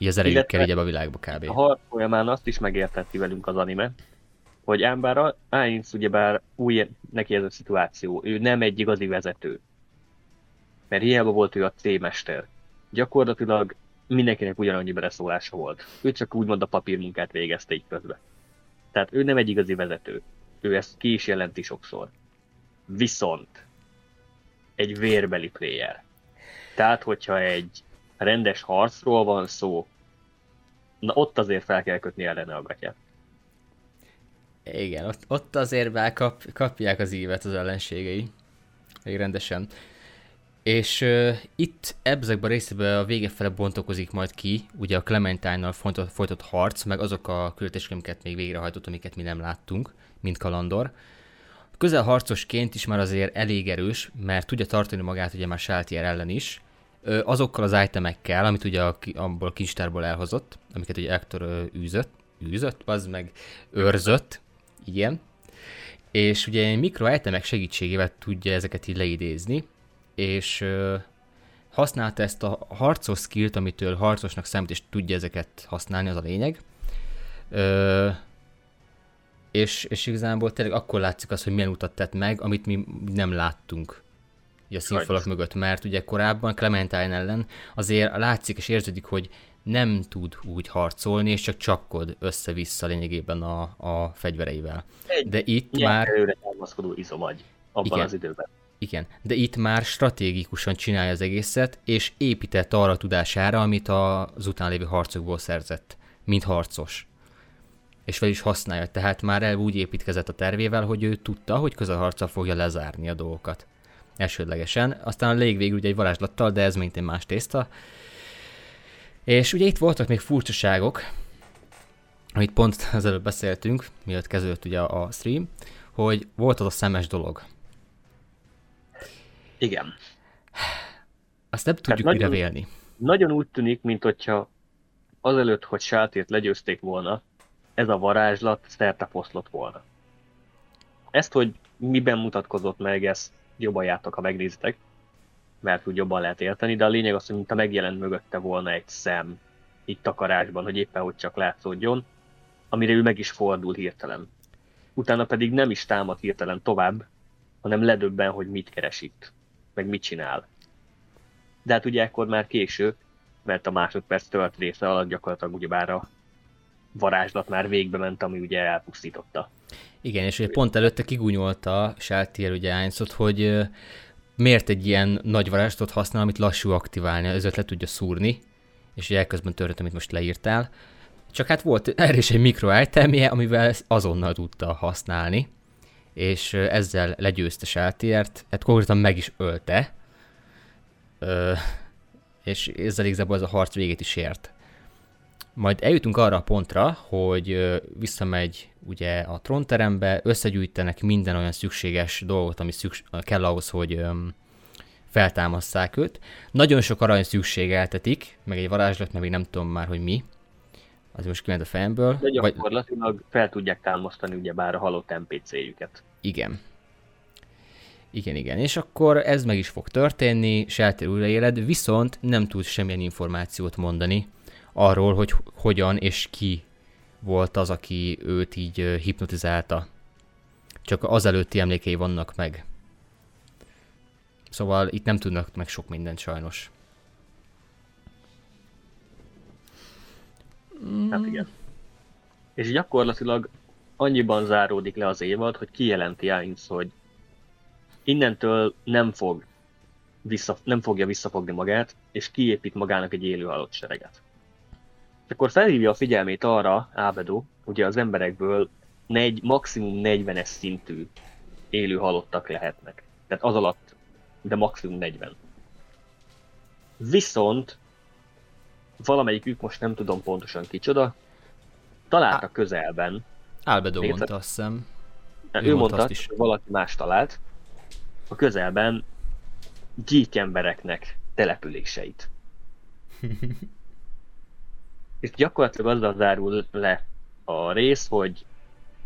így az erejükkel így a világba kb. A harc folyamán azt is megérteti velünk az anime, hogy ám bár Ainz ugyebár új neki ez a szituáció, ő nem egy igazi vezető. Mert hiába volt ő a C-mester. Gyakorlatilag mindenkinek ugyanannyi beleszólása volt. Ő csak úgymond a papírmunkát végezte így közben. Tehát ő nem egy igazi vezető. Ő ezt ki is jelenti sokszor. Viszont egy vérbeli player. Tehát, hogyha egy rendes harcról van szó, na ott azért fel kell kötni ellene a gatyát. Igen, ott, ott azért kap, kapják az ívet az ellenségei. Még rendesen. És uh, itt ebbezekben a részében a vége fele bontokozik majd ki, ugye a Clementine-nal folytott, folytott harc, meg azok a küldetések, amiket még végrehajtott, amiket mi nem láttunk, mint kalandor. Közel harcosként is már azért elég erős, mert tudja tartani magát ugye már Saltier ellen is, azokkal az itemekkel, amit ugye abból a kincstárból elhozott, amiket ugye Hector űzött, űzött, az meg őrzött, igen, és ugye mikro itemek segítségével tudja ezeket így leidézni, és használta ezt a harcos skillt, amitől harcosnak számít, és tudja ezeket használni, az a lényeg. Ö, és, és igazából tényleg akkor látszik az, hogy milyen utat tett meg, amit mi nem láttunk a színfalak mögött, mert ugye korábban Clementine ellen azért látszik és érződik, hogy nem tud úgy harcolni, és csak csapkod össze-vissza lényegében a, a fegyvereivel. Egy de itt már... Előre támaszkodó izomagy abban igen, az időben. Igen, de itt már stratégikusan csinálja az egészet, és épített arra a tudására, amit az után lévő harcokból szerzett, mint harcos. És fel is használja, tehát már el úgy építkezett a tervével, hogy ő tudta, hogy közelharccal fogja lezárni a dolgokat elsődlegesen. Aztán a légvégül ugye egy varázslattal, de ez egy más tészta. És ugye itt voltak még furcsaságok, amit pont az előbb beszéltünk, mielőtt kezdődött ugye a stream, hogy volt az a szemes dolog. Igen. Azt nem tudjuk hát mire nagyon, vélni. Nagyon úgy tűnik, mint hogyha azelőtt, hogy sátért legyőzték volna, ez a varázslat szerte foszlott volna. Ezt, hogy miben mutatkozott meg, ezt jobban jártak, ha megnézitek, mert úgy jobban lehet érteni, de a lényeg az, hogy mintha megjelent mögötte volna egy szem itt takarásban, hogy éppen hogy csak látszódjon, amire ő meg is fordul hirtelen. Utána pedig nem is támad hirtelen tovább, hanem ledöbben, hogy mit keres itt, meg mit csinál. De hát ugye ekkor már késő, mert a másodperc tört része alatt gyakorlatilag ugyebár a varázslat már végbe ment, ami ugye elpusztította. Igen, és ugye pont előtte kigúnyolta Sáltier ugye Ainzot, hogy miért egy ilyen nagy varázslatot használ, amit lassú aktiválni, ezért le tudja szúrni, és ugye elközben történt, amit most leírtál. Csak hát volt erre is egy mikro itemje, amivel azonnal tudta használni, és ezzel legyőzte Sáltiert, hát konkrétan meg is ölte, és ezzel igazából ez a harc végét is ért. Majd eljutunk arra a pontra, hogy visszamegy ugye a trónterembe, összegyűjtenek minden olyan szükséges dolgot, ami szüks- kell ahhoz, hogy feltámasszák őt. Nagyon sok arany szükségeltetik, meg egy varázslat, meg még nem tudom már, hogy mi. Az most kiment a fejemből. De gyakorlatilag vagy... fel tudják támasztani ugyebár a halott NPC-jüket. Igen. Igen, igen. És akkor ez meg is fog történni, Shelter újraéled, viszont nem tud semmilyen információt mondani arról, hogy hogyan és ki volt az, aki őt így hipnotizálta. Csak az előtti emlékei vannak meg. Szóval itt nem tudnak meg sok mindent sajnos. Hát igen. És gyakorlatilag annyiban záródik le az évad, hogy kijelenti Ainz, hogy innentől nem fog vissza, nem fogja visszafogni magát, és kiépít magának egy élő halott sereget. Akkor felhívja a figyelmét arra, Ábedó, ugye az emberekből negy, maximum 40-es szintű élő halottak lehetnek. Tehát az alatt, de maximum 40. Viszont valamelyikük, most nem tudom pontosan kicsoda, találta Á, közelben. Álbedó mondta, azt hiszem. Ő, ő mondta, azt is. hogy valaki más talált, a közelben gyík embereknek településeit. És gyakorlatilag azzal zárul le a rész, hogy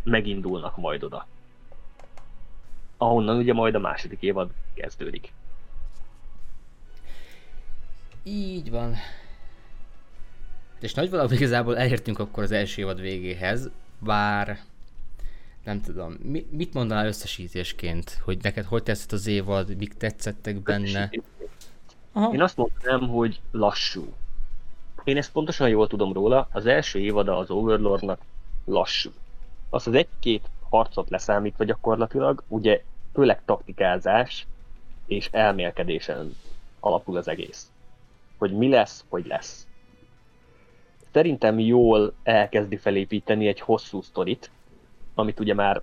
megindulnak majd oda. Ahonnan ugye majd a második évad kezdődik. Így van. És nagy valahol igazából elértünk akkor az első évad végéhez, bár nem tudom, mi, mit mondanál összesítésként, hogy neked hogy tetszett az évad, mik tetszettek benne? Aha. Én azt mondanám, hogy lassú. Én ezt pontosan jól tudom róla, az első évada az Overlordnak lassú. Azt az egy-két harcot leszámítva gyakorlatilag, ugye főleg taktikázás és elmélkedésen alapul az egész. Hogy mi lesz, hogy lesz. Szerintem jól elkezdi felépíteni egy hosszú sztorit, amit ugye már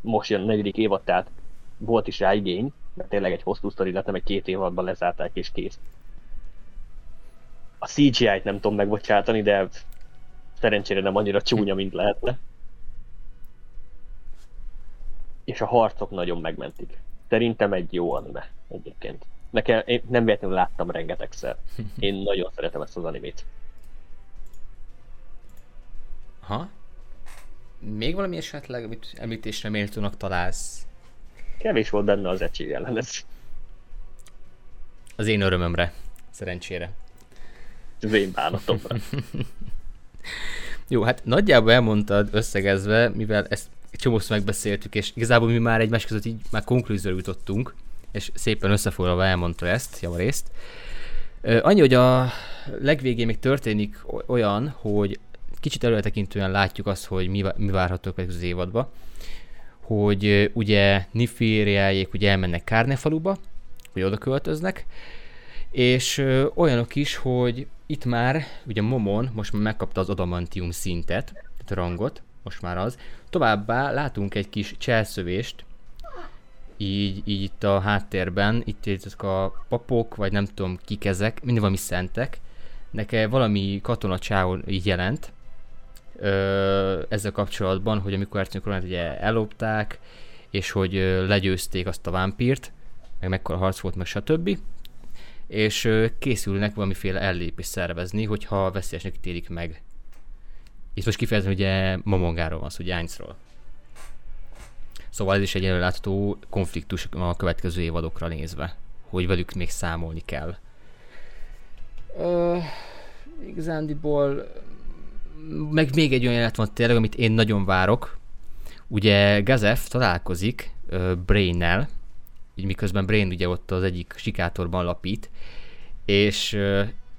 most jön a negyedik évad, tehát volt is rá igény, mert tényleg egy hosszú sztori lett, nem egy két évadban lezárták és kész. A CGI-t nem tudom megbocsátani, de szerencsére nem annyira csúnya, mint lehetne. És a harcok nagyon megmentik. Szerintem egy jó anime egyébként. Nekem, én nem véletlenül láttam rengetegszer. Én nagyon szeretem ezt az animét. Ha? Még valami esetleg, amit említésre méltónak találsz? Kevés volt benne az egység jelenet. Az én örömömre, szerencsére. Az én bánatomra. Jó, hát nagyjából elmondtad összegezve, mivel ezt csomószor megbeszéltük, és igazából mi már egymás között így már konklúzióra jutottunk, és szépen összefoglalva elmondta ezt, javarészt. Annyi, hogy a legvégén még történik olyan, hogy kicsit előretekintően látjuk azt, hogy mi, mi várható az évadba, hogy ugye Nifériájék ugye elmennek Kárnefaluba, hogy oda költöznek, és olyanok is, hogy itt már, ugye Momon most már megkapta az adamantium szintet, tehát rangot, most már az. Továbbá látunk egy kis cselszövést, így, így itt a háttérben, itt ezek a papok, vagy nem tudom kik ezek, minden valami szentek, neke valami katona így jelent, ö, ezzel kapcsolatban, hogy amikor Ercünk Koronát ugye ellopták, és hogy legyőzték azt a vámpírt, meg mekkora harc volt, meg stb. És készülnek valamiféle ellépés szervezni, hogyha veszélyesnek ítélik meg. És most kifejezetten ugye Momongáról van szó, ugye Ainzról. Szóval ez is egy előlátható konfliktus a következő évadokra nézve, hogy velük még számolni kell. Ö, igazándiból meg még egy olyan jelenet van tényleg, amit én nagyon várok. Ugye Gazef találkozik uh, Brain-nel, így miközben Brain ugye ott az egyik sikátorban lapít, és,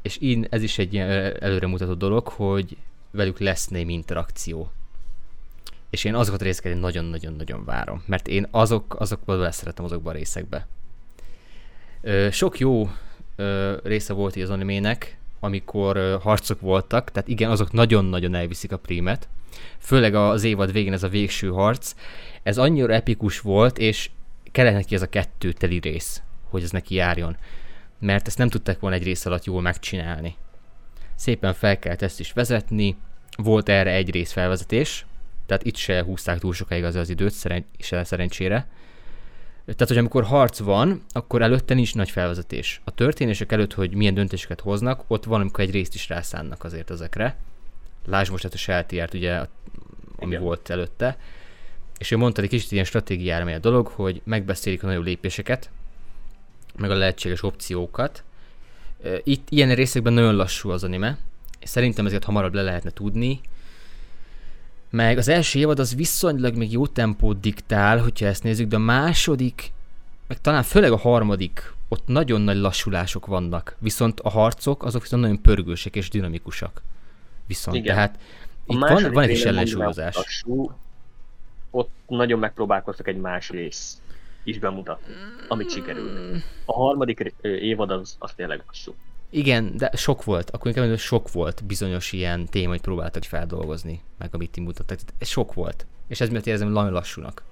és én, ez is egy előremutató dolog, hogy velük lesz némi interakció. És én azokat a részeket nagyon-nagyon-nagyon várom, mert én azok, azokból szeretem azokban a részekbe. Sok jó része volt így az animének, amikor harcok voltak, tehát igen, azok nagyon-nagyon elviszik a prímet. Főleg az évad végén ez a végső harc. Ez annyira epikus volt, és kellett neki ez a kettő teli rész, hogy ez neki járjon. Mert ezt nem tudták volna egy rész alatt jól megcsinálni. szépen fel kellett ezt is vezetni, volt erre egy rész felvezetés, tehát itt se húzták túl sokáig az az időt, szeren- se szerencsére. Tehát, hogy amikor harc van, akkor előtte nincs nagy felvezetés. A történések előtt, hogy milyen döntéseket hoznak, ott valamikor egy részt is rászánnak azért ezekre. Lásd most hát a Seltiert, ugye, ami Igen. volt előtte. És ő mondta, hogy kicsit ilyen stratégiára megy a dolog, hogy megbeszélik a nagyobb lépéseket, meg a lehetséges opciókat. Itt ilyen részekben nagyon lassú az anime, szerintem ezeket hamarabb le lehetne tudni, meg az első évad az viszonylag még jó tempót diktál, hogyha ezt nézzük, de a második, meg talán főleg a harmadik, ott nagyon nagy lassulások vannak, viszont a harcok azok viszont nagyon pörgősek és dinamikusak. Viszont, Igen. tehát a itt van, van egy kis ellensúlyozás. Ott nagyon megpróbálkoztak egy más rész is bemutatni, amit sikerült. A harmadik évad az, az tényleg lassú. Igen, de sok volt. Akkor inkább hogy sok volt bizonyos ilyen téma, hogy próbáltak feldolgozni, meg amit ti mutattak. Ez sok volt. És ez miatt érzem nagyon lassúnak.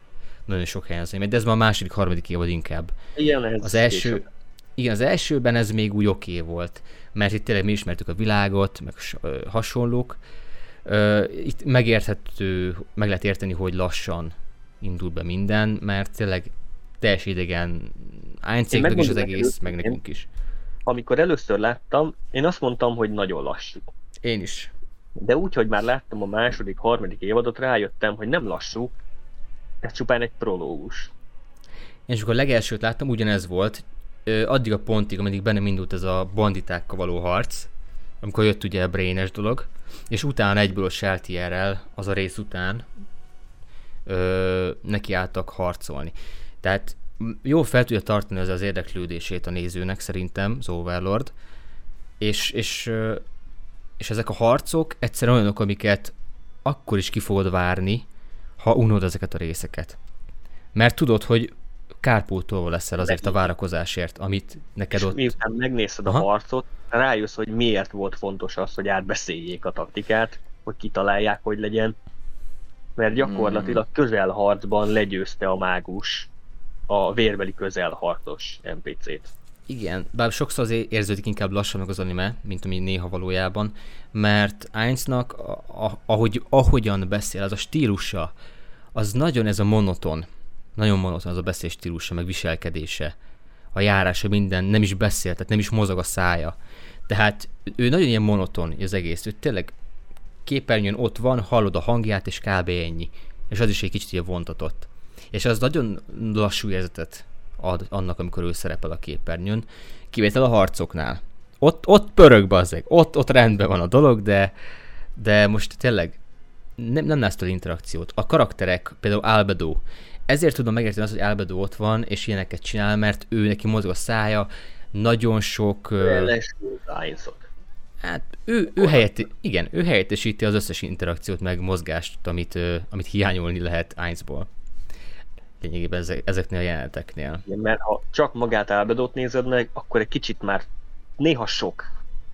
Nagyon sok helyen az de ez már a második, harmadik évad inkább. Igen, ez az első, igen, az elsőben ez még úgy oké okay volt, mert itt tényleg mi ismertük a világot, meg hasonlók. Itt megérthető, meg lehet érteni, hogy lassan indul be minden, mert tényleg teljes idegen Einzéknek is az egész, meg nekünk is amikor először láttam, én azt mondtam, hogy nagyon lassú. Én is. De úgy, hogy már láttam a második, harmadik évadot, rájöttem, hogy nem lassú, ez csupán egy prológus. Én csak a legelsőt láttam, ugyanez volt, addig a pontig, ameddig bennem indult ez a banditákkal való harc, amikor jött ugye a braines dolog, és utána egyből a Sheltierrel, az a rész után ö, nekiálltak harcolni. Tehát jó fel tudja tartani az az érdeklődését a nézőnek szerintem, az Overlord, és, és, és ezek a harcok egyszerűen olyanok, amiket akkor is ki fogod várni, ha unod ezeket a részeket. Mert tudod, hogy kárpótolva leszel azért a várakozásért, amit neked ott... Miután megnézed Aha. a harcot, rájössz, hogy miért volt fontos az, hogy átbeszéljék a taktikát, hogy kitalálják, hogy legyen. Mert gyakorlatilag hmm. közelharcban legyőzte a mágus a vérbeli közelharcos NPC-t. Igen, bár sokszor azért érződik inkább lassanak az anime, mint ami néha valójában, mert Ainsnak, ahogy, ahogyan beszél, az a stílusa, az nagyon ez a monoton, nagyon monoton az a beszél stílusa, meg viselkedése, a járása, minden, nem is beszél, tehát nem is mozog a szája. Tehát ő nagyon ilyen monoton az egész, ő tényleg képernyőn ott van, hallod a hangját, és kb. ennyi. És az is egy kicsit ilyen vontatott és az nagyon lassú érzetet ad annak, amikor ő szerepel a képernyőn, kivétel a harcoknál. Ott, ott pörög bazzeg, ott, ott rendben van a dolog, de, de most tényleg nem, nem lesz interakciót. A karakterek, például Albedo, ezért tudom megérteni azt, hogy Albedo ott van, és ilyeneket csinál, mert ő neki mozog a szája, nagyon sok... Hát ő, ő helyett, igen, ő helyettesíti az összes interakciót meg mozgást, amit, amit hiányolni lehet Ainsból lényegében ezeknél a jeleneteknél. Igen, mert ha csak magát Albedót nézed meg, akkor egy kicsit már néha sok.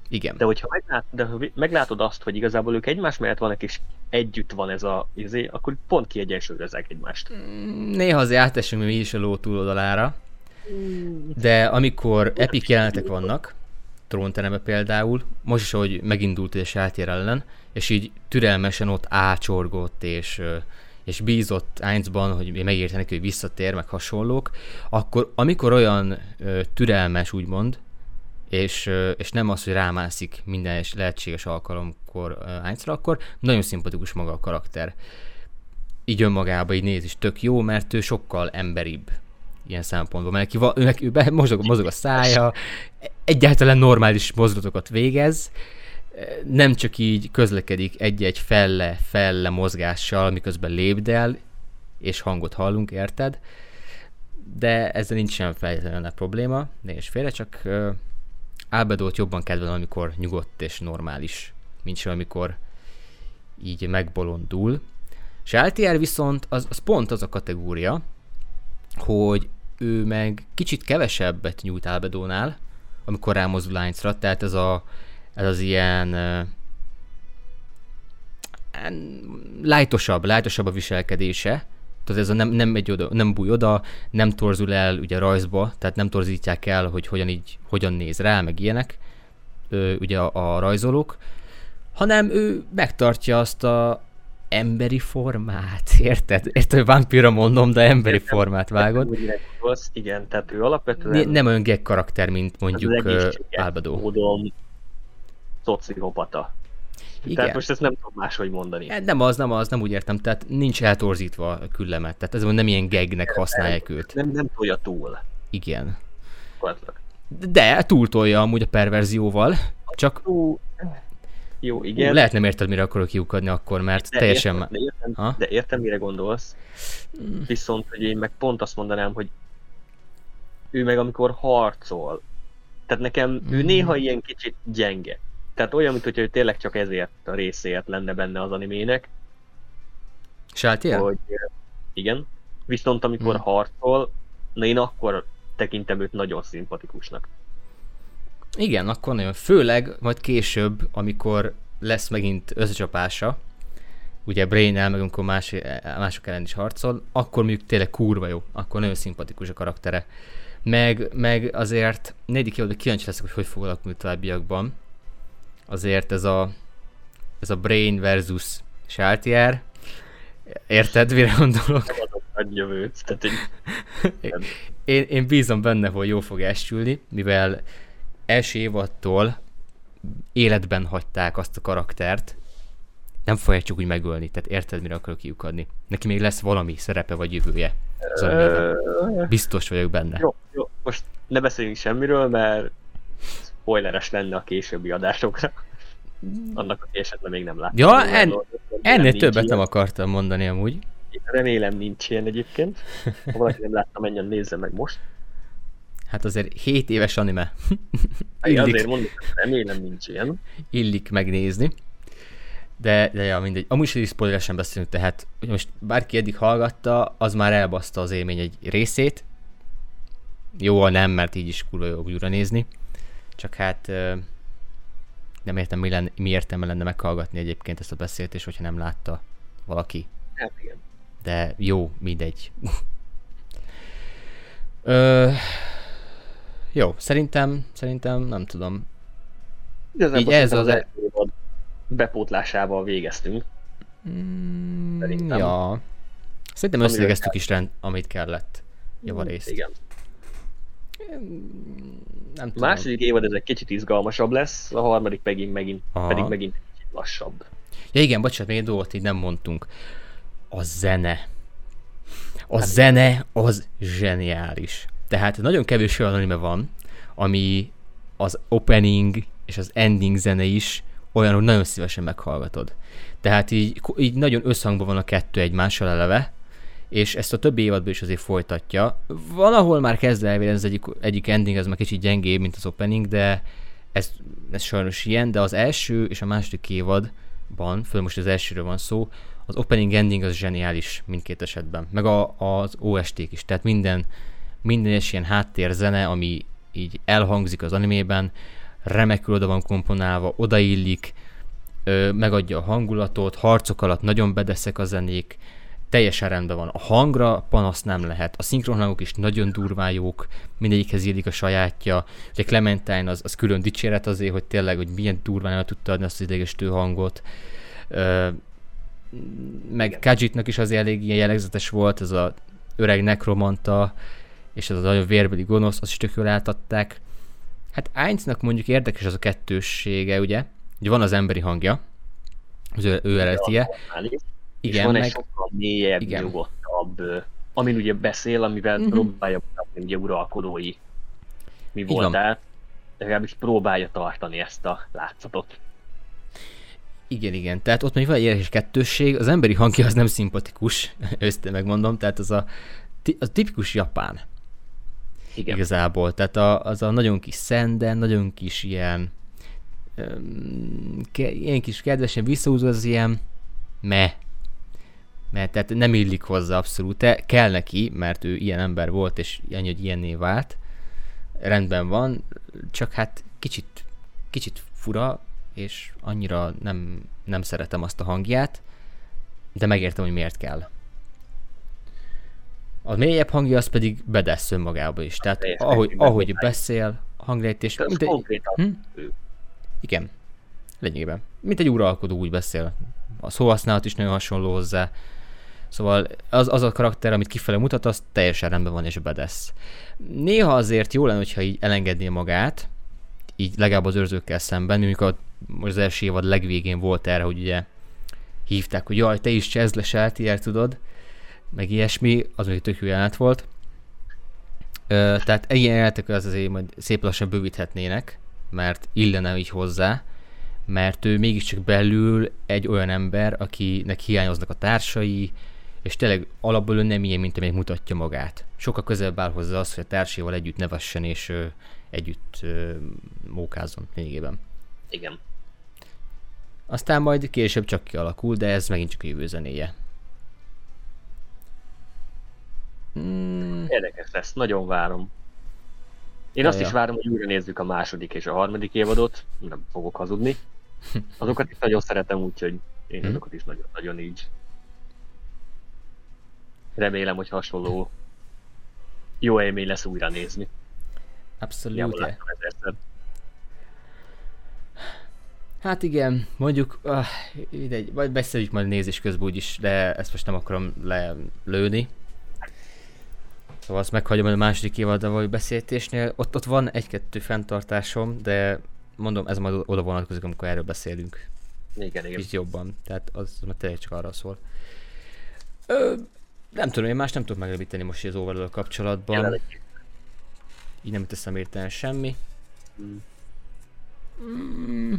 Igen. De hogyha meglát, de ha meglátod azt, hogy igazából ők egymás mellett vannak, és együtt van ez a izé, akkor pont kiegyensúlyozzák egymást. Mm, néha azért átesünk mi is a ló túloldalára. De amikor epic jelenetek vannak, trónterembe például, most is, ahogy megindult és átér ellen, és így türelmesen ott ácsorgott, és és bízott Einzban, hogy megérte neki, hogy visszatér, meg hasonlók, akkor amikor olyan ö, türelmes, úgymond, és, és nem az, hogy rámászik minden lehetséges alkalomkor Einzra, akkor nagyon szimpatikus maga a karakter. Így önmagába így néz is tök jó, mert ő sokkal emberibb ilyen szempontból, mert neki, ő, neki, ő mozog, mozog a szája, egyáltalán normális mozdulatokat végez, nem csak így közlekedik egy-egy felle-felle mozgással, miközben lépdel, és hangot hallunk, érted? De ezzel nincs sem fejletlen probléma, és félre, csak Albedót jobban kedvelem, amikor nyugodt és normális, mint sem amikor így megbolondul. LTR viszont az, az pont az a kategória, hogy ő meg kicsit kevesebbet nyújt Albedónál, amikor rámozdul lánycra, tehát ez a ez az ilyen lájtosabb, lájtosabb a viselkedése, tehát ez a nem, nem, megy oda, nem búj oda, nem torzul el ugye rajzba, tehát nem torzítják el, hogy hogyan így, hogyan néz rá, meg ilyenek. ö, ugye a, a rajzolók, hanem ő megtartja azt a emberi formát, érted? Érted, vampira mondom, de emberi értem, formát vágod. Értem, igen, tehát ő alapvetően... Nem olyan gag karakter, mint mondjuk uh, Álbadó. Módon szociopata. Igen. Tehát most ezt nem tudom máshogy mondani. E, nem az, nem az, nem úgy értem. Tehát nincs eltorzítva a küllemet. Tehát ez nem ilyen gagnek használják őt. Nem, nem tolja túl. Igen. De túltolja amúgy a perverzióval. Csak... Jó, igen. Lehet nem érted, mire akarok kiukadni akkor, mert de teljesen... Értem, de, értem, ha? de értem, mire gondolsz. Mm. Viszont, hogy én meg pont azt mondanám, hogy ő meg amikor harcol, tehát nekem mm. ő néha ilyen kicsit gyenge. Tehát olyan, mint hogy ő tényleg csak ezért a részéért lenne benne az animének. Sátiel? Hogy igen. Viszont amikor mm. harcol, na én akkor tekintem őt nagyon szimpatikusnak. Igen, akkor nagyon. Főleg majd később, amikor lesz megint összecsapása, ugye brain meg amikor más, mások ellen is harcol, akkor mondjuk tényleg kurva jó, akkor nagyon szimpatikus a karaktere. Meg, meg azért negyedik évadban kíváncsi leszek, hogy hogy fog alakulni továbbiakban. Azért ez a, ez a Brain versus Shaltier, érted, mire gondolok? jövőt, tehát én, én bízom benne, hogy jó fog esülni, mivel első évattól életben hagyták azt a karaktert, nem fogják csak úgy megölni, tehát érted, mire akarok kiukadni. Neki még lesz valami szerepe vagy jövője. Biztos vagyok benne. Jó, jó, most ne beszéljünk semmiről, mert spoileres lenne a későbbi adásokra. Annak, aki esetleg még nem látta. Ja, en, ennél többet nem akartam mondani amúgy. Remélem nincs ilyen egyébként. Ha valaki nem látta, menjen nézze meg most. Hát azért 7 éves anime. illik, azért mondom, remélem nincs ilyen. Illik megnézni. De, de ja, mindegy. Amúgy is spoileresen beszélünk, tehát hogy most bárki eddig hallgatta, az már elbaszta az élmény egy részét. Jó, nem, mert így is kurva jó újra nézni. Csak hát nem értem, mi, lenne, mi értelme lenne meghallgatni egyébként ezt a beszélt, és hogyha nem látta valaki. Hát igen. De jó, mindegy. Ö, jó, szerintem, szerintem nem tudom. Igazából Így ez az... E- bepótlásával végeztünk. Mm, szerintem. Ja. Szerintem összegeztük is rend, amit kellett javarészt. Igen. Nem tudom. A második évad ez egy kicsit izgalmasabb lesz, a harmadik megint, megint pedig megint lassabb. Ja igen, bocsánat, még egy dolgot így nem mondtunk. A zene. A hát zene az zseniális. Tehát nagyon kevés olyan anime van, ami az opening és az ending zene is olyan, hogy nagyon szívesen meghallgatod. Tehát így, így nagyon összhangban van a kettő egymással eleve, és ezt a többi évadban is azért folytatja. Valahol már kezd elvélni, az egyik, egyik ending, ez már kicsit gyengébb, mint az opening, de ez, ez sajnos ilyen, de az első és a második évadban, föl most az elsőről van szó, az opening ending az zseniális mindkét esetben, meg a, az OST-k is, tehát minden, minden is ilyen háttérzene, ami így elhangzik az animében, remekül oda van komponálva, odaillik, ö, megadja a hangulatot, harcok alatt nagyon bedeszek a zenék, teljesen rendben van. A hangra panasz nem lehet. A szinkronhangok is nagyon durván jók, mindegyikhez illik a sajátja. Ugye Clementine az, az külön dicséret azért, hogy tényleg, hogy milyen durván el tudta adni azt az idegesítő hangot. Ö, meg Kajitnak is az elég ilyen jellegzetes volt, ez a öreg nekromanta, és ez az nagyon vérbeli gonosz, azt is tök jól átadták. Hát Einznak mondjuk érdekes az a kettőssége, ugye? Ugye van az emberi hangja, az ő, ő eredetije. Igen, és van meg... egy sokkal mélyebb, igen. nyugodtabb, amin ugye beszél, amivel uh-huh. próbálja mutatni ugye uralkodói mi voltál, legalábbis próbálja tartani ezt a látszatot. Igen, igen. Tehát ott még van egy érdekes kettősség, az emberi hangja az nem szimpatikus, őszintén megmondom, tehát az a, a tipikus japán. Igen. Igazából. Tehát a, az a nagyon kis szenden, nagyon kis ilyen ke, ilyen kis kedvesen visszahúzó az ilyen me. Mert tehát nem illik hozzá abszolút. Te kell neki, mert ő ilyen ember volt, és annyi, hogy ilyenné vált. Rendben van, csak hát kicsit, kicsit fura, és annyira nem, nem szeretem azt a hangját, de megértem, hogy miért kell. A mélyebb hangja az pedig bedesz önmagába is. Tehát ahogy, ahogy beszél, hanglejtés... Ez konkrétan hm? Igen. Lényegében. Mint egy uralkodó úgy beszél. A szóhasználat is nagyon hasonló hozzá. Szóval az, az a karakter, amit kifele mutat, az teljesen rendben van és bedesz. Néha azért jó lenne, hogyha így elengedné magát, így legalább az őrzőkkel szemben, amikor az első évad legvégén volt erre, hogy ugye hívták, hogy jaj, te is csezd le Seltier, tudod, meg ilyesmi, az még tök jó jelent volt. Ö, tehát ilyen jelenetek az azért majd szép lassan bővíthetnének, mert illene így hozzá, mert ő mégiscsak belül egy olyan ember, akinek hiányoznak a társai, és tényleg alapból ő nem ilyen, mint amelyik mutatja magát. Sokkal közelebb áll hozzá az, hogy a társaival együtt nevessen és ö, együtt ö, mókázzon lényegében. Igen. Aztán majd később csak kialakul, de ez megint csak a jövő zenéje. Hmm. Érdekes lesz, nagyon várom. Én ja, azt ja. is várom, hogy újra nézzük a második és a harmadik évadot, nem fogok hazudni. Azokat is nagyon szeretem, úgyhogy én hmm. azokat is nagyon-nagyon így. Remélem, hogy hasonló jó élmény lesz újra nézni. Abszolút. Hát igen, mondjuk, uh, idegy, majd beszéljük majd nézés közben úgyis, de ezt most nem akarom lelőni. Szóval azt meghagyom a második évaddal vagy beszéltésnél. Ott, ott van egy-kettő fenntartásom, de mondom, ez majd oda vonatkozik, amikor erről beszélünk. Igen, igen. Kicsit jobban, tehát az már tényleg csak arra szól. Ö, nem tudom, én más nem tudok megrövidíteni most az overall kapcsolatban. Jelenleg. Így nem teszem érteni semmi. Mm. Mm.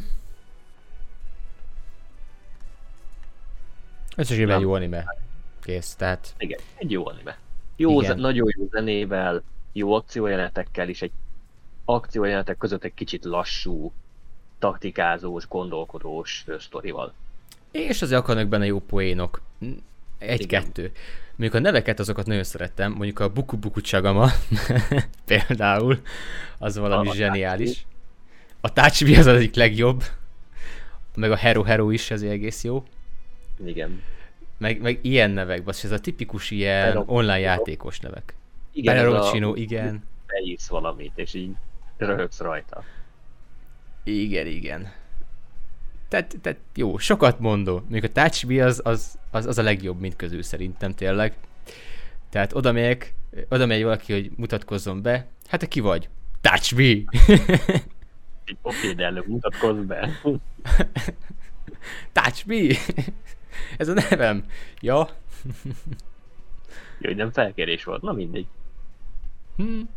Összességében jó anime. Kész, tehát... Igen, egy jó anime. Jó, Igen. nagyon jó zenével, jó akciójelenetekkel, és egy akciójelenetek között egy kicsit lassú, taktikázós, gondolkodós sztorival. És azért akarnak benne jó poénok. Egy-kettő. Mondjuk a neveket azokat nagyon szerettem, mondjuk a Buku Buku Csagama például, az valami a, zseniális. A Tácsbi az az egyik legjobb, meg a Hero Hero is, ez egész jó. Igen. Meg, meg ilyen nevek, basz, ez a tipikus ilyen Pero, online játékos nevek. Igen, Perocino, igen. Beírsz valamit, és így röhögsz rajta. Igen, igen. Tehát, tehát jó, sokat mondó. Még a Touch az, az, az, az a legjobb mint közül szerintem tényleg. Tehát oda megyek, oda megy valaki, hogy mutatkozzon be. Hát te ki vagy? Touch me! Oké, de előbb mutatkozz be. Touch me! Ez a nevem. Ja. Jó, nem felkérés volt. Na mindegy. Hmm.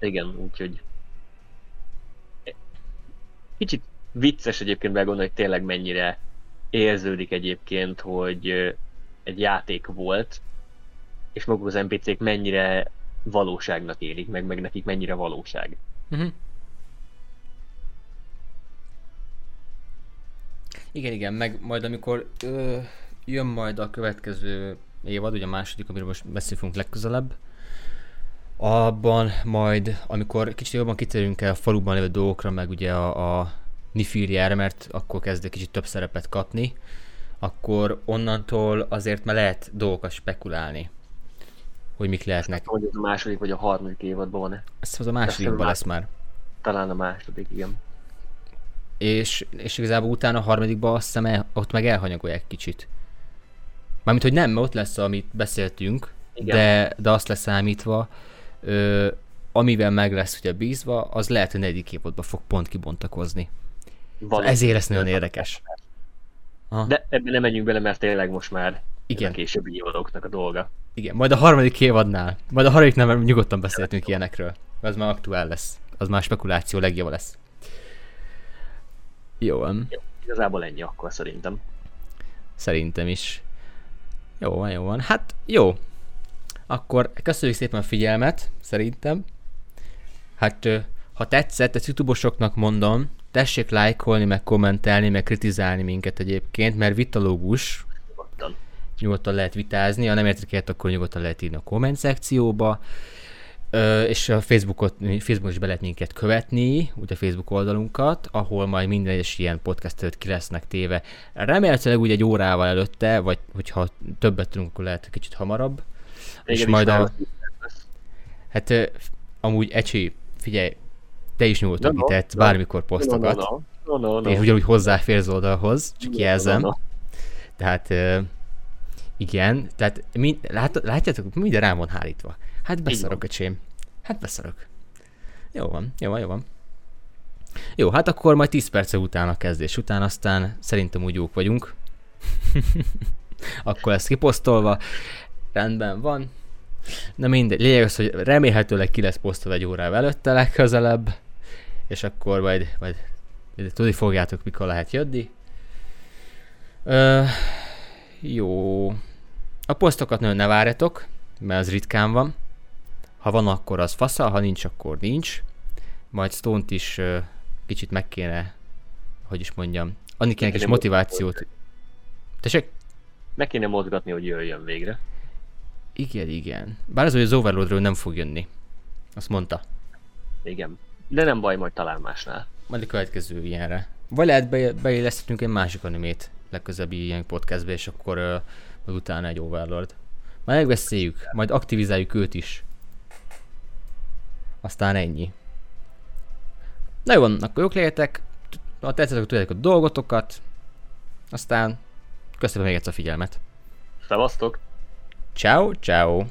Igen, úgyhogy kicsit vicces egyébként begondolni, hogy tényleg mennyire érződik egyébként, hogy egy játék volt, és maguk az NPC-k mennyire valóságnak élik, meg, meg nekik mennyire valóság. Uh-huh. Igen, igen, meg majd amikor ö, jön majd a következő évad, ugye a második, amiről most beszélünk legközelebb, abban majd, amikor kicsit jobban kitérünk el a faluban lévő dolgokra, meg ugye a, a Nifiriára, mert akkor kezd egy kicsit több szerepet kapni, akkor onnantól azért már lehet dolgokat spekulálni, hogy mik lehetnek. Hogy ez a második vagy a harmadik évadban van-e? Ez az a másodikban lesz már. Talán a második, igen és, és igazából utána a harmadikban azt hiszem el, ott meg elhanyagolják kicsit. Mármint, hogy nem, mert ott lesz, amit beszéltünk, de, de azt leszámítva, ö, amivel meg lesz ugye bízva, az lehet, hogy negyedik évadban fog pont kibontakozni. Szóval ezért lesz nagyon érdekes. Aha. De ebben nem menjünk bele, mert tényleg most már Igen. a későbbi évadoknak a dolga. Igen, majd a harmadik évadnál, majd a harmadiknál nyugodtan beszéltünk ilyenekről. Az már aktuál lesz. Az már spekuláció legjobb lesz. Jó van. Jó, igazából ennyi akkor szerintem. Szerintem is. Jó van, jó van. Hát jó. Akkor köszönjük szépen a figyelmet, szerintem. Hát ha tetszett, ezt youtube mondom, tessék lájkolni, meg kommentelni, meg kritizálni minket egyébként, mert vitalógus. Nyugodtan. Nyugodtan lehet vitázni, ha nem értek akkor nyugodtan lehet írni a komment szekcióba. Ö, és a Facebookot, Facebookon is be lehet minket követni, ugye a Facebook oldalunkat, ahol majd minden egyes ilyen podcast előtt ki lesznek téve. Remélhetőleg úgy egy órával előtte, vagy hogyha többet tudunk, akkor lehet kicsit hamarabb. Igen, és majd a... Hát amúgy Ecsi, figyelj, te is nyugodtan no, no, bármikor posztokat. No, no, no, no, no. És ugyanúgy hozzáfér az oldalhoz, csak no, jelzem. No, no. Tehát uh, igen, tehát mi, lát, látjátok, minden rám van hárítva. Hát beszarok, öcsém. Hát beszarok. Jó van, jó van, jó van. Jó, hát akkor majd 10 perc után a kezdés után, aztán szerintem úgy jók vagyunk. akkor lesz kiposztolva. Rendben van. Na mindegy, lényeg az, hogy remélhetőleg ki lesz posztolva egy órával előtte legközelebb, és akkor majd, majd tudni fogjátok, mikor lehet jönni. Ö, jó. A posztokat nagyon ne várjatok, mert az ritkán van. Ha van, akkor az faszal, ha nincs, akkor nincs. Majd Stone-t is ö, kicsit meg kéne, hogy is mondjam, adni kéne egy motivációt. Tessék? Meg kéne mozgatni, hogy jöjjön végre. Igen, igen. Bár az, hogy az Overlordról nem fog jönni. Azt mondta. Igen. De nem baj, majd talán másnál. Majd a következő ilyenre. Vagy lehet be, beilleszthetünk egy másik animét legközelebbi ilyen podcastbe, és akkor uh, utána egy Overlord. Majd megbeszéljük, majd aktivizáljuk őt is. Aztán ennyi. Na jó akkor jók legyetek. Ha tetszettek, tudjátok a dolgotokat. Aztán köszönöm még egyszer a figyelmet. Szevasztok! Ciao, ciao.